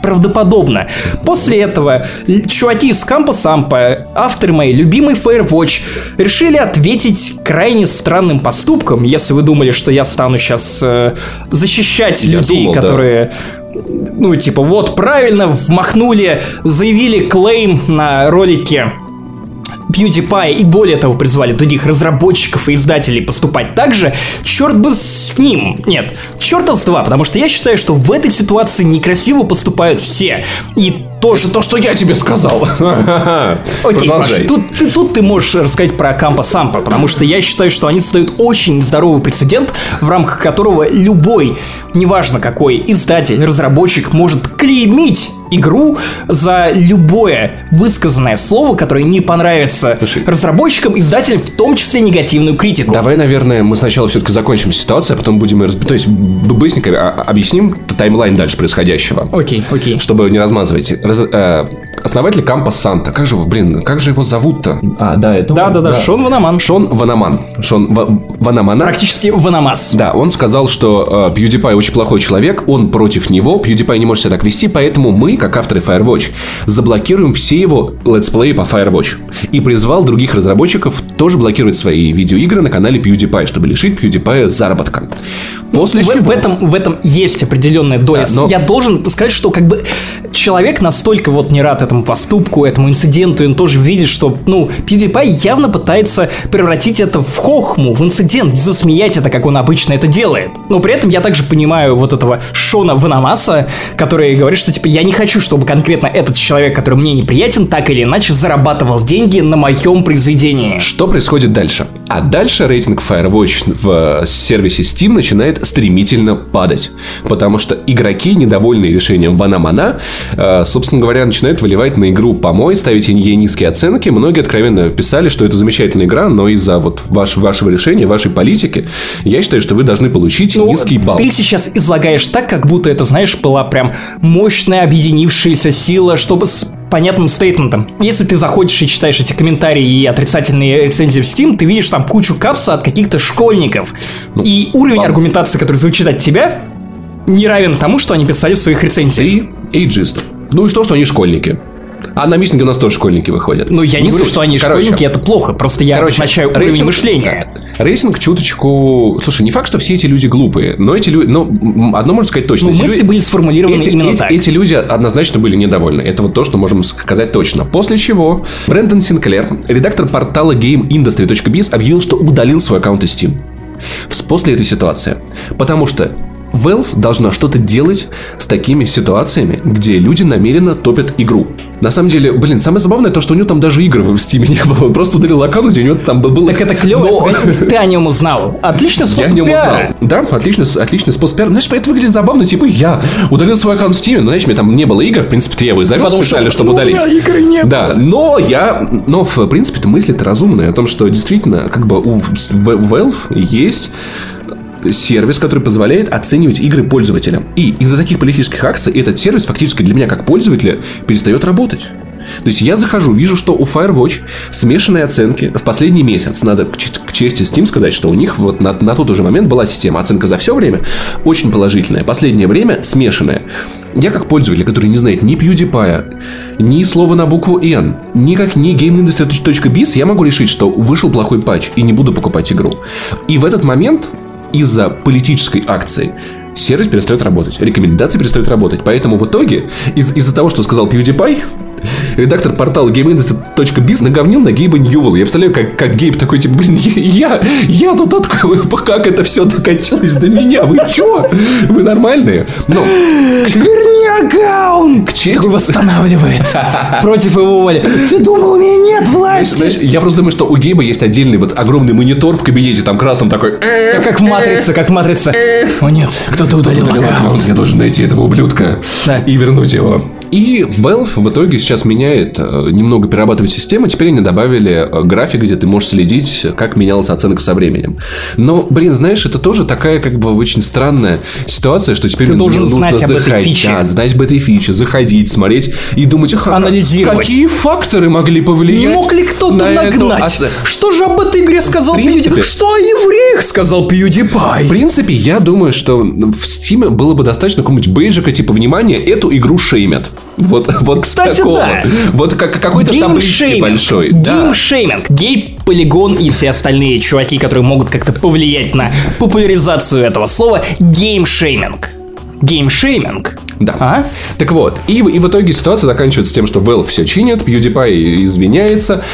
правдоподобно. После этого чуваки из Кампа Сампа, авторы моей любимой Firewatch, решили ответить крайне странным поступком, если вы думали, что я стану сейчас э, защищать я людей, думал, которые... Да ну, типа, вот, правильно, вмахнули, заявили клейм на ролике PewDiePie и более того призвали других разработчиков и издателей поступать так же, черт бы с ним. Нет, черта с два, потому что я считаю, что в этой ситуации некрасиво поступают все. И тоже то, что я тебе сказал. Окей, Паш, тут, ты, тут ты можешь рассказать про Кампа Сампа, потому что я считаю, что они создают очень здоровый прецедент, в рамках которого любой, неважно какой, издатель, разработчик может клеймить игру за любое высказанное слово, которое не понравится Слушай, разработчикам, издателям, в том числе негативную критику. Давай, наверное, мы сначала все-таки закончим ситуацию, а потом будем разбирать. То есть, быстренько а, объясним таймлайн дальше происходящего. Окей, окей. Чтобы не размазывать. Раз, э, основатель Кампо Санто. Как же, блин, как же его зовут-то? А, да, это да, да, да, да, Шон Ванаман. Шон Ванаман. Шон В... Ванаман. Практически Ванамас. Да, он сказал, что э, PewDiePie очень плохой человек, он против него, PewDiePie не может себя так вести, поэтому мы, как авторы Firewatch, заблокируем все его летсплеи по Firewatch. И призвал других разработчиков тоже блокировать свои видеоигры на канале PewDiePie, чтобы лишить PewDiePie заработка. После в, чего... в, этом, в этом есть определенная доля. Да, но... Я должен сказать, что как бы человек настолько вот не рад этому поступку, этому инциденту, и он тоже видит, что, ну, PewDiePie явно пытается превратить это в хохму, в инцидент, засмеять это, как он обычно это делает. Но при этом я также понимаю вот этого Шона Ванамаса, который говорит, что, типа, я не хочу, чтобы конкретно этот человек, который мне неприятен, так или иначе зарабатывал деньги на моем произведении. Что происходит дальше? А дальше рейтинг Firewatch в сервисе Steam начинает стремительно падать. Потому что игроки, недовольные решением Ванамана, э, собственно говоря, начинают выливать на игру помой, ставить ей низкие оценки. Многие откровенно писали, что это замечательная игра, но из-за вот ваш, вашего решения, вашей политики, я считаю, что вы должны получить ну, низкий балл. Ты сейчас излагаешь так, как будто это, знаешь, была прям мощная объединившаяся сила, чтобы понятным стейтментом. Если ты заходишь и читаешь эти комментарии и отрицательные рецензии в Steam, ты видишь там кучу капса от каких-то школьников. Ну, и уровень вам. аргументации, который звучит от тебя, не равен тому, что они писали в своих рецензиях. И эйджистов. Ну и что, что они школьники? А на митинге у нас тоже школьники выходят. Ну, я не, говорю, что они короче, школьники, это плохо. Просто я короче, обозначаю уровень рейтинг, мышления. Рейтинг чуточку... Слушай, не факт, что все эти люди глупые, но эти люди... Ну, одно можно сказать точно. Ну, мысли люди... были сформулированы эти, именно эти, так. Эти люди однозначно были недовольны. Это вот то, что можем сказать точно. После чего Брэндон Синклер, редактор портала GameIndustry.biz, объявил, что удалил свой аккаунт из Steam после этой ситуации. Потому что Valve должна что-то делать с такими ситуациями, где люди намеренно топят игру. На самом деле, блин, самое забавное то, что у него там даже игр в Steam не было. Он просто удалил аккаунт, где у него там был... Так это клево. Но... Ты о нем узнал. Отличный способ Я о нем узнал. Да, отличный, отличный способ пиара. Знаешь, это выглядит забавно. Типа, я удалил свой аккаунт в Steam, но, знаешь, мне там не было игр. В принципе, я его и завел специально, что, чтобы удалить. У меня игры не Да, но я... Но, в принципе, мысли-то разумные о том, что действительно, как бы у Valve есть сервис, который позволяет оценивать игры пользователям. И из-за таких политических акций этот сервис фактически для меня как пользователя перестает работать. То есть я захожу, вижу, что у Firewatch смешанные оценки в последний месяц. Надо к чести Steam сказать, что у них вот на, на тот уже момент была система оценка за все время очень положительная. Последнее время смешанная. Я как пользователь, который не знает ни PewDiePie, ни слова на букву N, никак ни GameIndustry.biz, я могу решить, что вышел плохой патч и не буду покупать игру. И в этот момент из-за политической акции сервис перестает работать, рекомендации перестают работать. Поэтому в итоге из- из-за того, что сказал PewDiePie, редактор портала GameIndustry.biz наговнил на Гейба Ньювелла. Я представляю, как, как Гейб такой, типа, блин, я, я тут открою, как это все докатилось до меня. Вы чё? Вы нормальные? Но... Верни аккаунт! К чести... восстанавливает. Против его воли. Ты думал, у меня нет власти? Знаешь, я просто думаю, что у Гейба есть отдельный вот огромный монитор в кабинете, там красным такой... Как, как в Матрице, как в Матрице. О нет, кто-то удалил аккаунт. Я должен найти этого ублюдка и вернуть его. И Valve в итоге сейчас меняет, э, немного перерабатывает систему. Теперь они добавили э, график, где ты можешь следить, как менялась оценка со временем. Но, блин, знаешь, это тоже такая как бы очень странная ситуация, что теперь ты должен знать об заходить, этой фиче. Да, знать об этой фиче, заходить, смотреть и думать, анализировать. Какие факторы могли повлиять? Не мог ли кто-то на нагнать? Эту... Что же об этой игре сказал PewDiePie? Что о евреях сказал PewDiePie? В принципе, я думаю, что в Steam было бы достаточно какого-нибудь бейджика, типа, внимание, эту игру шеймят. Вот, вот Кстати, такого. да. Вот как, какой-то таблички большой. Game-shaming. Да. Гей, полигон и все остальные чуваки, которые могут как-то повлиять на популяризацию этого слова. Game-shaming. Game-shaming. Да. А? Так вот, и, и в итоге ситуация заканчивается тем, что Valve все чинит, PewDiePie извиняется.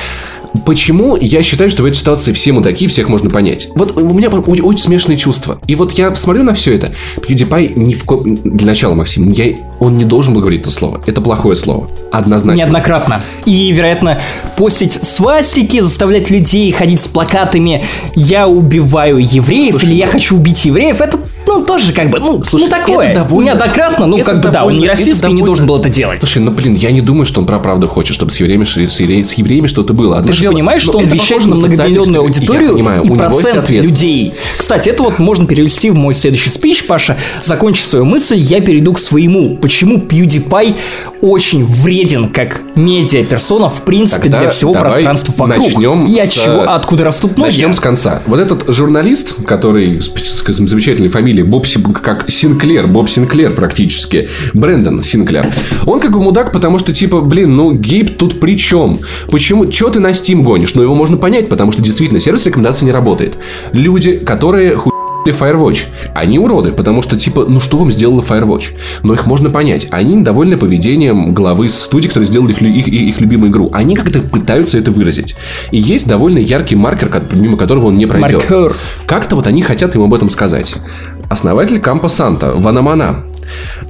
Почему я считаю, что в этой ситуации все мудаки, всех можно понять? Вот у меня очень смешные чувства. И вот я смотрю на все это. PewDiePie ни в ко... Для начала, Максим, я... он не должен был говорить это слово. Это плохое слово. Однозначно. Неоднократно. И, вероятно, постить свастики, заставлять людей ходить с плакатами «Я убиваю евреев» Слушай, или «Я хочу убить евреев» — это ну, тоже как бы, ну, Слушай, ну такое. Это довольно, Неоднократно, ну, как бы, да, он не расист и не должен был это делать. Слушай, ну, блин, я не думаю, что он про правду хочет, чтобы с евреями, с евреями, с евреями что-то было. Одно Ты же понимаешь, что он вещает на многомиллионную аудиторию понимаю, и процент людей. Кстати, это вот можно перевести в мой следующий спич, Паша. Закончив свою мысль, я перейду к своему. Почему PewDiePie очень вреден как медиа-персона, в принципе, Тогда для всего пространства вокруг. Начнем и от с... чего, откуда растут ноги. Начнем с конца. Вот этот журналист, который с замечательной фамилией фамилии Боб как Синклер, Боб Синклер практически, Брэндон Синклер. Он как бы мудак, потому что типа, блин, ну Гейб тут при чем? Почему? Че ты на Steam гонишь? Ну его можно понять, потому что действительно сервис рекомендаций не работает. Люди, которые ху Firewatch. Они уроды, потому что, типа, ну что вам сделала Firewatch? Но их можно понять. Они недовольны поведением главы студии, которые сделали их, их, их любимую игру. Они как-то пытаются это выразить. И есть довольно яркий маркер, мимо которого он не пройдет. Как-то вот они хотят ему об этом сказать основатель Кампа Санта, Ванамана.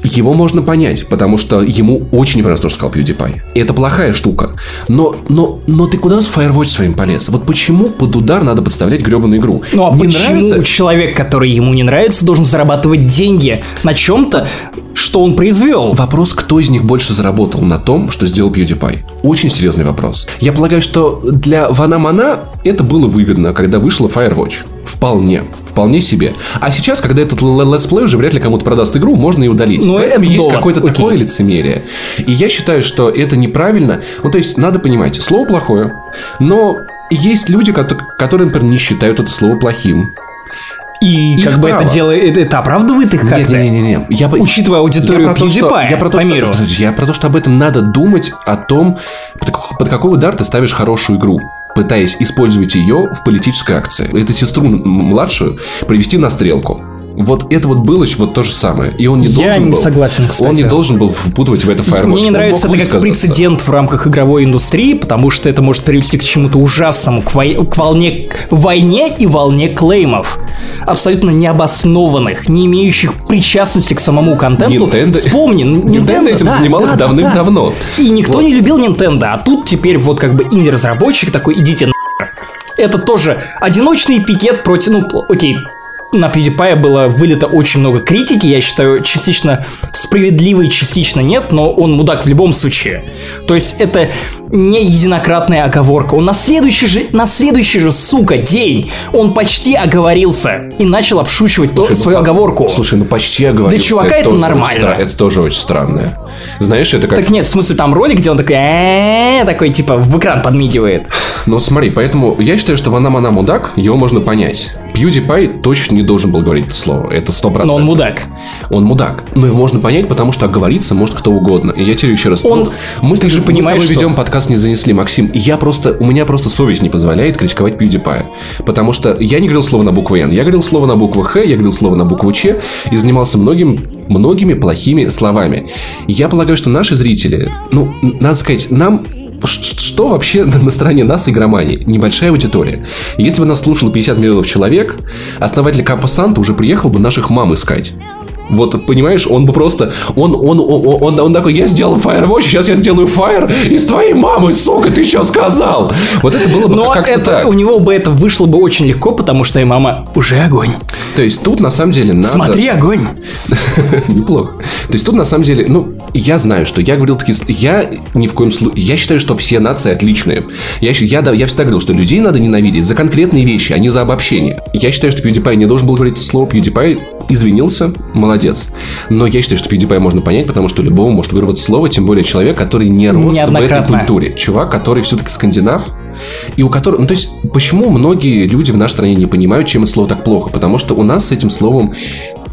Его можно понять, потому что ему очень понравилось то, что сказал PewDiePie. И это плохая штука. Но, но, но ты куда с Firewatch своим полез? Вот почему под удар надо подставлять гребаную игру? Ну а не почему нравится? человек, который ему не нравится, должен зарабатывать деньги на чем-то, что он произвел? Вопрос, кто из них больше заработал на том, что сделал PewDiePie? Очень серьезный вопрос. Я полагаю, что для Ванамана это было выгодно, когда вышла Firewatch. Вполне. Вполне себе. А сейчас, когда этот летсплей уже вряд ли кому-то продаст игру, можно и удалить. Но ну, это есть какое-то Окей. такое лицемерие. И я считаю, что это неправильно. Ну, то есть, надо понимать, слово плохое, но есть люди, которые, например, не считают это слово плохим. И их как бы это делает, это оправдывает их как-то? Нет, нет, нет, Я, Учитывая аудиторию я про то, что, я про то, по что, миру. Я про то, что об этом надо думать, о том, под, под какой удар ты ставишь хорошую игру пытаясь использовать ее в политической акции. Это сестру младшую привести на стрелку. Вот это вот было вот то же самое. И он не Я должен не был, согласен, кстати. Он не должен был впутывать в это Firewatch. Мне не нравится это как прецедент в рамках игровой индустрии, потому что это может привести к чему-то ужасному, к, вой- к волне, к войне и волне клеймов. Абсолютно необоснованных, не имеющих причастности к самому контенту. Nintendo- Вспомни, Nintendo этим да, занималась да, да, давным-давно. да. И никто не любил Nintendo, а тут теперь вот как бы инди-разработчик такой, идите на это тоже одиночный пикет против, ну, окей, на PewDiePie было вылито очень много критики, я считаю, частично справедливой, частично нет, но он мудак в любом случае. То есть это не единократная оговорка. Он на следующий же, на следующий же, сука, день он почти оговорился и начал обшучивать то- Слушай, ну свою как- оговорку. Слушай, ну почти оговорился. Для чувака это очень нормально. стра- Это тоже очень странно. Знаешь, это как... Так нет, в смысле там ролик, где он такой, такой типа в экран подмигивает. Ну вот смотри, поэтому я считаю, что Ванам она мудак, его можно понять. PewDiePie точно не должен был говорить это слово. Это сто Но процентов. он мудак. Он мудак. Но его можно понять, потому что оговориться может кто угодно. И я тебе еще раз... Он- ну, мы, ты же мы с понимаешь, тобой что- ведем подкаст не занесли, Максим. Я просто... У меня просто совесть не позволяет критиковать PewDiePie. Потому что я не говорил слово на букву N. Я говорил слово на букву Х, я говорил слово на букву Ч. И занимался многим, многими плохими словами. Я полагаю, что наши зрители... Ну, надо сказать, нам что вообще на стороне нас игромании? Небольшая аудитория. Если бы нас слушало 50 миллионов человек, основатель Кампа Санта уже приехал бы наших мам искать. Вот, понимаешь, он бы просто... Он, он, он, он, он такой, я сделал Firewatch, сейчас я сделаю Fire из твоей мамы, сука, ты что сказал? Вот это было бы Но как-то это, так. у него бы это вышло бы очень легко, потому что и мама уже огонь. То есть тут на самом деле надо... Смотри, огонь. Неплохо. То есть тут на самом деле, ну, я знаю, что я говорил такие... Я ни в коем случае... Я считаю, что все нации отличные. Я, я, я всегда говорил, что людей надо ненавидеть за конкретные вещи, а не за обобщение. Я считаю, что PewDiePie не должен был говорить слово. PewDiePie извинился, молодец. Но я считаю, что PewDiePie можно понять, потому что любому может вырваться слово, тем более человек, который не рос в этой культуре. Чувак, который все-таки скандинав, и у которого... Ну, то есть, почему многие люди в нашей стране не понимают, чем это слово так плохо? Потому что у нас с этим словом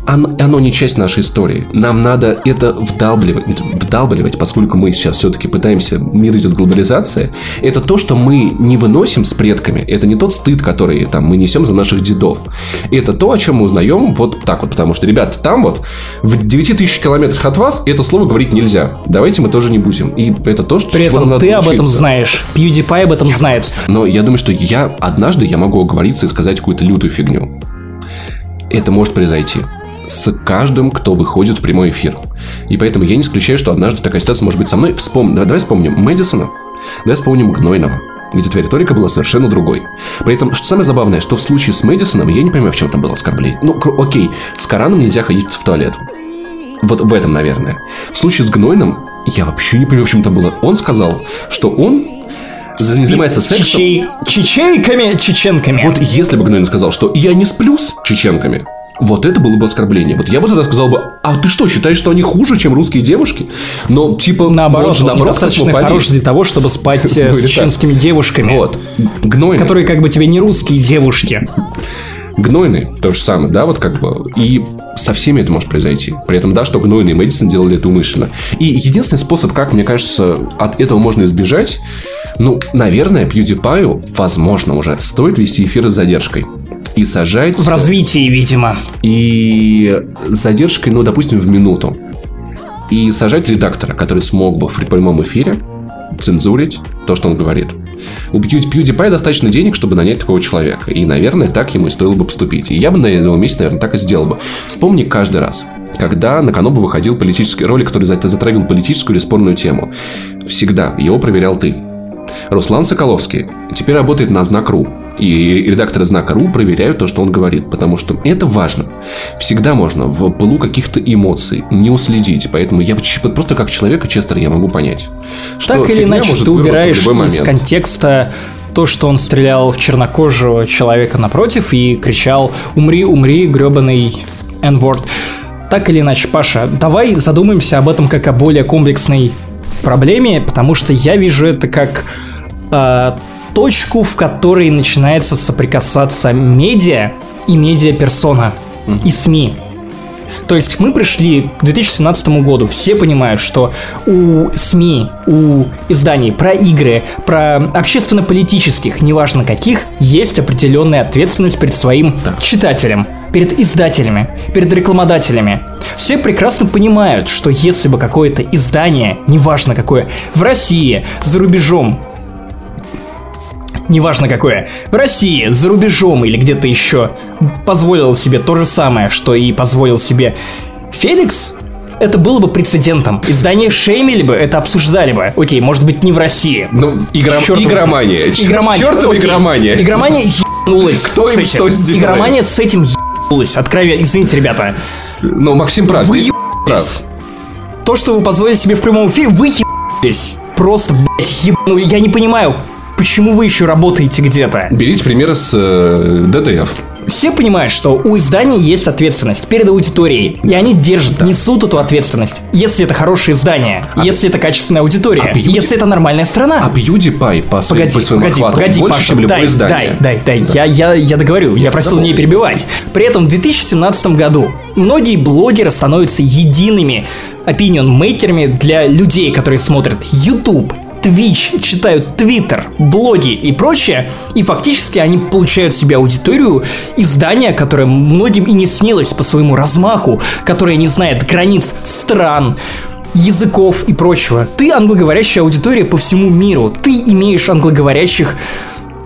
оно, оно не часть нашей истории. Нам надо это вдалбливать, вдалбливать, поскольку мы сейчас все-таки пытаемся, мир идет глобализация. Это то, что мы не выносим с предками. Это не тот стыд, который там, мы несем за наших дедов. Это то, о чем мы узнаем вот так вот. Потому что, ребята, там вот в 9 тысяч километрах от вас это слово говорить нельзя. Давайте мы тоже не будем. И это то, что При этом ты об этом знаешь. PewDiePie об этом знает. Но я думаю, что я однажды я могу оговориться и сказать какую-то лютую фигню. Это может произойти с каждым, кто выходит в прямой эфир. И поэтому я не исключаю, что однажды такая ситуация может быть со мной. Вспом... Давай, вспомним Мэдисона, давай вспомним Гнойного, где твоя риторика была совершенно другой. При этом, что самое забавное, что в случае с Мэдисоном я не понимаю, в чем там было оскорбление. Ну, окей, с Кораном нельзя ходить в туалет. Вот в этом, наверное. В случае с Гнойным я вообще не понимаю, в чем там было. Он сказал, что он не занимается сексом. Чечей- Чечейками, чеченками. Вот если бы Гнойный сказал, что я не сплю с чеченками, вот это было бы оскорбление. Вот я бы тогда сказал бы, а ты что, считаешь, что они хуже, чем русские девушки? Но, типа, наоборот, он же наоборот достаточно хорош для того, чтобы спать э, с чеченскими девушками. Вот. Гнойный. Которые как бы тебе не русские девушки. Гнойный, то же самое, да, вот как бы. И со всеми это может произойти. При этом, да, что Гнойный и Мэдисон делали это умышленно. И единственный способ, как, мне кажется, от этого можно избежать, ну, наверное, PewDiePie, возможно, уже стоит вести эфиры с задержкой. И сажать... В развитии, видимо. И с задержкой, ну, допустим, в минуту. И сажать редактора, который смог бы в прямом эфире цензурить то, что он говорит. У PewDiePie достаточно денег, чтобы нанять такого человека. И, наверное, так ему и стоило бы поступить. И я бы на его месте, наверное, так и сделал бы. Вспомни каждый раз, когда на Канобу выходил политический ролик, который за- затрагивал политическую или спорную тему. Всегда его проверял ты. Руслан Соколовский теперь работает на Знак.ру. И редакторы Знака.ру проверяют то, что он говорит, потому что это важно. Всегда можно в пылу каких-то эмоций не уследить. Поэтому я просто как человека, Честер, я могу понять. Что так или иначе, ты убираешь из контекста то, что он стрелял в чернокожего человека напротив и кричал «Умри, умри, гребаный N-word». Так или иначе, Паша, давай задумаемся об этом как о более комплексной проблеме, потому что я вижу это как э, точку, в которой начинается соприкасаться медиа и медиа-персона, и СМИ. То есть мы пришли к 2017 году, все понимают, что у СМИ, у изданий про игры, про общественно-политических, неважно каких, есть определенная ответственность перед своим Так. читателем, перед издателями, перед рекламодателями. Все прекрасно понимают, что если бы какое-то издание, неважно какое, в России, за рубежом, неважно какое, в России, за рубежом или где-то еще, позволил себе то же самое, что и позволил себе Феликс, это было бы прецедентом. Издание шеймили бы, это обсуждали бы. Окей, может быть, не в России. Ну, игра... Чёртов- игромания. Игромания. Чёртова Окей. игромания. Игромания ебнулась. Кто им что сделает? Игромания с этим ебнулась. Откровенно. Извините, ребята. Ну, Максим прав. Вы прав. То, что вы позволили себе в прямом эфире, вы ебнулись. Просто, блядь, ебнули. Я не понимаю, почему вы еще работаете где-то. Берите примеры с э, ДТФ. Все понимают, что у изданий есть ответственность перед аудиторией, и они держат, несут эту ответственность. Если это хорошее издание, если это качественная аудитория, а бьюти- если это нормальная страна. А PewDiePie по, своим- Погоди, по своему погоди, охвату погоди, больше, Паша, чем любое дай, издание. дай, дай, дай, я, я, я договорю, я просил не перебивать. При этом в 2017 году многие блогеры становятся едиными опинион-мейкерами для людей, которые смотрят YouTube, Twitch, читают Twitter, блоги и прочее, и фактически они получают себе аудиторию издания, которое многим и не снилось по своему размаху, которое не знает границ стран, языков и прочего. Ты англоговорящая аудитория по всему миру. Ты имеешь англоговорящих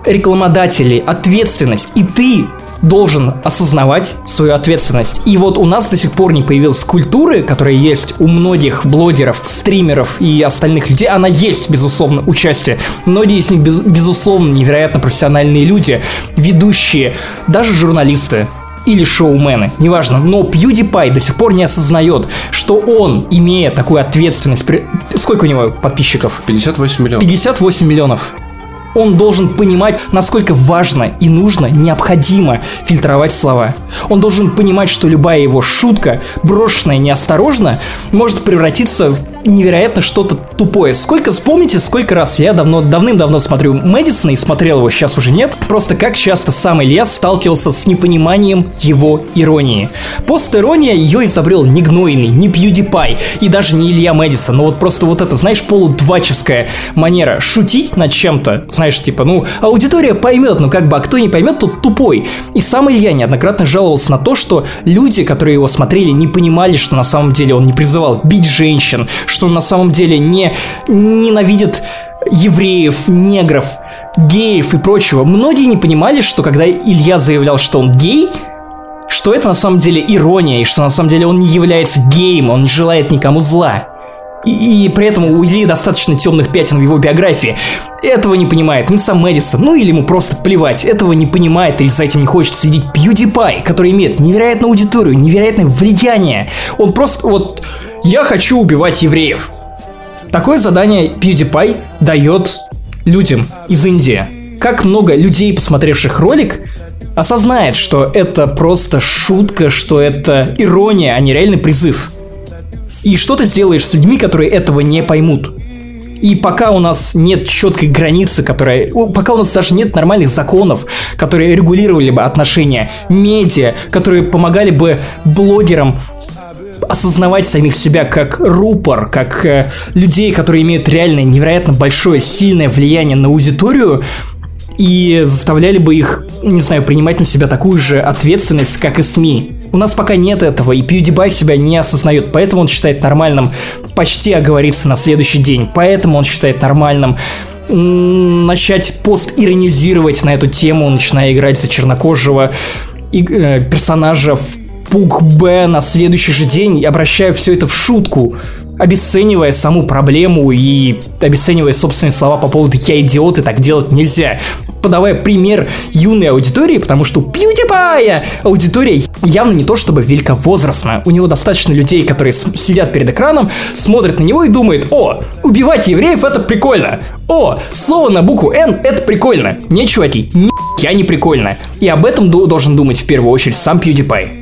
рекламодателей, ответственность. И ты должен осознавать свою ответственность. И вот у нас до сих пор не появилась культуры, которая есть у многих блогеров, стримеров и остальных людей. Она есть, безусловно, участие. Многие из них, без- безусловно, невероятно профессиональные люди, ведущие, даже журналисты или шоумены, неважно, но PewDiePie до сих пор не осознает, что он, имея такую ответственность, при- сколько у него подписчиков? 58 миллионов. 58 миллионов. Он должен понимать, насколько важно и нужно, необходимо фильтровать слова. Он должен понимать, что любая его шутка, брошенная неосторожно, может превратиться в невероятно что-то тупое. Сколько, вспомните, сколько раз я давно, давным-давно смотрю Мэдисона и смотрел его, сейчас уже нет. Просто как часто сам Илья сталкивался с непониманием его иронии. Пост-ирония ее изобрел не Гнойный, не PewDiePie и даже не Илья Мэдисон. Но вот просто вот это, знаешь, полудвачевская манера шутить над чем-то, знаешь, типа, ну, аудитория поймет, ну как бы, а кто не поймет, тот тупой. И сам Илья неоднократно жаловался на то, что люди, которые его смотрели, не понимали, что на самом деле он не призывал бить женщин, что на самом деле не ненавидит евреев, негров, геев и прочего. Многие не понимали, что когда Илья заявлял, что он гей, что это на самом деле ирония, и что на самом деле он не является геем, он не желает никому зла. И, и при этом у Ильи достаточно темных пятен в его биографии. Этого не понимает ни сам Мэдисон, ну или ему просто плевать. Этого не понимает или за этим не хочет следить PewDiePie, который имеет невероятную аудиторию, невероятное влияние. Он просто вот... Я хочу убивать евреев. Такое задание PewDiePie дает людям из Индии. Как много людей, посмотревших ролик, осознает, что это просто шутка, что это ирония, а не реальный призыв. И что ты сделаешь с людьми, которые этого не поймут? И пока у нас нет четкой границы, которая... Пока у нас даже нет нормальных законов, которые регулировали бы отношения, медиа, которые помогали бы блогерам осознавать самих себя как рупор, как э, людей, которые имеют реально невероятно большое, сильное влияние на аудиторию, и заставляли бы их, не знаю, принимать на себя такую же ответственность, как и СМИ. У нас пока нет этого, и PewDiePie себя не осознает, поэтому он считает нормальным почти оговориться на следующий день, поэтому он считает нормальным начать пост-иронизировать на эту тему, начиная играть за чернокожего и, э, персонажа в Пук Б на следующий же день, обращая все это в шутку, обесценивая саму проблему и обесценивая собственные слова по поводу «я идиот» и так делать нельзя. Подавая пример юной аудитории, потому что PewDiePie аудитория явно не то чтобы великовозрастная. У него достаточно людей, которые сидят перед экраном, смотрят на него и думают «О, убивать евреев это прикольно! О, слово на букву «Н» это прикольно!» Не, чуваки, ни я не прикольно. И об этом должен думать в первую очередь сам PewDiePie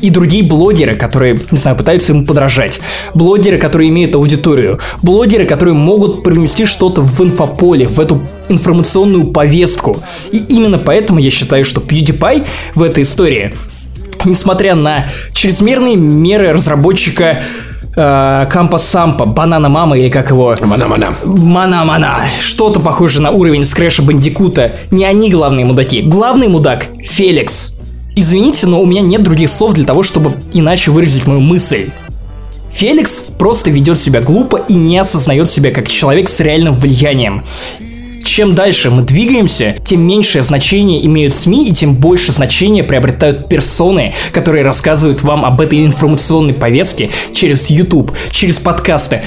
и другие блогеры, которые, не знаю, пытаются ему подражать. Блогеры, которые имеют аудиторию. Блогеры, которые могут привнести что-то в инфополе, в эту информационную повестку. И именно поэтому я считаю, что PewDiePie в этой истории, несмотря на чрезмерные меры разработчика э, Кампа Сампа, Банана Мама или как его... Мана-мана. Мана-мана. Что-то похоже на уровень скрэша Бандикута. Не они главные мудаки. Главный мудак — Феликс. Извините, но у меня нет других слов для того, чтобы иначе выразить мою мысль. Феликс просто ведет себя глупо и не осознает себя как человек с реальным влиянием. Чем дальше мы двигаемся, тем меньшее значение имеют СМИ и тем больше значения приобретают персоны, которые рассказывают вам об этой информационной повестке через YouTube, через подкасты.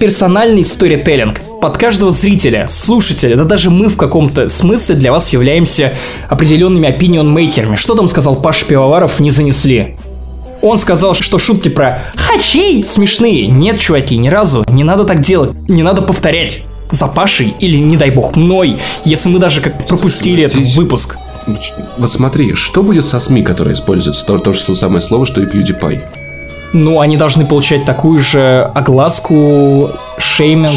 Персональный сторителлинг под каждого зрителя, слушателя, да даже мы в каком-то смысле для вас являемся определенными опинион-мейкерами. Что там сказал Паша Пивоваров, не занесли. Он сказал, что шутки про «хачей» смешные. Нет, чуваки, ни разу. Не надо так делать. Не надо повторять за Пашей или, не дай бог, мной, если мы даже как пропустили этот выпуск. Вот смотри, что будет со СМИ, которые используются то, то же самое слово, что и PewDiePie? Ну, они должны получать такую же огласку, шейминг.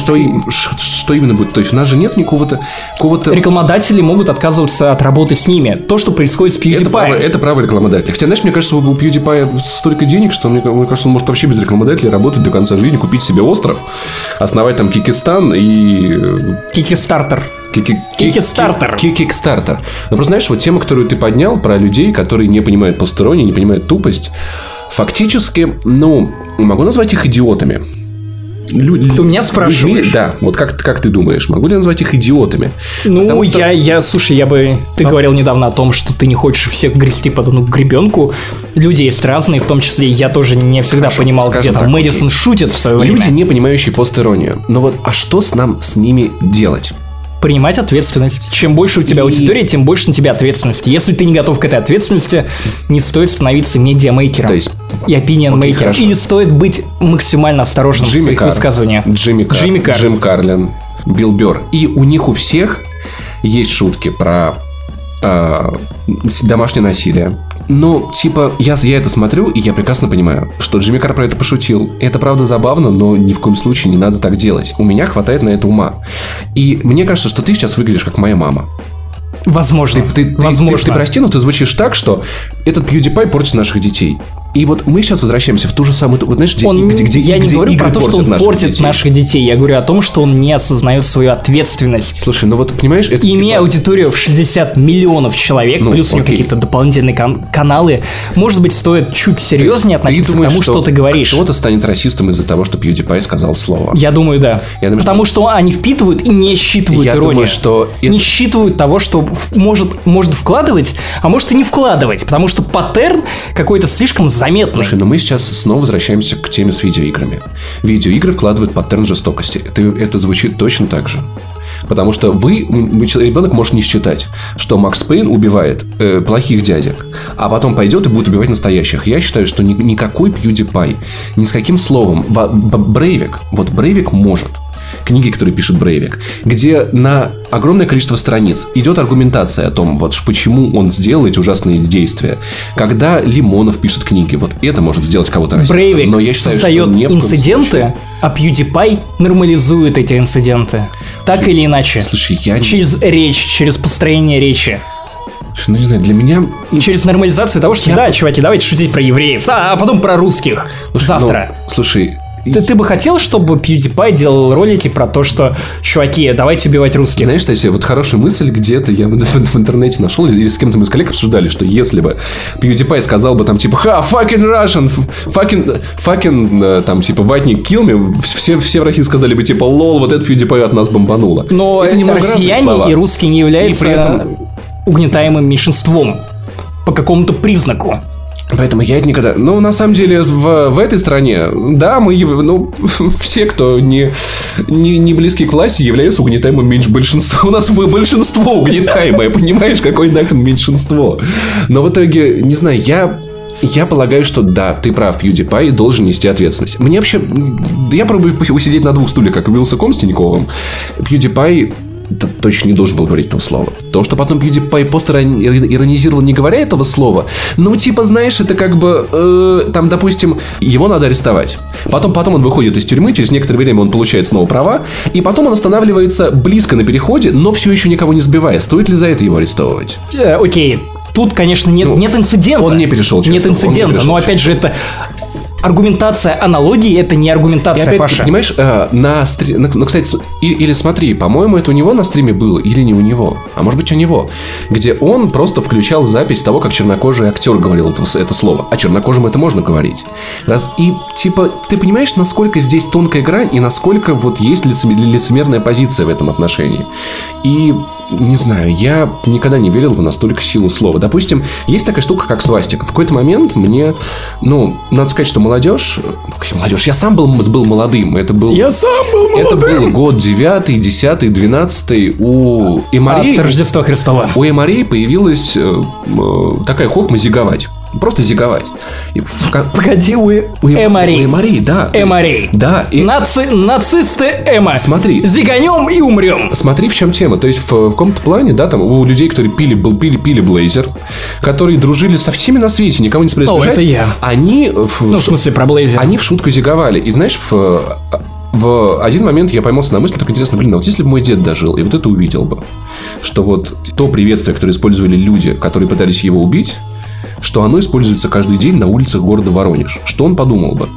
Что, что именно будет? То есть у нас же нет никакого-то... Какого Рекламодатели могут отказываться от работы с ними. То, что происходит с PewDiePie. Это право, это право рекламодателя. Хотя, знаешь, мне кажется, у PewDiePie столько денег, что мне, мне кажется, он может вообще без рекламодателя работать до конца жизни, купить себе остров, основать там Кикистан и... Кикистартер. Кикистартер. Кикистартер. Ну, просто знаешь, вот тема, которую ты поднял про людей, которые не понимают постеронии, не понимают тупость, фактически, ну, могу назвать их идиотами. Лю- ты у меня спрашиваешь? Людьми, да, вот как, как ты думаешь, могу ли я назвать их идиотами? Ну, что... я, я, слушай, я бы... Ты а? говорил недавно о том, что ты не хочешь всех грести под одну гребенку. Люди есть разные, в том числе я тоже не всегда Хорошо, понимал, где там так, Мэдисон окей. шутит в свое Люди, время. Люди, не понимающие постеронию. Но вот, а что с нам с ними делать? Принимать ответственность. Чем больше у тебя и... аудитория, тем больше на тебя ответственности. Если ты не готов к этой ответственности, не стоит становиться медиамейкером То есть... и опинион-мейкером. Okay, и стоит быть максимально осторожным Джимми в своих Кар, высказываниях. Джимми, Кар, Джимми Кар. Джим Карлин, Билл Бёрр. И у них у всех есть шутки про э, домашнее насилие, ну, типа, я, я это смотрю, и я прекрасно понимаю, что Джимми Кар про это пошутил. Это правда забавно, но ни в коем случае не надо так делать. У меня хватает на это ума. И мне кажется, что ты сейчас выглядишь как моя мама. Возможно. Ты, ты, Возможно. Ты, ты, ты прости, но ты звучишь так, что этот PewDiePie портит наших детей. И вот мы сейчас возвращаемся в ту же самую, вот знаешь, где, он, где, где Я где не говорю про то, что он наших портит детей. наших детей. Я говорю о том, что он не осознает свою ответственность. Слушай, ну вот понимаешь, это Имея типа... аудиторию в 60 миллионов человек, ну, плюс окей. у него какие-то дополнительные кан- каналы, может быть, стоит чуть серьезнее ты, относиться ты думаешь, к тому, что, что ты говоришь. Кто-то станет расистом из-за того, что PewDiePie сказал слово. Я думаю, да. Я думаю, Потому что... что они впитывают и не считывают я иронию. Думаю, что не считывают того, что может, может вкладывать, а может и не вкладывать. Потому что паттерн какой-то слишком заметный. Слушай, но мы сейчас снова возвращаемся к теме с видеоиграми. Видеоигры вкладывают паттерн жестокости. Это, это звучит точно так же. Потому что вы, ребенок может не считать, что Макс Пейн убивает э, плохих дядек, а потом пойдет и будет убивать настоящих. Я считаю, что ни, никакой PewDiePie, ни с каким словом, Брейвик, вот Брейвик может книги, которые пишет Брейвик, где на огромное количество страниц идет аргументация о том, вот почему он сделал эти ужасные действия. Когда Лимонов пишет книги, вот это может сделать кого-то расистом. Брейвик Но я считаю, создает что не инциденты, а PewDiePie нормализует эти инциденты. Так слушай, или иначе. Слушай, я... Через речь, через построение речи. Ну, не знаю, для меня... Через нормализацию того, что я... да, чуваки, давайте шутить про евреев, а, а потом про русских. Слушай, Завтра. Ну, слушай, ты, ты бы хотел, чтобы PewDiePie делал ролики про то, что, чуваки, давайте убивать русских? Знаешь, кстати, вот хорошая мысль где-то я в, в, в интернете нашел, или с кем-то мы с коллег обсуждали, что если бы PewDiePie сказал бы там, типа, ха, fucking Russian, fucking, fucking, э, там, типа, ватник kill me, все, все в России сказали бы, типа, лол, вот это PewDiePie от нас бомбануло. Но это немного россияне и русские не являются этом... угнетаемым меньшинством по какому-то признаку. Поэтому я это никогда... Ну, на самом деле, в, в этой стране, да, мы, ну, все, кто не, не, не близки к власти, являются угнетаемым меньше большинства. У нас большинство угнетаемое, понимаешь, какое нахрен меньшинство. Но в итоге, не знаю, я я полагаю, что да, ты прав, PewDiePie должен нести ответственность. Мне вообще... Я пробую усидеть на двух стульях, как и Вилсаком с Тиньковым. PewDiePie точно не должен был говорить этого слова. То, что потом PewDiePie постер иронизировал, не говоря этого слова, ну, типа, знаешь, это как бы, э, там, допустим, его надо арестовать. Потом, потом он выходит из тюрьмы, через некоторое время он получает снова права, и потом он останавливается близко на переходе, но все еще никого не сбивая. Стоит ли за это его арестовывать? Э, окей, Тут, конечно, нет, ну, нет инцидента. Он не перешел черту. Нет инцидента, но опять же это аргументация аналогии это не И аргументация, опять, Паша. понимаешь, э, на стриме... Ну, кстати, с- и- или смотри, по-моему, это у него на стриме было, или не у него. А может быть, у него. Где он просто включал запись того, как чернокожий актер говорил это, это слово. А чернокожим это можно говорить. Раз... И, типа, ты понимаешь, насколько здесь тонкая грань, и насколько вот есть лицем- лицемерная позиция в этом отношении. И, не знаю, я никогда не верил в настолько силу слова. Допустим, есть такая штука, как свастика. В какой-то момент мне, ну, надо сказать, что молодежь... Какая молодежь? Я сам был, был молодым. Это был... Я сам был Это молодым. был год 9, 10, 12 у Эмарей. От Рождества Христова. У Эмарей появилась э, э, такая хохма зиговать. Просто зиговать. И в ка- Погоди, у, у у Эм- Эмарей. У Эмарей, да. Эмарей. Да. И Наци... Нацисты Эма. Смотри. Зиганем и умрем. Смотри, в чем тема. То есть, в, в каком-то плане, да, там у людей, которые пили, был, пили, пили Блейзер, которые дружили со всеми на свете, никого не собирались О, обижать, это я. Они, в, Ну, в смысле, про Блейзер. они в шутку зиговали. И знаешь, в, в один момент я поймался на мысли, так интересно, блин, а вот если бы мой дед дожил, и вот это увидел бы, что вот то приветствие, которое использовали люди, которые пытались его убить, что оно используется каждый день на улицах города Воронеж. Что он подумал бы?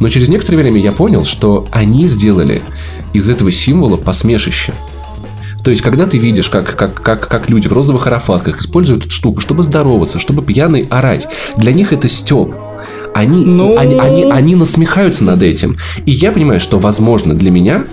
Но через некоторое время я понял, что они сделали из этого символа посмешище. То есть, когда ты видишь, как, как, как, как люди в розовых арафатках используют эту штуку, чтобы здороваться, чтобы пьяный орать, для них это степ. Они, Ну- они, они, они насмехаются над этим. И я понимаю, что, возможно, для меня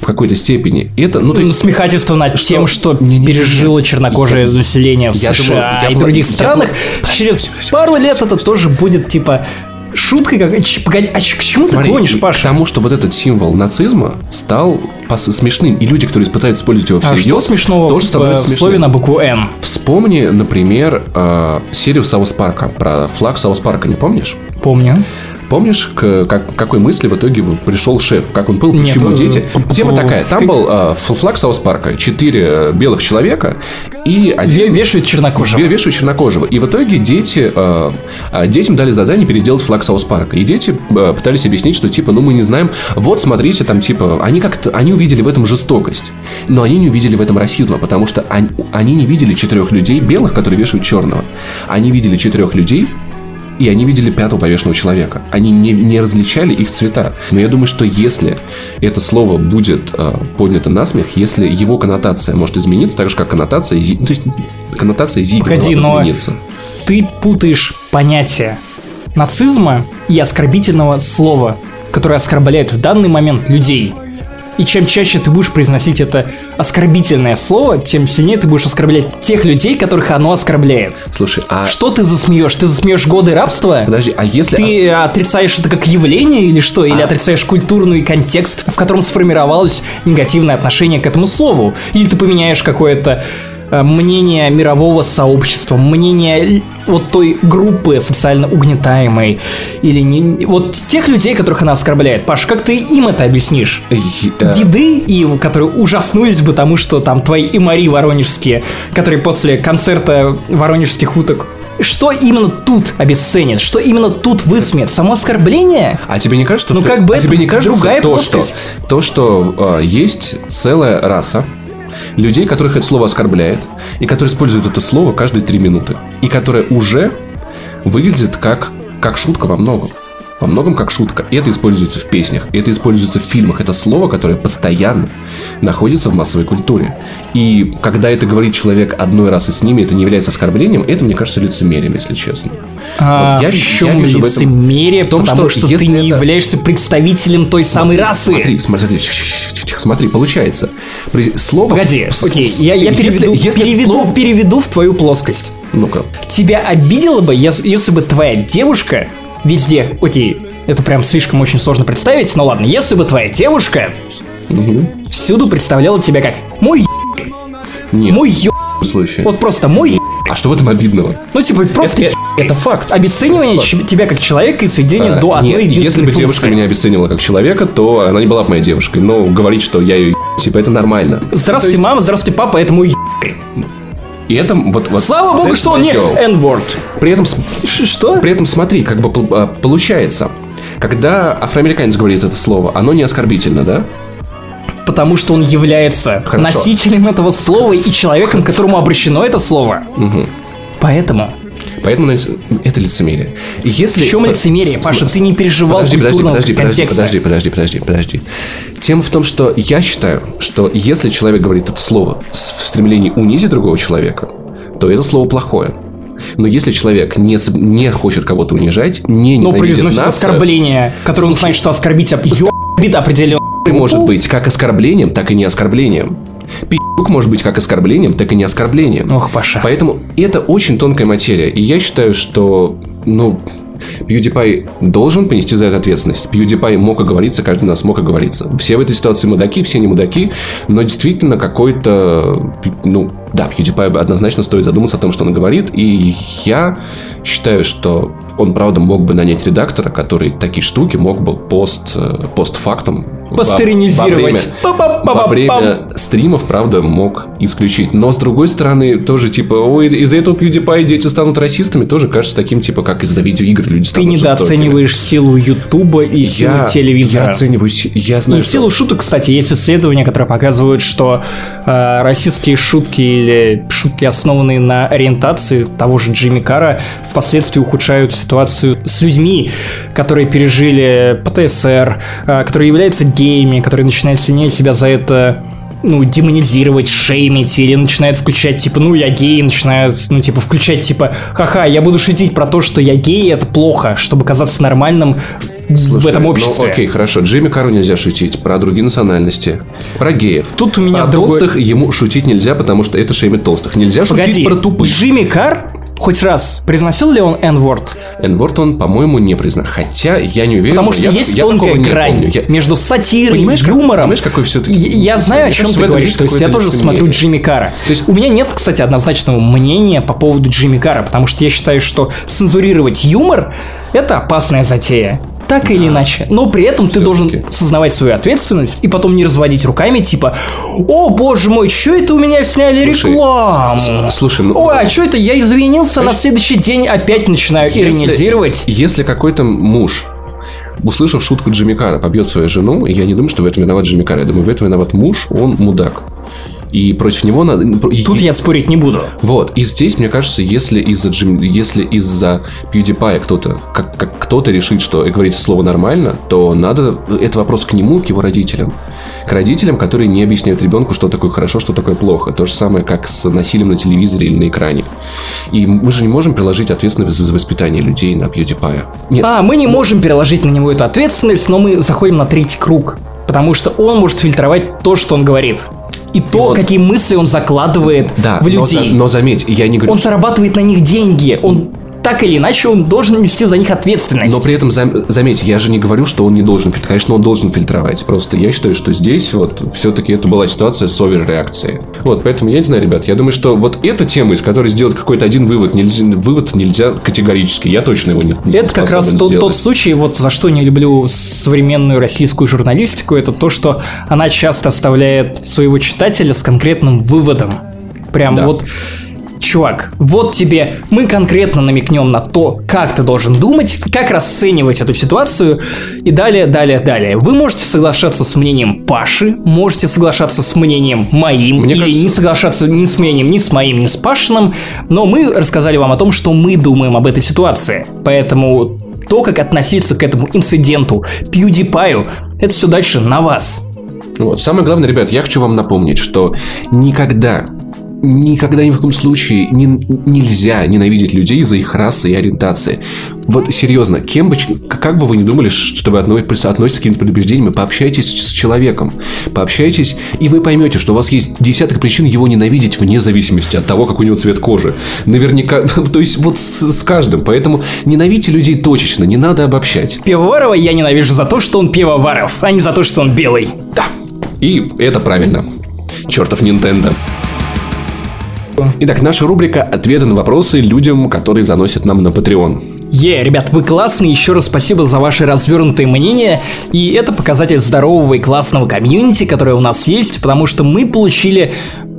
в какой-то степени это... Ну, то есть, Насмехательство над Что? тем, что Не-не-не. пережило чернокожее Я- население в я США думаю, я и был- других я странах. был- Подожди, Через подожди, подожди, пару подожди, лет это тоже будет типа шуткой как... Погоди, а к чему Смотри, ты клонишь, и К Паша? тому, что вот этот символ нацизма стал смешным. И люди, которые пытаются использовать его А всерьез, что смешного тоже в, становятся в слове смешным. на букву Н? Вспомни, например, э, серию Саус Парка, про флаг Саус Парка, не помнишь? Помню. Помнишь, к, как, какой мысли в итоге пришел шеф? Как он был, Нет, почему э, дети? Тема такая. Там был э, флаг Саус Парка, четыре э, белых человека и один... Вешают чернокожего. Ве- Вешают чернокожего. И в итоге дети, э, э, детям дали задание переделать флаг Саус Парка. И дети э, пытались объяснить, что типа, ну мы не знаем, вот смотрите, там типа, они как-то, они увидели в этом жестокость. Но они не увидели в этом расизма, потому что они, они не видели четырех людей белых, которые вешают черного. Они видели четырех людей, и они видели пятого повешенного человека. Они не, не различали их цвета. Но я думаю, что если это слово будет э, поднято на смех, если его коннотация может измениться, так же, как коннотация, зи- ну, то есть коннотация Зиги Погоди, но- измениться. Ты путаешь понятия нацизма и оскорбительного слова, которое оскорбляет в данный момент людей. И чем чаще ты будешь произносить это оскорбительное слово, тем сильнее ты будешь оскорблять тех людей, которых оно оскорбляет. Слушай, а... Что ты засмеешь? Ты засмеешь годы рабства? Подожди, а если... Ты отрицаешь это как явление или что? Или А. отрицаешь культурный контекст, в котором сформировалось негативное отношение к этому слову? Или ты поменяешь какое-то мнение мирового сообщества, мнение вот той группы социально угнетаемой, или не, вот тех людей, которых она оскорбляет. Паш, как ты им это объяснишь? э, э, Деды, и которые ужаснулись бы тому, что там твои имари воронежские, которые после концерта воронежских уток что именно тут обесценит? Что именно тут высмеет? Само оскорбление? А тебе не кажется, Ну, что... как бы а это тебе не кажется другая то, что, плоскость. то, что э, есть целая раса людей, которых это слово оскорбляет, и которые используют это слово каждые три минуты, и которое уже выглядит как, как шутка во многом. Во многом как шутка. И это используется в песнях, это используется в фильмах. Это слово, которое постоянно находится в массовой культуре. И когда это говорит человек одной раз и с ними, это не является оскорблением, это, мне кажется, лицемерием, если честно. А, Вот я в чем я вижу в этом- лицемерие? в том, потому что что, ты если не это- являешься представителем той самой расы. Смотри, смотри, смотри, получается. Слово... Погоди, окей, я, я если- переведу, если это переведу, слово- переведу в твою плоскость. Ну-ка. Тебя обидело бы, ес- если бы твоя девушка везде, окей, это прям слишком очень сложно представить, но ладно, если бы твоя девушка Мгм. всюду представляла тебя как мой Нет, мой ё... в случае. вот просто мой А что в этом обидного? ну типа просто Это, это факт. обесценивание ч- тебя как человека и сведение А, до одной нет, если бы функции. девушка меня обесценила как человека, то она не была бы моей девушкой. Но говорить, что я ее типа, это нормально. Здравствуйте, есть- мама, здравствуйте, папа, это мой И это вот... вот Слава богу, что он не. N-word. При этом, Что? при этом смотри, как бы а, получается, когда афроамериканец говорит это слово, оно не оскорбительно, да? Потому что он является Хорошо. носителем этого слова и человеком, которому обращено это слово. Мгм. Поэтому Поэтому это лицемерие. И если... В чем лицемерие, Паша? Ты не переживал подожди, подожди, подожди, подожди, подожди, подожди, подожди, подожди. Тема в том, что я считаю, что если человек говорит это слово в стремлении унизить другого человека, то это слово плохое. Но если человек не, не хочет кого-то унижать, не Но произносит нас, оскорбление, которое он знает, что оскорбить ебит определенно. Может быть как оскорблением, так и не оскорблением. Пи***к может быть как оскорблением, так и не оскорблением. Ох, Паша. Поэтому это очень тонкая материя. И я считаю, что, ну, PewDiePie должен понести за это ответственность. PewDiePie мог оговориться, каждый нас мог оговориться. Все в этой ситуации мудаки, все не мудаки, но действительно какой-то, ну, да, PewDiePie однозначно стоит задуматься о том, что он говорит, и я считаю, что он, правда, мог бы нанять редактора, который такие штуки мог бы пост, э, постфактум Постеринизировать. Во время, во время стримов, правда, мог исключить. Но, с другой стороны, тоже, типа, ой, из-за этого PewDiePie дети станут расистами, тоже кажется таким, типа, как из-за видеоигр люди станут Ты недооцениваешь силу Ютуба и силу я, телевизора. Я оцениваю, я знаю, И что... силу шуток, кстати, есть исследования, которые показывают, что э, российские шутки или шутки, основанные на ориентации того же Джимми Кара, впоследствии ухудшают ситуацию с людьми, которые пережили ПТСР, э, которые являются геями, которые начинают сильнее себя за это ну, демонизировать, шеймить, или начинают включать, типа, ну, я гей, начинают, ну, типа, включать, типа, ха-ха, я буду шутить про то, что я гей, это плохо, чтобы казаться нормальным Слушай, в этом ну, обществе. Ну, окей, хорошо, Джимми Кару нельзя шутить, про другие национальности, про геев. Тут у меня про другой... толстых ему шутить нельзя, потому что это шеймит толстых. Нельзя Погоди, шутить про тупых. Джимми Кар Хоть раз произносил ли он N-word? N-word он, по-моему, не произносил. Хотя я не уверен. Потому что я, есть я тонкая грань я... между сатирой, понимаешь, юмором. Как, понимаешь, какой все-таки... Я, я знаю, о чем ты говоришь. То есть я тоже смотрю Джимми Кара. То есть у меня нет, кстати, однозначного мнения по поводу Джимми Кара, потому что я считаю, что цензурировать юмор – это опасная затея так или иначе. Но при этом ты должен сознавать свою ответственность и потом не разводить руками, типа, о, боже мой, что это у меня сняли слушай, рекламу? Слушай, ну... Ой, а что это, я извинился, на следующий день опять начинаю если, иронизировать. Если какой-то муж услышав шутку Джимми Кара, побьет свою жену, я не думаю, что в этом виноват Джимми Кар. Я думаю, в этом виноват муж, он мудак. И против него надо... Тут я спорить не буду. Вот. И здесь, мне кажется, если из-за Джим... если из-за PewDiePie кто-то как, как кто-то решит, что говорить слово нормально, то надо... Это вопрос к нему, к его родителям. К родителям, которые не объясняют ребенку, что такое хорошо, что такое плохо. То же самое, как с насилием на телевизоре или на экране. И мы же не можем приложить ответственность за воспитание людей на PewDiePie. Нет. А, мы не можем переложить на него эту ответственность, но мы заходим на третий круг. Потому что он может фильтровать то, что он говорит и то, и какие мысли он закладывает да, в людей. Но, но заметь, я не говорю. Он зарабатывает на них деньги. Он так или иначе он должен нести за них ответственность. Но при этом, заметьте, я же не говорю, что он не должен фильтровать. Конечно, он должен фильтровать. Просто я считаю, что здесь вот все-таки это была ситуация с оверреакцией. Вот, поэтому я не знаю, ребят, я думаю, что вот эта тема, из которой сделать какой-то один вывод нельзя, вывод нельзя категорически. Я точно его не, не Это как раз тот, тот случай, вот за что не люблю современную российскую журналистику, это то, что она часто оставляет своего читателя с конкретным выводом. Прям да. вот чувак, вот тебе, мы конкретно намекнем на то, как ты должен думать, как расценивать эту ситуацию, и далее, далее, далее. Вы можете соглашаться с мнением Паши, можете соглашаться с мнением моим, Мне или кажется... не соглашаться ни с мнением, ни с моим, ни с Пашиным, но мы рассказали вам о том, что мы думаем об этой ситуации. Поэтому то, как относиться к этому инциденту, PewDiePie, это все дальше на вас. Вот. Самое главное, ребят, я хочу вам напомнить, что никогда никогда ни в коем случае не, нельзя ненавидеть людей за их расы и ориентации. Вот серьезно, кем бы, как бы вы ни думали, что вы относитесь к каким-то предубеждениями, пообщайтесь с человеком, пообщайтесь, и вы поймете, что у вас есть десяток причин его ненавидеть вне зависимости от того, какой у него цвет кожи. Наверняка, то есть вот с, с каждым. Поэтому ненавидьте людей точечно, не надо обобщать. Пивоварова я ненавижу за то, что он пивоваров, а не за то, что он белый. Да. И это правильно. Чертов Nintendo. Итак, наша рубрика «Ответы на вопросы людям, которые заносят нам на Patreon». Е, yeah, ребят, вы классные, еще раз спасибо за ваши развернутые мнения, и это показатель здорового и классного комьюнити, которое у нас есть, потому что мы получили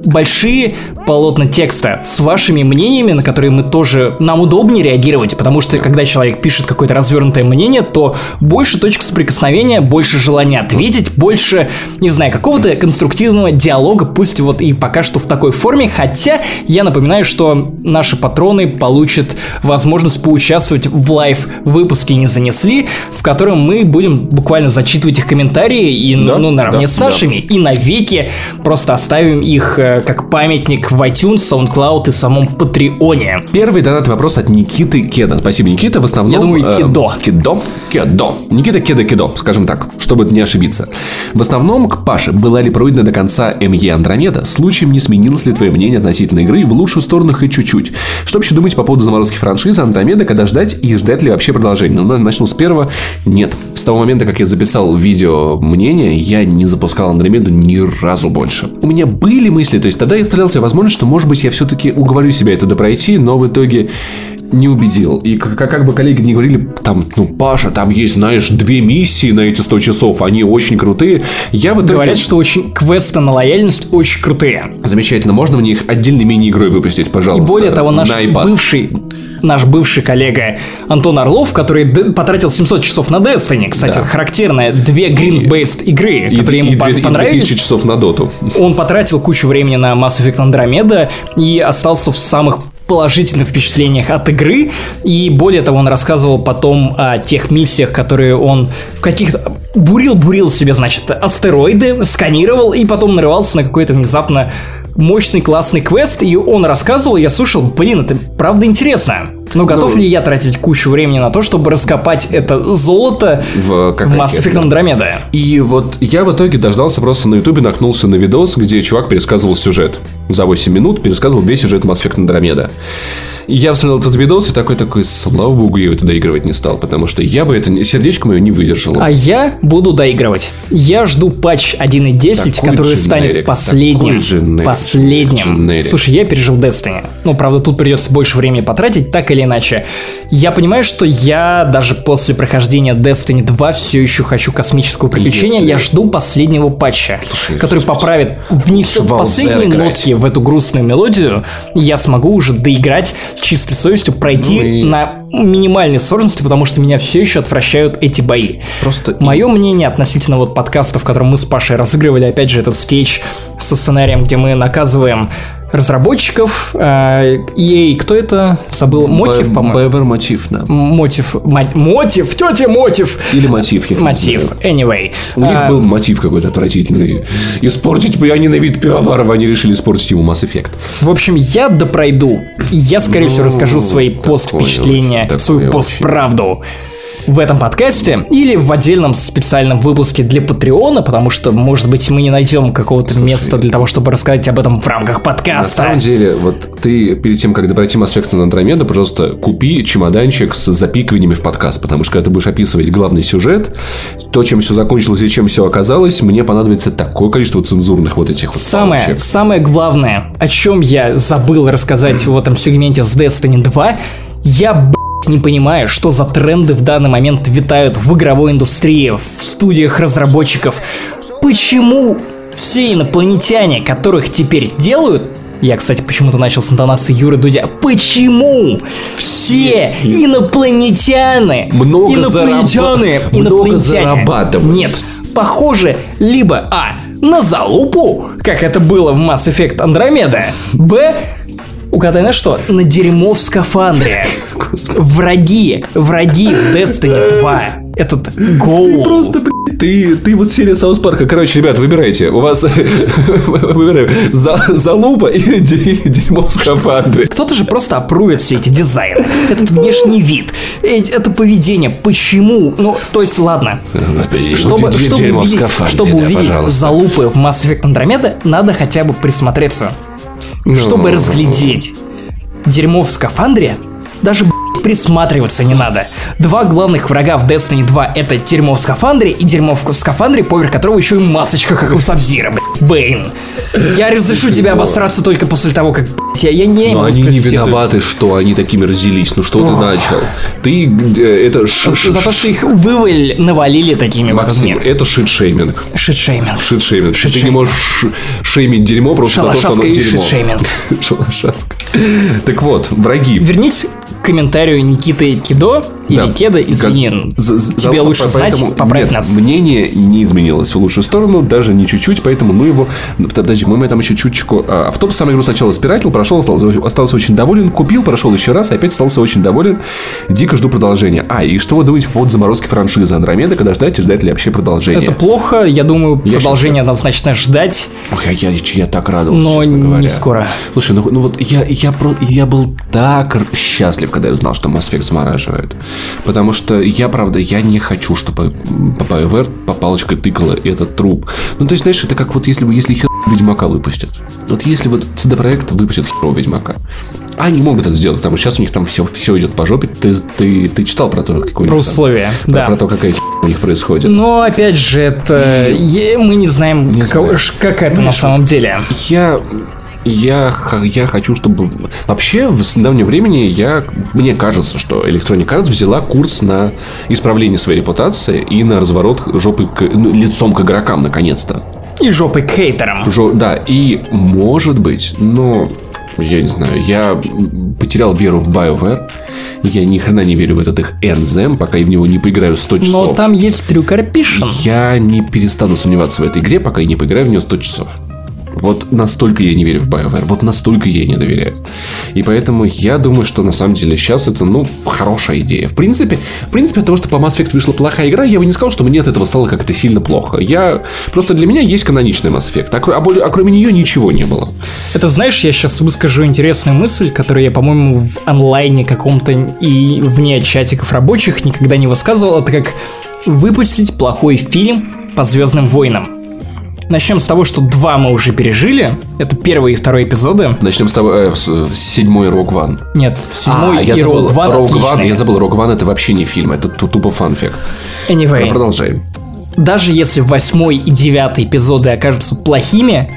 большие полотна текста с вашими мнениями, на которые мы тоже, нам удобнее реагировать, потому что когда человек пишет какое-то развернутое мнение, то больше точек соприкосновения, больше желания ответить, больше, не знаю, какого-то конструктивного диалога, пусть вот и пока что в такой форме, хотя я напоминаю, что наши патроны получат возможность поучаствовать в лайв-выпуске «Не занесли», в котором мы будем буквально зачитывать их комментарии и, Да, ну, наравне да, с нашими, и навеки просто оставим их э, как памятник в iTunes, SoundCloud и самом Патреоне. Первый донатный вопрос от Никиты Кеда. Спасибо, Никита. В основном... Я думаю, э, Кедо. Кедо? Кедо. Никита Кеда Кедо, скажем так, чтобы не ошибиться. В основном к Паше. Была ли пройдена до конца МЕ Андромеда? Случаем не сменилось ли твое мнение относительно игры в лучшую сторону хоть чуть-чуть? Что вообще думаете по поводу заморозки франшизы Андромеда? Когда ждать и ждать ли вообще продолжение? Ну, начну с первого. Нет. С того момента, как я записал видео мнение, я не запускал Андромеду ни разу больше. У меня были мысли, то есть тогда я стрелял себе возможность, что, может быть, я все-таки уговорю себя это допройти, но в итоге не убедил. И как, как, бы коллеги не говорили, там, ну, Паша, там есть, знаешь, две миссии на эти 100 часов, они очень крутые. Я в итоге... Говорят, что очень квесты на лояльность очень крутые. Замечательно, можно мне их отдельной мини-игрой выпустить, И пожалуйста? более того, наш на iPad. бывший наш бывший коллега Антон Орлов, который потратил 700 часов на Destiny, кстати, Да. характерная, две green-based игры, И, которые ему и, две- и понравились. 2000 часов на доту. Он потратил кучу времени на Mass Effect Andromeda и остался в самых положительных впечатлениях от игры. И более того, он рассказывал потом о тех миссиях, которые он в каких-то... Бурил-бурил себе, значит, астероиды, сканировал и потом нарывался на какой-то внезапно мощный классный квест, и он рассказывал, я слушал, блин, это правда интересно. Но готов Ну- ли я тратить кучу времени на то, чтобы раскопать это золото В, в Mass. Effect Andromeda? И вот я в итоге дождался просто на ютубе, наткнулся на видос, где чувак пересказывал сюжет. За 8 минут пересказывал весь сюжет Mass Effect Andromeda. Я посмотрел этот видос и такой-такой, слава богу, я его туда играть не стал, потому что я бы это, сердечко мое не выдержало. А я буду доигрывать. Я жду патч 1.10, Такой который дженерик, станет последним. дженерик, последним. дженерик. Слушай, я пережил Destiny. Ну, правда, тут придется больше времени потратить, так или иначе. Я понимаю, что я даже после прохождения Destiny 2 все еще хочу космического приключения. Если- Я жду последнего патча, Слушай, который поправит внесет последние нотки в эту грустную мелодию. И я смогу уже доиграть с чистой совестью, пройти Ну и- на минимальной сложности, потому что меня все еще отвращают эти бои. Просто Мое мнение относительно вот подкаста, в котором мы с Пашей разыгрывали, опять же, этот скетч со сценарием, где мы наказываем разработчиков. э, EA, кто это? Забыл. Мотив, по-моему. Бевер мотив, да. Мотив. мо- Мотив, тетя Мотив. Или мотив. я Мотив. Anyway. У них А, был мотив какой-то отвратительный. Испортить, я ненавид пивоваров, они решили испортить ему Mass Effect. В общем, я допройду. Я, скорее всего, Ну, расскажу свои пост-впечатления, свою пост-правду в этом подкасте или в отдельном специальном выпуске для Патреона, потому что, может быть, мы не найдем какого-то места для того, чтобы рассказать об этом в рамках На подкаста. самом деле, вот ты перед тем, как пройти Mass Effect на Андромеда, пожалуйста, купи чемоданчик с запикиваниями в подкаст, потому что когда ты будешь описывать главный сюжет, то, чем все закончилось и чем все оказалось, мне понадобится такое количество цензурных вот этих вот Самое, палочек. самое главное, о чем я забыл рассказать в этом сегменте с Destiny 2, я, блядь, не понимаю, что за тренды в данный момент витают в игровой индустрии, в студиях разработчиков. Почему все инопланетяне, которых теперь делают, я, кстати, почему-то начал с интонации Юры Дудя. Почему все инопланетяне, Много инопланетяне, зараба- много зарабатывают. нет, похоже либо А. На залупу, как это было в Mass Effect Andromeda, Б. Угадай на что? На дерьмо в скафандре. Враги, враги в Destiny 2. Этот гоу. Просто, блядь, ты, ты вот серия Саус Парка. Короче, ребят, выбирайте. У вас выбираем за, залупа или де- или дерьмо в скафандре. Кто-то же просто опрует все эти дизайны. Этот внешний вид, это поведение. Почему? Ну, то есть, ладно. Чтобы, чтобы увидеть, чтобы увидеть залупы в Mass Effect Andromeda, надо хотя бы присмотреться. Ну. Чтобы разглядеть дерьмо в скафандре, даже присматриваться не надо. Два главных врага в Destiny 2 это дерьмо в скафандре и дерьмо в скафандре, поверх которого еще и масочка, как у Сабзира, Бэйн. Я разрешу тебя обосраться только после того, как я, я не Но они не виноваты, что они такими родились. Ну что ты начал? Ты э, это За то, что их вывалили, навалили такими Максим, это shit-shaming. Shit-shaming. Shit-shaming. Ты не можешь шеймить дерьмо просто за то, что оно дерьмо. Шалашаска. Так вот, враги. Вернитесь к комментарию Никиты Кидо или да. Кеда, извини, за, за, тебе лучше поэтому, знать, поправь нет, нас. мнение не изменилось в лучшую сторону, даже не чуть-чуть, поэтому ну его... Подожди, мы, мы там еще чуточку... А, автобус самую игру сначала спиратил, прошел, остался, остался очень доволен, купил, прошел еще раз, и опять остался очень доволен. Дико жду продолжения. А, и что вы думаете по поводу заморозки франшизы Андромеда, когда ждать и ждать ли вообще продолжение? Это плохо, я думаю, я продолжение считаю... однозначно ждать. Ох, я, я, я так радовался, Но честно говоря. не скоро. Слушай, ну, ну вот я, я, про, я был так счастлив, когда я узнал, что Mass Effect замораживает. Потому что я, правда, я не хочу, чтобы по BioWare по палочкой тыкала этот труп. Ну, то есть, знаешь, это как вот если бы, если хер Ведьмака выпустят. Вот если вот CD Projekt выпустит херового Ведьмака. А они могут это сделать, потому что сейчас у них там все, все идет по жопе. Ты, ты, ты читал про то, какой Про условия, там, да. Про, про то, какая у них происходит. Но, опять же, это... И... Мы не знаем, не как, как это Знаешь, на самом деле. Я я, я хочу, чтобы... Вообще, в недавнее времени я... Мне кажется, что Electronic Arts взяла курс на исправление своей репутации и на разворот жопы к... ну, лицом к игрокам, наконец-то. И жопы к хейтерам. Жо... Да, и может быть, но... Я не знаю, я потерял веру в BioWare. Я ни хрена не верю в этот их Enzyme, пока я в него не поиграю 100 часов. Но там есть трюк. Я не перестану сомневаться в этой игре, пока я не поиграю в нее 100 часов. Вот настолько я не верю в BioWare, вот настолько я не доверяю. И поэтому я думаю, что на самом деле сейчас это, ну, хорошая идея. В принципе, в принципе, от того, что по Mass Effect вышла плохая игра, я бы не сказал, что мне от этого стало как-то сильно плохо. Я... Просто для меня есть каноничный Mass Effect, а, а, а кроме нее ничего не было. Это знаешь, я сейчас выскажу интересную мысль, которую я, по-моему, в онлайне каком-то и вне чатиков рабочих никогда не высказывал. Это как выпустить плохой фильм по Звездным войнам. Начнем с того, что два мы уже пережили. Это первый и второй эпизоды. Начнем с того, э, с, с седьмой Rogue One. Нет, седьмой а, и Rogue One Rogue One, Я забыл, Rogue One это вообще не фильм, это тупо фанфик. Anyway. Продолжаем. Даже если восьмой и девятый эпизоды окажутся плохими,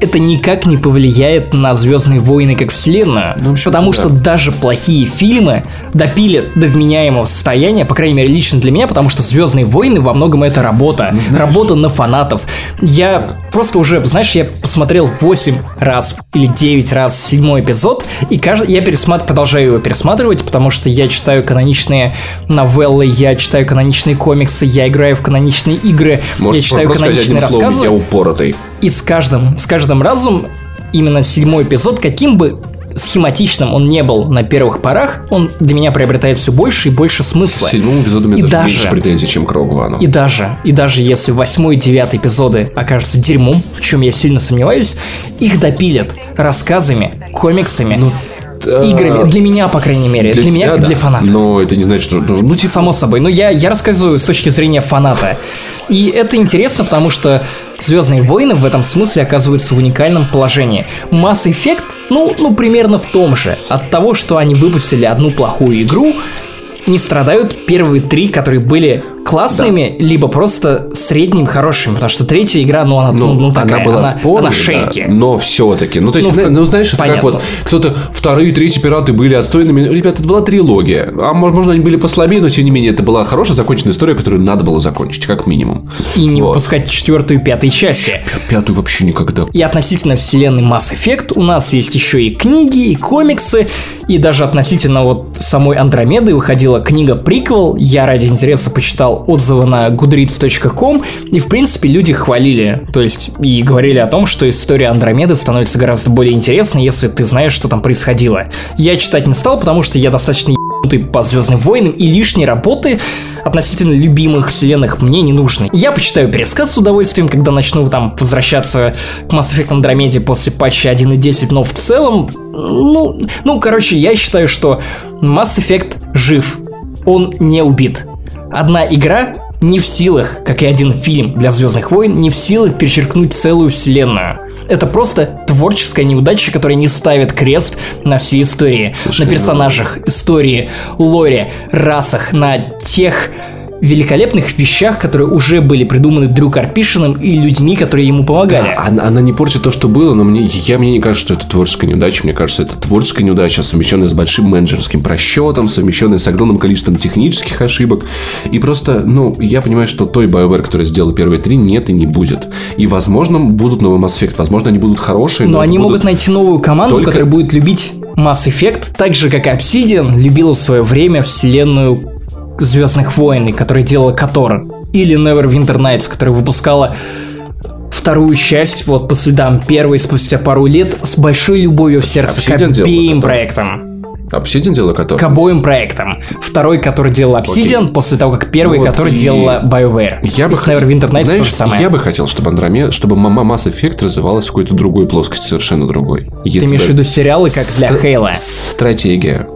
это никак не повлияет на Звездные войны как вселенную. Ну, общем, потому да. что даже плохие фильмы допили до вменяемого состояния, по крайней мере, лично для меня, потому что Звездные войны во многом это работа. Ну, знаешь, работа на фанатов. Я да. просто уже, знаешь, я посмотрел 8 раз или 9 раз седьмой эпизод, и каждый, я пересматриваю, продолжаю его пересматривать, потому что я читаю каноничные новеллы, я читаю каноничные комиксы, я играю в каноничные игры, Может, я читаю каноничные рассказы. Словом, я упоротый. И с каждым, с каждым разом именно седьмой эпизод, каким бы схематичным он не был на первых порах, он для меня приобретает все больше и больше смысла. К седьмому эпизоду мне и даже, даже меньше претензий, чем к Рогу И даже, и даже если восьмой и девятый эпизоды окажутся дерьмом, в чем я сильно сомневаюсь, их допилят рассказами, комиксами, ну, играми. Для меня, по крайней мере. Для, для тебя, меня, да. для фаната. Но это не значит, что... Ну, типа... Само собой. Но я, я рассказываю с точки зрения фаната. И это интересно, потому что Звездные войны в этом смысле оказываются в уникальном положении. Mass Effect, ну, ну, примерно в том же. От того, что они выпустили одну плохую игру, не страдают первые три, которые были классными, да. либо просто средним хорошими, потому что третья игра, ну она, ну, ну такая, она была она, спорной, она Да, но все-таки, ну то есть, ну, ну знаешь, это понятно. как вот кто-то вторые, третьи пираты были отстойными, ребята, это была трилогия, а может они были послабее, но тем не менее это была хорошая законченная история, которую надо было закончить, как минимум. И не вот. выпускать четвертую и пятую части. Пятую вообще никогда. И относительно вселенной Mass Effect у нас есть еще и книги, и комиксы, и даже относительно вот самой Андромеды выходила книга приквел, я ради интереса почитал отзывы на goodreads.com, и, в принципе, люди хвалили, то есть, и говорили о том, что история Андромеды становится гораздо более интересной, если ты знаешь, что там происходило. Я читать не стал, потому что я достаточно ебанутый по Звездным войнам, и лишней работы относительно любимых вселенных мне не нужны. Я почитаю пересказ с удовольствием, когда начну там возвращаться к Mass Effect Andromeda после патча 1.10, но в целом, ну, ну, короче, я считаю, что Mass Effect жив. Он не убит одна игра не в силах, как и один фильм для Звездных войн, не в силах перечеркнуть целую вселенную. Это просто творческая неудача, которая не ставит крест на всей истории. Слушай, на персонажах, истории, лоре, расах, на тех великолепных вещах, которые уже были придуманы Дрю Карпишиным и людьми, которые ему помогали. Да, она, она не портит то, что было, но мне, я, мне не кажется, что это творческая неудача. Мне кажется, это творческая неудача, совмещенная с большим менеджерским просчетом, совмещенная с огромным количеством технических ошибок. И просто, ну, я понимаю, что той BioWare, которая сделала первые три, нет и не будет. И, возможно, будут новый Mass Effect. Возможно, они будут хорошие. Но, но они будут... могут найти новую команду, только... которая будет любить Mass Effect, так же, как Obsidian любила в свое время вселенную Звездных войн, который делала Котор, или Neverwinter Nights, которая выпускала вторую часть вот по следам первой спустя пару лет с большой любовью в сердце Obsidian к обеим проектам. Obsidian делала который? К обоим проектам. Второй, который делал Obsidian, okay. после того, как первый, вот который и... делала BioWare. Я бы, Neverwinter Nights знаешь, то же самое. Я бы хотел, чтобы Андромеда, чтобы мама Mass Effect развивалась в какой-то другой плоскости, совершенно другой. Если Ты имеешь в виду сериалы, как для Хейла? Стратегия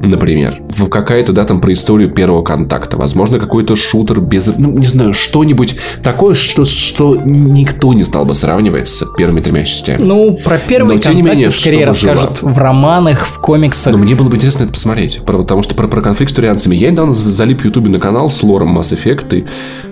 например, в какая-то, да, там, про историю первого контакта, возможно, какой-то шутер без, ну, не знаю, что-нибудь такое, что, что никто не стал бы сравнивать с первыми тремя частями. Ну, про первый Но, контакт не менее, скорее расскажут в романах, в комиксах. Но мне было бы интересно это посмотреть, потому что про, про конфликт с турианцами. Я недавно залип в Ютубе на канал с лором Mass Effect, и,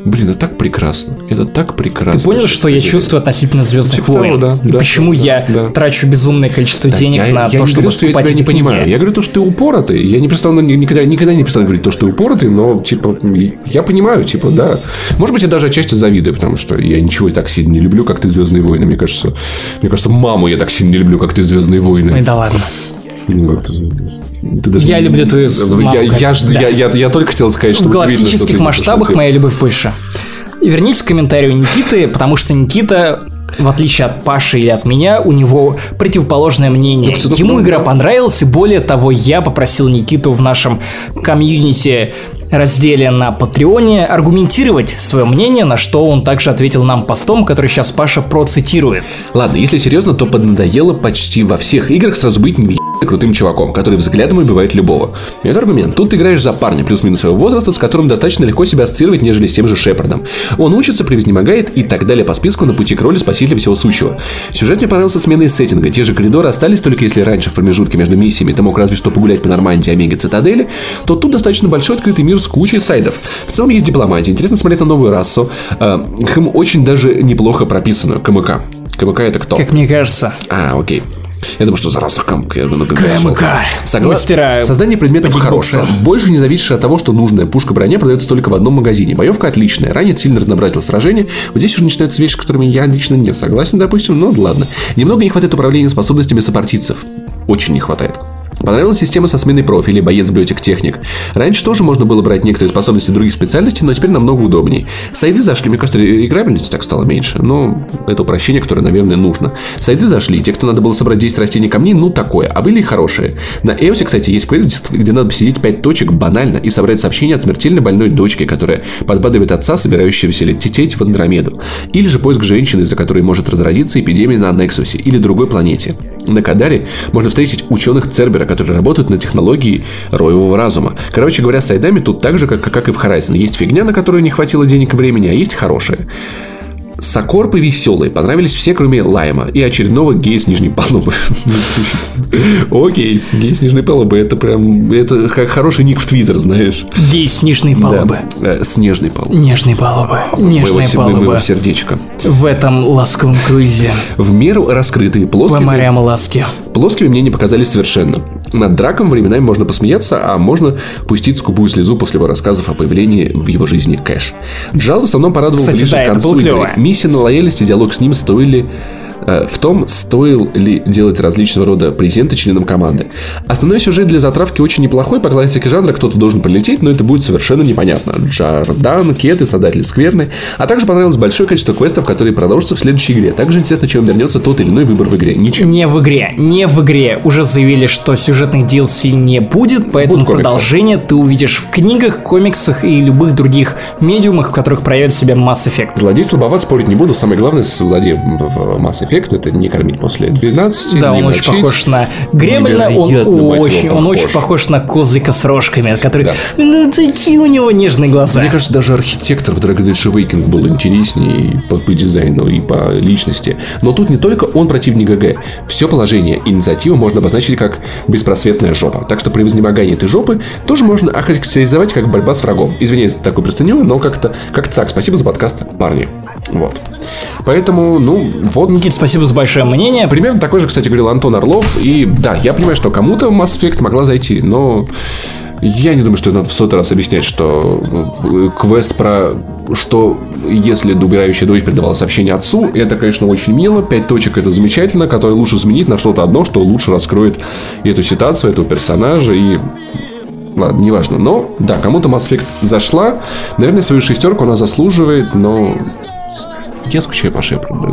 блин, это так прекрасно, это так прекрасно. Ты понял, что я чувствую относительно Звездных типа войн? Того, да, да, почему да, я да. трачу безумное количество да, денег я, на я то, чтобы говорю, что я тебя не понимаю. Я говорю то, что ты упоротый, я не перестану никогда, никогда не перестану говорить то, что ты упоротый, но, типа, я понимаю, типа, да. Может быть, я даже отчасти завидую, потому что я ничего так сильно не люблю, как ты Звездные войны. Мне кажется, мне кажется, маму я так сильно не люблю, как ты Звездные войны. Ой, да ладно. Вот. Ты даже я не... люблю твою маму. Я, я, да. я, я, я только хотел сказать, что В галактических видно, масштабах моя любовь больше. И вернитесь к комментарию Никиты, потому что Никита в отличие от Паши и от меня, у него противоположное мнение. Ему игра понравилась, и более того, я попросил Никиту в нашем комьюнити разделе на Патреоне аргументировать свое мнение, на что он также ответил нам постом, который сейчас Паша процитирует. Ладно, если серьезно, то поднадоело почти во всех играх сразу быть не крутым чуваком, который взглядом убивает любого. И это аргумент. Тут ты играешь за парня плюс-минус своего возраста, с которым достаточно легко себя ассоциировать, нежели с тем же Шепардом. Он учится, превознемогает и так далее по списку на пути к роли спасителя всего сущего. Сюжет мне понравился сменой сеттинга. Те же коридоры остались, только если раньше в промежутке между миссиями ты мог разве что погулять по Нормандии, Омега, Цитадели, то тут достаточно большой открытый мир с кучей сайдов. В целом есть дипломатия, интересно смотреть на новую расу. Э, хм, очень даже неплохо прописанную. КМК. КМК это кто? Как мне кажется. А, окей. Я думаю, что за раз КМК. Я думаю, КМК. Согласен. Создание предметов хорошее. Больше не зависит от того, что нужная пушка броня продается только в одном магазине. Боевка отличная. Ранее сильно разнообразило сражение. Вот здесь уже начинаются вещи, с которыми я лично не согласен, допустим. Но ладно. Немного не хватает управления способностями сопартийцев. Очень не хватает. Понравилась система со сменой профилей, боец биотик техник. Раньше тоже можно было брать некоторые способности других специальностей, но теперь намного удобнее. Сайды зашли, мне кажется, играбельности так стало меньше, но это упрощение, которое, наверное, нужно. Сайды зашли, те, кто надо было собрать 10 растений камней, ну такое, а были хорошие. На Эосе, кстати, есть квест, где надо посидеть 5 точек банально и собрать сообщение от смертельно больной дочки, которая подбадривает отца, собирающегося лететь в Андромеду. Или же поиск женщины, за которой может разразиться эпидемия на Нексусе или другой планете. На Кадаре можно встретить ученых Цербера, которые работают на технологии роевого разума. Короче говоря, с сайдами тут так же, как, как и в Horizon. Есть фигня, на которую не хватило денег и времени, а есть хорошая. Сокорпы веселые. Понравились все, кроме Лайма и очередного гея с нижней палубы. Окей, гей с нижней палубы. Это прям... Это хороший ник в Твиттер, знаешь. Гей с нижней палубы. Э, с нежной палубы. Нежной палубы. Нежная палуба. Моего сердечко. В этом ласковом круизе. В меру раскрытые плоские... По морям ласки. Плоскими мне не показались совершенно. Над драком временами можно посмеяться, а можно пустить скупую слезу после его рассказов о появлении в его жизни Кэш. Джал в основном порадовал Кстати, ближе да, к концу игры. Миссия на лояльность и диалог с ним стоили в том, стоил ли делать различного рода презенты членам команды. Основной сюжет для затравки очень неплохой, по классике жанра кто-то должен полететь, но это будет совершенно непонятно. Джардан, Кеты, Создатель Скверны, а также понравилось большое количество квестов, которые продолжатся в следующей игре. Также интересно, чем вернется тот или иной выбор в игре. Ничем. Не в игре, не в игре. Уже заявили, что сюжетных DLC не будет, поэтому продолжение ты увидишь в книгах, комиксах и любых других медиумах, в которых проявит себя Mass Effect. Злодей слабоват, спорить не буду. Самое главное, злодей в Mass Effect эффект. Это не кормить после 12, Да, он очень мочить. похож на Гремлина, он очень, он похож. очень похож на козлика с рожками, который, Да. ну такие у него нежные глаза. Мне кажется, даже архитектор в Dragon Age Awakening был интереснее и по, по дизайну, и по личности. Но тут не только он противник ГГ. Все положение инициативы можно обозначить как беспросветная жопа. Так что при вознемогании этой жопы тоже можно охарактеризовать как борьба с врагом. Извиняюсь за такую простыню, но как-то как так. Спасибо за подкаст, парни. Вот. Поэтому, ну, вот Никит, спасибо за большое мнение. Примерно такой же, кстати, говорил Антон Орлов. И да, я понимаю, что кому-то Mass Effect могла зайти, но я не думаю, что надо в сотый раз объяснять, что э, квест про что если убирающая дочь передавала сообщение отцу, это, конечно, очень мило. Пять точек это замечательно, которые лучше заменить на что-то одно, что лучше раскроет эту ситуацию, этого персонажа и Ладно, неважно. Но, да, кому-то Mass Effect зашла. Наверное, свою шестерку она заслуживает, но я скучаю по Шепарду.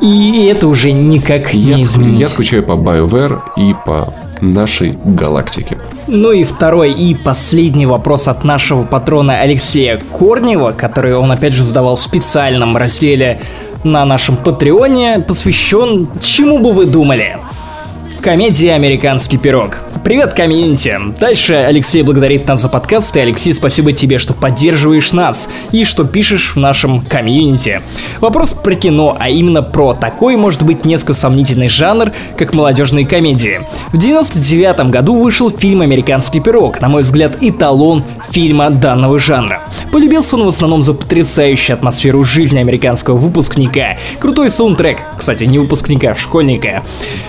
И И это уже никак я, не изменить. я скучаю по BioWare и по нашей галактике. Ну и второй и последний вопрос от нашего патрона Алексея Корнева, который он опять же задавал в специальном разделе на нашем Патреоне, посвящен чему бы вы думали? Комедия «Американский пирог». Привет, комьюнити! Дальше Алексей благодарит нас за подкаст, и Алексей, спасибо тебе, что поддерживаешь нас и что пишешь в нашем комьюнити. Вопрос про кино, а именно про такой, может быть, несколько сомнительный жанр, как молодежные комедии. В 99 году вышел фильм «Американский пирог», на мой взгляд, эталон фильма данного жанра. Полюбился он в основном за потрясающую атмосферу жизни американского выпускника, крутой саундтрек, кстати, не выпускника, а школьника,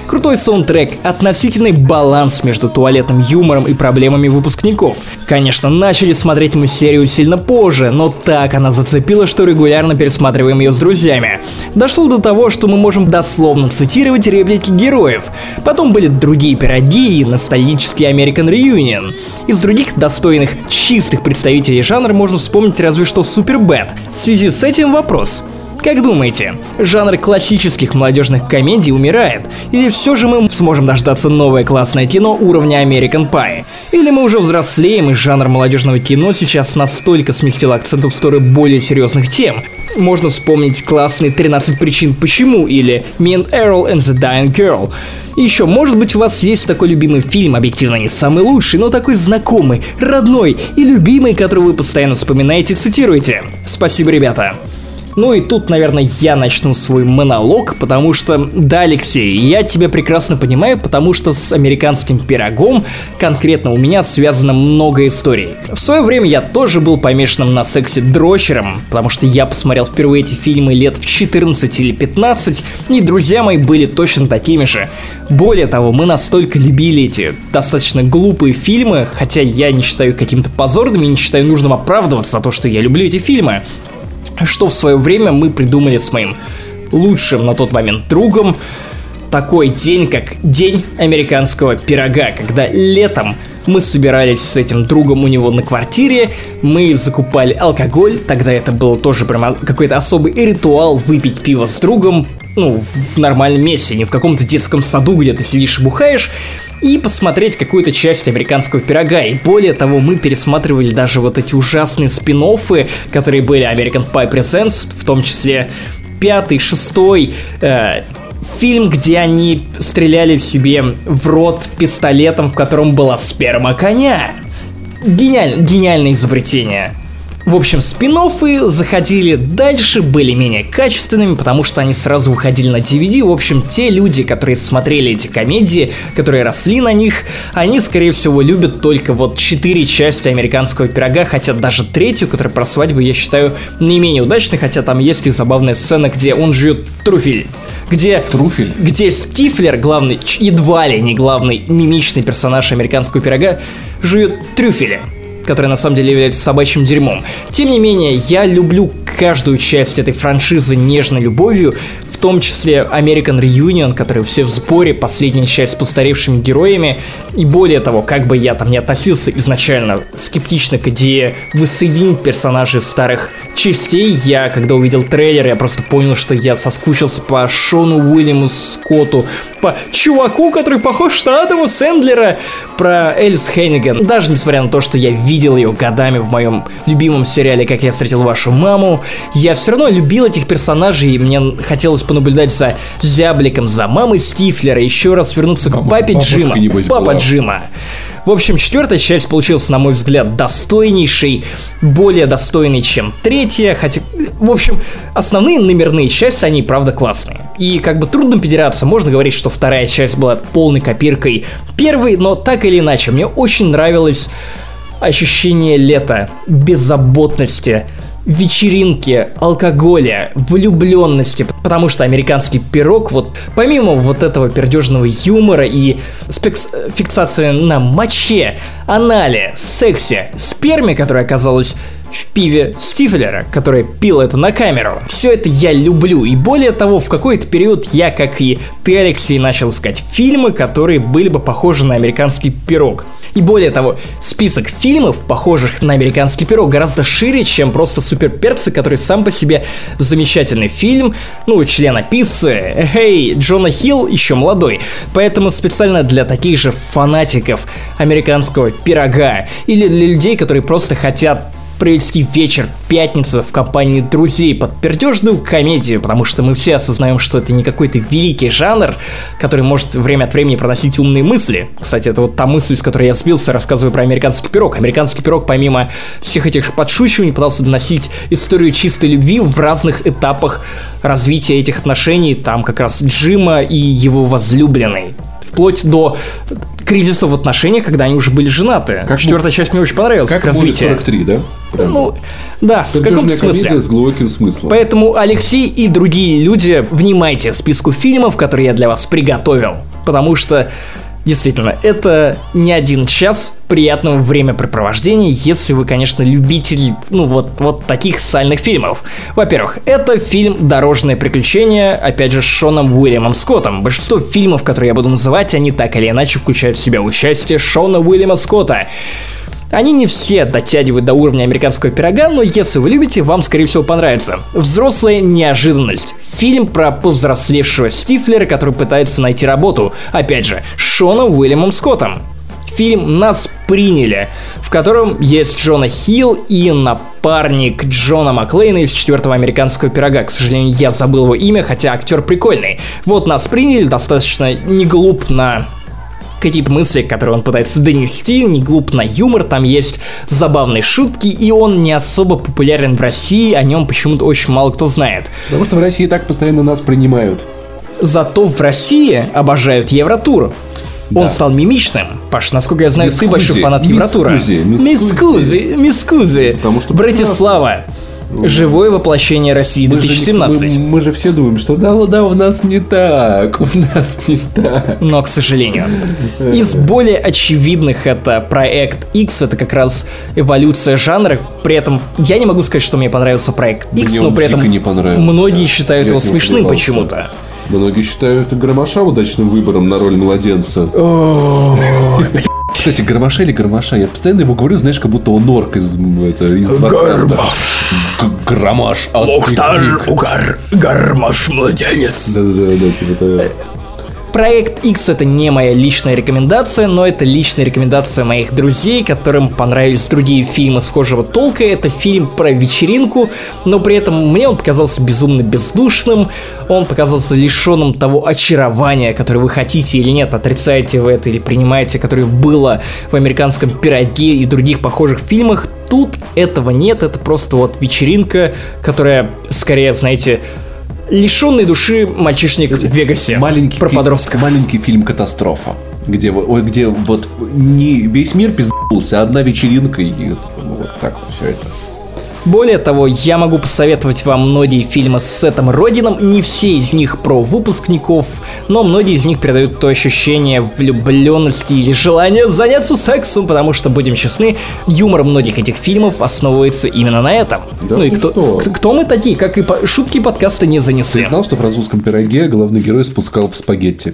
крутой саундтрек, относительный баланс между туалетным юмором и проблемами выпускников. Конечно, начали смотреть мы серию сильно позже, но так она зацепила, что регулярно пересматриваем ее с друзьями. Дошло до того, что мы можем дословно цитировать реплики героев. Потом были другие пироги и ностальгический American Reunion. Из других достойных, чистых представителей жанра можно вспомнить разве что Superbad. В связи с этим вопрос. Как думаете, жанр классических молодежных комедий умирает? Или все же мы сможем дождаться новое классное кино уровня American Pie? Или мы уже взрослеем и жанр молодежного кино сейчас настолько сместил акцент в сторону более серьезных тем? Можно вспомнить классный 13 причин почему или Me and Errol and the Dying Girl. И еще, может быть, у вас есть такой любимый фильм, объективно не самый лучший, но такой знакомый, родной и любимый, который вы постоянно вспоминаете и цитируете. Спасибо, ребята. Ну и тут, наверное, я начну свой монолог, потому что, да, Алексей, я тебя прекрасно понимаю, потому что с американским пирогом конкретно у меня связано много историй. В свое время я тоже был помешанным на сексе дрочером, потому что я посмотрел впервые эти фильмы лет в 14 или 15, и друзья мои были точно такими же. Более того, мы настолько любили эти достаточно глупые фильмы, хотя я не считаю каким-то позорными, не считаю нужным оправдываться за то, что я люблю эти фильмы что в свое время мы придумали с моим лучшим на тот момент другом. Такой день, как День американского пирога, когда летом мы собирались с этим другом у него на квартире, мы закупали алкоголь, тогда это был тоже прям какой-то особый ритуал выпить пиво с другом, ну, в нормальном месте, не в каком-то детском саду, где ты сидишь и бухаешь, и посмотреть какую-то часть американского пирога. И более того, мы пересматривали даже вот эти ужасные спин которые были American Pie Presents, в том числе пятый, шестой, э, фильм, где они стреляли себе в рот пистолетом, в котором была сперма коня. Гениаль, гениальное изобретение. В общем, спин заходили дальше, были менее качественными, потому что они сразу выходили на DVD. В общем, те люди, которые смотрели эти комедии, которые росли на них, они, скорее всего, любят только вот четыре части американского пирога, хотя даже третью, которая про свадьбу, я считаю не менее удачной, хотя там есть и забавная сцена, где он жует труфель. Где, Труфель? где Стифлер, главный, едва ли не главный мимичный персонаж американского пирога, жует трюфели который на самом деле является собачьим дерьмом. Тем не менее, я люблю каждую часть этой франшизы нежной любовью, том числе American Reunion, который все в сборе, последняя часть с постаревшими героями. И более того, как бы я там не относился изначально скептично к идее воссоединить персонажей старых частей, я, когда увидел трейлер, я просто понял, что я соскучился по Шону Уильяму Скотту, по чуваку, который похож на Адама Сэндлера, про Элис Хенниган. Даже несмотря на то, что я видел ее годами в моем любимом сериале «Как я встретил вашу маму», я все равно любил этих персонажей, и мне хотелось понаблюдать за зябликом, за мамой Стифлера, еще раз вернуться к папе Джима. Папа. Джима. В общем, четвертая часть получилась, на мой взгляд, достойнейшей, более достойной, чем третья, хотя, в общем, основные номерные части, они, правда, классные. И как бы трудно пидираться, можно говорить, что вторая часть была полной копиркой первой, но так или иначе, мне очень нравилось ощущение лета, беззаботности, вечеринки, алкоголя, влюбленности, потому что американский пирог, вот помимо вот этого пердежного юмора и спекс- фиксации на моче, анале, сексе, сперме, которая оказалась в пиве Стифлера, который пил это на камеру. Все это я люблю. И более того, в какой-то период я, как и ты, Алексей, начал искать фильмы, которые были бы похожи на американский пирог. И более того, список фильмов, похожих на американский пирог, гораздо шире, чем просто суперперцы, который сам по себе замечательный фильм, ну, члена писцы, эй, Джона Хилл еще молодой. Поэтому специально для таких же фанатиков американского пирога или для людей, которые просто хотят провести вечер пятницы в компании друзей под пердежную комедию, потому что мы все осознаем, что это не какой-то великий жанр, который может время от времени проносить умные мысли. Кстати, это вот та мысль, с которой я сбился, рассказываю про американский пирог. Американский пирог, помимо всех этих подшучиваний, пытался доносить историю чистой любви в разных этапах развития этих отношений. Там как раз Джима и его возлюбленной вплоть до кризиса в отношениях, когда они уже были женаты. Как Четвертая часть мне очень понравилась, как, как развитие. 43, да? Прям. Ну, да, в каком-то смысле. с глубоким смыслом. Поэтому, Алексей и другие люди, внимайте списку фильмов, которые я для вас приготовил. Потому что Действительно, это не один час приятного времяпрепровождения, если вы, конечно, любитель, ну, вот, вот таких сальных фильмов. Во-первых, это фильм «Дорожное приключение», опять же, с Шоном Уильямом Скоттом. Большинство фильмов, которые я буду называть, они так или иначе включают в себя участие Шона Уильяма Скотта. Они не все дотягивают до уровня американского пирога, но если вы любите, вам, скорее всего, понравится. Взрослая неожиданность. Фильм про повзрослевшего Стифлера, который пытается найти работу. Опять же, Шоном Уильямом Скоттом. Фильм «Нас приняли», в котором есть Джона Хилл и напарник Джона Маклейна из четвертого американского пирога. К сожалению, я забыл его имя, хотя актер прикольный. Вот «Нас приняли» достаточно не глуп на какие-то мысли, которые он пытается донести, не глуп на юмор, там есть забавные шутки, и он не особо популярен в России, о нем почему-то очень мало кто знает. Потому что в России так постоянно нас принимают. Зато в России обожают Евротур. Да. Он стал мимичным. Паш, насколько я знаю, мискузи, ты большой фанат Евротура. Мискузи, мискузи, мискузи. Потому что Братислава. Живое воплощение России 2017. Мы же, мы, мы же все думаем, что да, да, у нас не так, у нас не так. Но, к сожалению. Из более очевидных это проект X, это как раз эволюция жанра. При этом я не могу сказать, что мне понравился проект X, мне но при этом не многие считают я его смешным почему-то. Многие считают Громаша удачным выбором на роль младенца. Кстати, Громаша или Громаша? Я постоянно его говорю, знаешь, как будто он орк из, это, из. Громаш. Мухтар Угар. Гармаш младенец. Да-да-да, типа того. Проект X это не моя личная рекомендация, но это личная рекомендация моих друзей, которым понравились другие фильмы схожего толка. Это фильм про вечеринку, но при этом мне он показался безумно бездушным, он показался лишенным того очарования, которое вы хотите или нет, отрицаете вы это или принимаете, которое было в американском пироге и других похожих фильмах. Тут этого нет, это просто вот вечеринка, которая скорее, знаете, лишенный души мальчишник в Вегасе. Маленький про подростка. Маленький фильм «Катастрофа». Где, где вот не весь мир пиздался, а одна вечеринка и вот так все это. Более того, я могу посоветовать вам многие фильмы с Сетом Родином, не все из них про выпускников, но многие из них передают то ощущение влюбленности или желания заняться сексом, потому что, будем честны, юмор многих этих фильмов основывается именно на этом. Да ну и кто, кто? кто мы такие, как и по, шутки подкаста не занесли. Ты знал, что в французском пироге главный герой спускал в спагетти?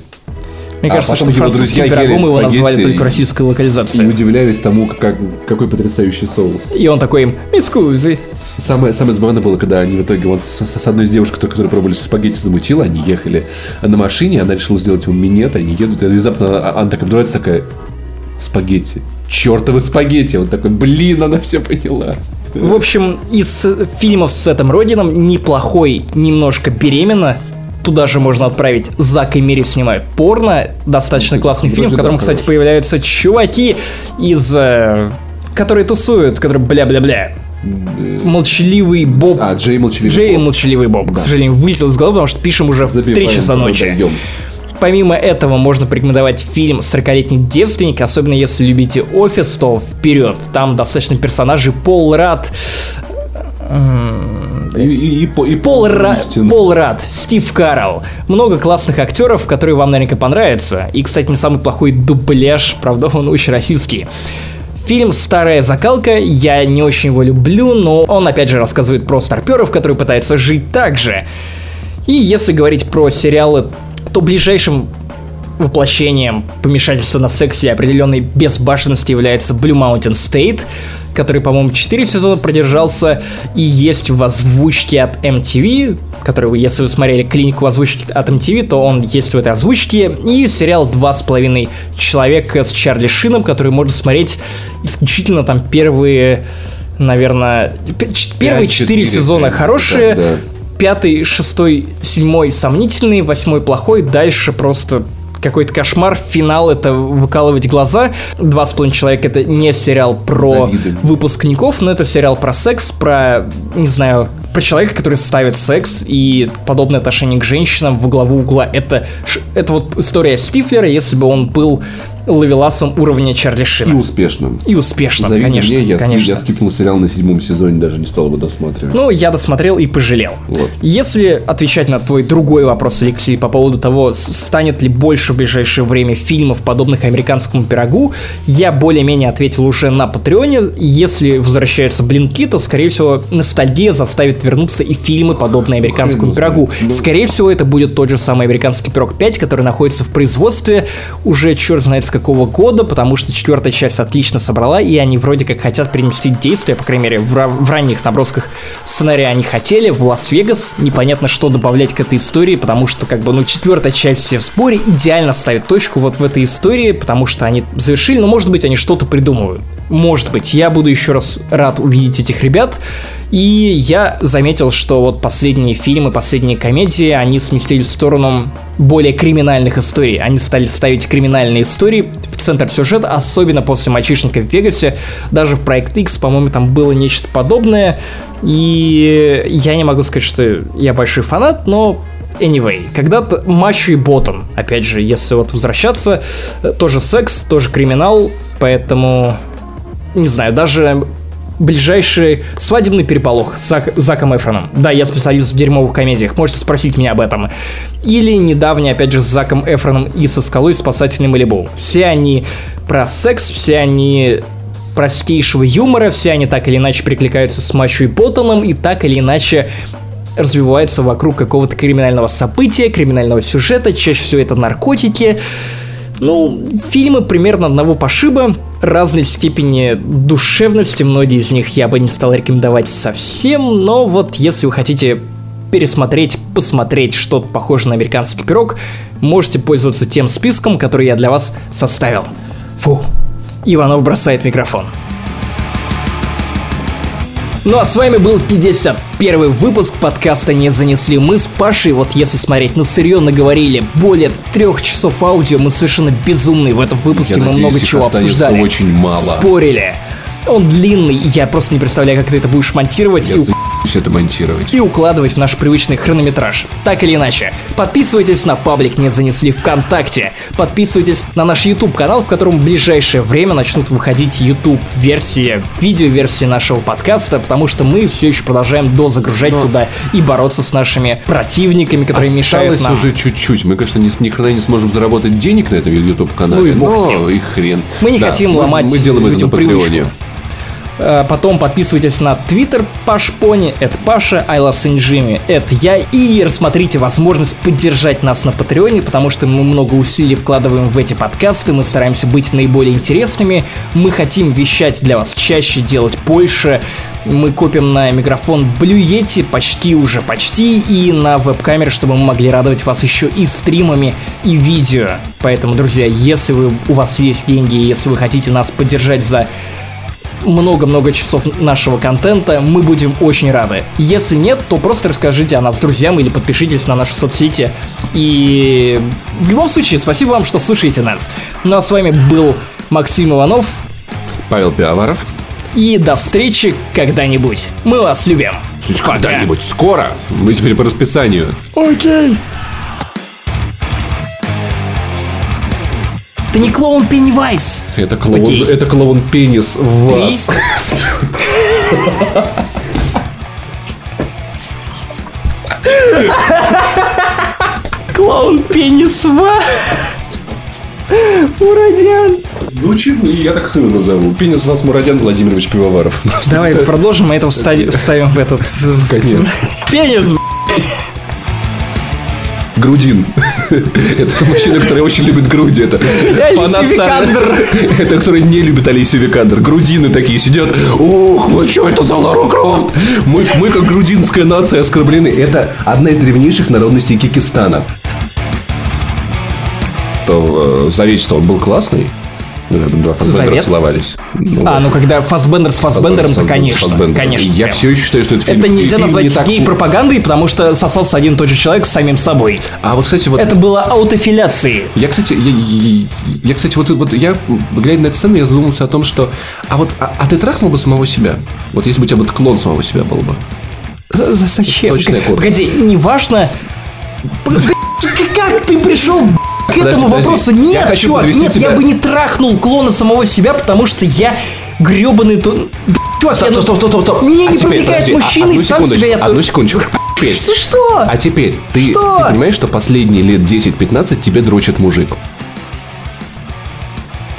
Мне а кажется, что его друзья пирогом его назвали только российской локализацией. И удивлялись тому, как, какой потрясающий соус. И он такой им, мискузи. Самое, самое забавное было, когда они в итоге вот с, с одной из девушек, которые пробовали спагетти замутила, они ехали на машине, она решила сделать ему минет, они едут, и внезапно а, она так обдувается такая, спагетти. чертовы спагетти. Вот такой, блин, она все поняла. В общем, из фильмов с Сетом Родином неплохой «Немножко беременна», Туда же можно отправить Зак и Мири снимают порно. Достаточно классный фильм, в котором, кстати, появляются чуваки из... Э, которые тусуют, которые бля-бля-бля. Молчаливый Боб. А, Джей Молчаливый Джей Боб. Молчаливый Боб. Да. К сожалению, вылетел из головы, потому что пишем уже в 3 часа ночи. Дойдем. Помимо этого, можно порекомендовать фильм «40-летний девственник», особенно если любите «Офис», то вперед. Там достаточно персонажей. Пол Рад, и, и, и, и Пол, Ра... Пол Рад, Стив Карл. Много классных актеров, которые вам наверняка понравятся. И, кстати, не самый плохой дубляж, правда, он очень российский. Фильм «Старая закалка», я не очень его люблю, но он опять же рассказывает про старперов, которые пытаются жить так же. И если говорить про сериалы, то ближайшим воплощением помешательства на сексе и определенной безбашенности является Blue Mountain State, который, по-моему, 4 сезона продержался и есть в озвучке от MTV, который, если вы смотрели клинику озвучки от MTV, то он есть в этой озвучке, и сериал «Два с половиной человека» с Чарли Шином, который можно смотреть исключительно там первые, наверное, первые четыре сезона хорошие, да, да. пятый, шестой, седьмой сомнительный, восьмой плохой, дальше просто какой-то кошмар. Финал это выкалывать глаза. Два с половиной человека это не сериал про Завидым. выпускников, но это сериал про секс, про, не знаю, про человека, который ставит секс и подобное отношение к женщинам в главу угла. Это, это вот история Стифлера, если бы он был ловеласом уровня Чарли Шина. И успешным. И успешным, Завидно конечно. Мне, я, конечно. я скипнул сериал на седьмом сезоне, даже не стал его досматривать. Ну, я досмотрел и пожалел. Вот. Если отвечать на твой другой вопрос, Алексей, по поводу того, станет ли больше в ближайшее время фильмов, подобных американскому пирогу, я более-менее ответил уже на Патреоне. Если возвращаются блинки, то, скорее всего, ностальгия заставит вернуться и фильмы, подобные американскому пирогу. Ну... Скорее всего, это будет тот же самый американский пирог 5, который находится в производстве уже черт знает с какого года, потому что четвертая часть отлично собрала, и они вроде как хотят переместить действие, по крайней мере, в, в ранних набросках сценария они хотели, в Лас-Вегас. Непонятно, что добавлять к этой истории, потому что, как бы, ну, четвертая часть все в споре идеально ставит точку вот в этой истории, потому что они завершили, но, может быть, они что-то придумывают. Может быть, я буду еще раз рад увидеть этих ребят. И я заметил, что вот последние фильмы, последние комедии, они сместились в сторону более криминальных историй. Они стали ставить криминальные истории в центр сюжета, особенно после «Мальчишника в Вегасе». Даже в «Проект X», по-моему, там было нечто подобное. И я не могу сказать, что я большой фанат, но Anyway, когда-то Мачо и Ботан, опять же, если вот возвращаться, тоже секс, тоже криминал, поэтому, не знаю, даже ближайший свадебный переполох с Зак, Заком Эфроном. Да, я специалист в дерьмовых комедиях, можете спросить меня об этом. Или недавний, опять же, с Заком Эфроном и со скалой спасательный Малибу. Все они про секс, все они простейшего юмора, все они так или иначе прикликаются с Мачо и Ботаном и так или иначе развиваются вокруг какого-то криминального события, криминального сюжета, чаще всего это наркотики, ну, фильмы примерно одного пошиба, разной степени душевности, многие из них я бы не стал рекомендовать совсем, но вот если вы хотите пересмотреть, посмотреть что-то похожее на американский пирог, можете пользоваться тем списком, который я для вас составил. Фу, Иванов бросает микрофон. Ну а с вами был 51 выпуск подкаста «Не занесли». Мы с Пашей, вот если смотреть на сырье, наговорили более трех часов аудио. Мы совершенно безумные в этом выпуске. Я мы надеюсь, много чего обсуждали. очень мало. Спорили. Он длинный, я просто не представляю, как ты это будешь монтировать. Я и все это монтировать. И укладывать в наш привычный хронометраж. Так или иначе, подписывайтесь на паблик «Не занесли ВКонтакте». Подписывайтесь на наш YouTube-канал, в котором в ближайшее время начнут выходить YouTube-версии, видео-версии нашего подкаста, потому что мы все еще продолжаем дозагружать Но... туда и бороться с нашими противниками, которые Осталось мешают нам. уже чуть-чуть. Мы, конечно, ни, никогда не сможем заработать денег на этом YouTube-канале, ну и но и хрен. Мы не да, хотим мы, ломать Мы делаем это на Патреоне. Э, Потом подписывайтесь на Twitter Пашпони, это Паша, I love Jimmy, это я. И рассмотрите возможность поддержать нас на Патреоне, потому что мы много усилий вкладываем в эти подкасты, мы стараемся быть наиболее интересными, мы хотим вещать для вас чаще, делать больше. Мы копим на микрофон Yeti почти уже почти и на веб-камеры, чтобы мы могли радовать вас еще и стримами, и видео. Поэтому, друзья, если вы, у вас есть деньги, если вы хотите нас поддержать за много-много часов нашего контента, мы будем очень рады. Если нет, то просто расскажите о нас друзьям или подпишитесь на наши соцсети. И в любом случае, спасибо вам, что слушаете нас. Ну а с вами был Максим Иванов, Павел Пиаваров. и до встречи когда-нибудь. Мы вас любим. Когда-нибудь скоро. Мы теперь по расписанию. Окей. Ты не клоун Пеннивайз. Это клоун, Окей. это клоун пенис в вас. Клоун Пенисва. Мурадян. Звучит, ну, я так сына назову. Пенис вас Мурадян Владимирович Пивоваров. Давай продолжим, мы это встави- вставим в этот... Конец. В пенис. Грудин. Это мужчина, который очень любит груди. Это фанат Викандер. Это который не любит Алисию Викандер. Грудины такие сидят. Ух, вот что это за Лару Крофт? Мы, мы как грудинская нация оскорблены. Это одна из древнейших народностей Кекистана. То э, завет, что он был классный. Когда Два Фассбендера Завет? целовались. Ну, А, ну когда Фассбендер с Фассбендером, то конечно, Фассбендер. конечно. Я все еще считаю, что это фильм. Это нельзя фильм назвать не так- гей-пропагандой, потому что сосался один и тот же человек с самим собой. А вот, кстати, вот Это было аутофелляцией. Я, кстати, я, я- я, кстати, вот, вот я, глядя на эту сцену, я задумался о том, что, а вот, а, а ты трахнул бы самого себя? Вот если бы у тебя вот клон самого себя был бы. За- за- Зачем? Точная копия. Погоди, неважно. Как ты пришел к этому вопросу? Я Нет, хочу чувак, нет, тебя- я бы не трахнул клона самого себя, потому что я гребаный то... Чувак, Стоп, я- стоп, стоп, стоп, стоп. Меня А не теперь, привлекает подожди, а- мужчина, и сам себя я... Одну секундочку. Теперь. Что? что? А теперь, ты, Что? ты понимаешь, что последние лет 10-15 тебе дрочит мужик?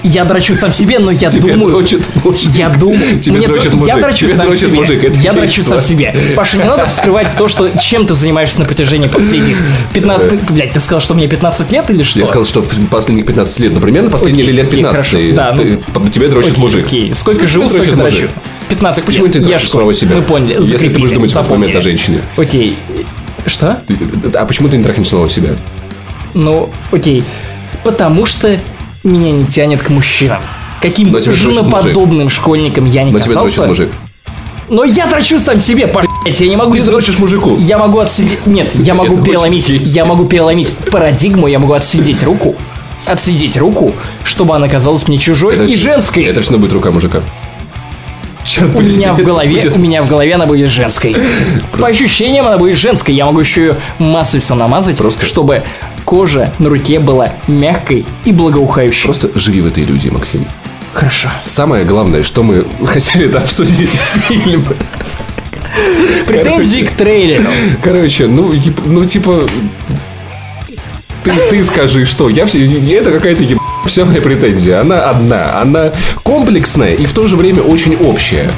Я дрочу сам себе, но я Тебе думаю... дрочит мужик. Я думаю... Тебе мне дрочит то- Я мужик. дрочу Тебе сам дрочит себе. мужик. Это я дрочу сам себе. Паша, не надо скрывать то, что чем ты занимаешься на протяжении последних 15... Блять, ты сказал, что мне 15 лет или что? Я сказал, что в последних 15 лет, например, на последние Окей, лет окей, 15 хорошо. ты- Да, ну, тебе дрочит Окей, мужик. окей. Сколько живу, Тебе столько дрочу. мужик. 15 Так почему ты дрочишь самого себя? Мы поняли. Если ты будешь думать в этот момент о женщине. Окей. Что? А почему ты не трахнешь самого себя? Ну, окей. Потому что меня не тянет к мужчинам. Каким женоподобным школьником я не Но касался. мужик. Но я дрочу сам себе, блять, я не могу... Ты дрочишь мужику. Я могу отсидеть... Нет, я могу Это переломить... очень Я могу переломить парадигму, я могу отсидеть руку. Отсидеть руку, чтобы она казалась мне чужой и ж- женской. Это равно будет рука мужика. Черт У меня в голове, Будет- у меня в голове она будет женской. По ощущениям она будет женской. Я могу еще ее маслицем намазать, Просто- чтобы кожа на руке была мягкой и благоухающей. Просто живи в этой иллюзии, Максим. Хорошо. Самое главное, что мы хотели это обсудить фильм. Претензии к трейлеру. Короче, ну, ну типа... Ты, ты скажи, что? Я все, это какая-то еб... Вся моя претензия. Она одна. Она комплексная и в то же время очень общая.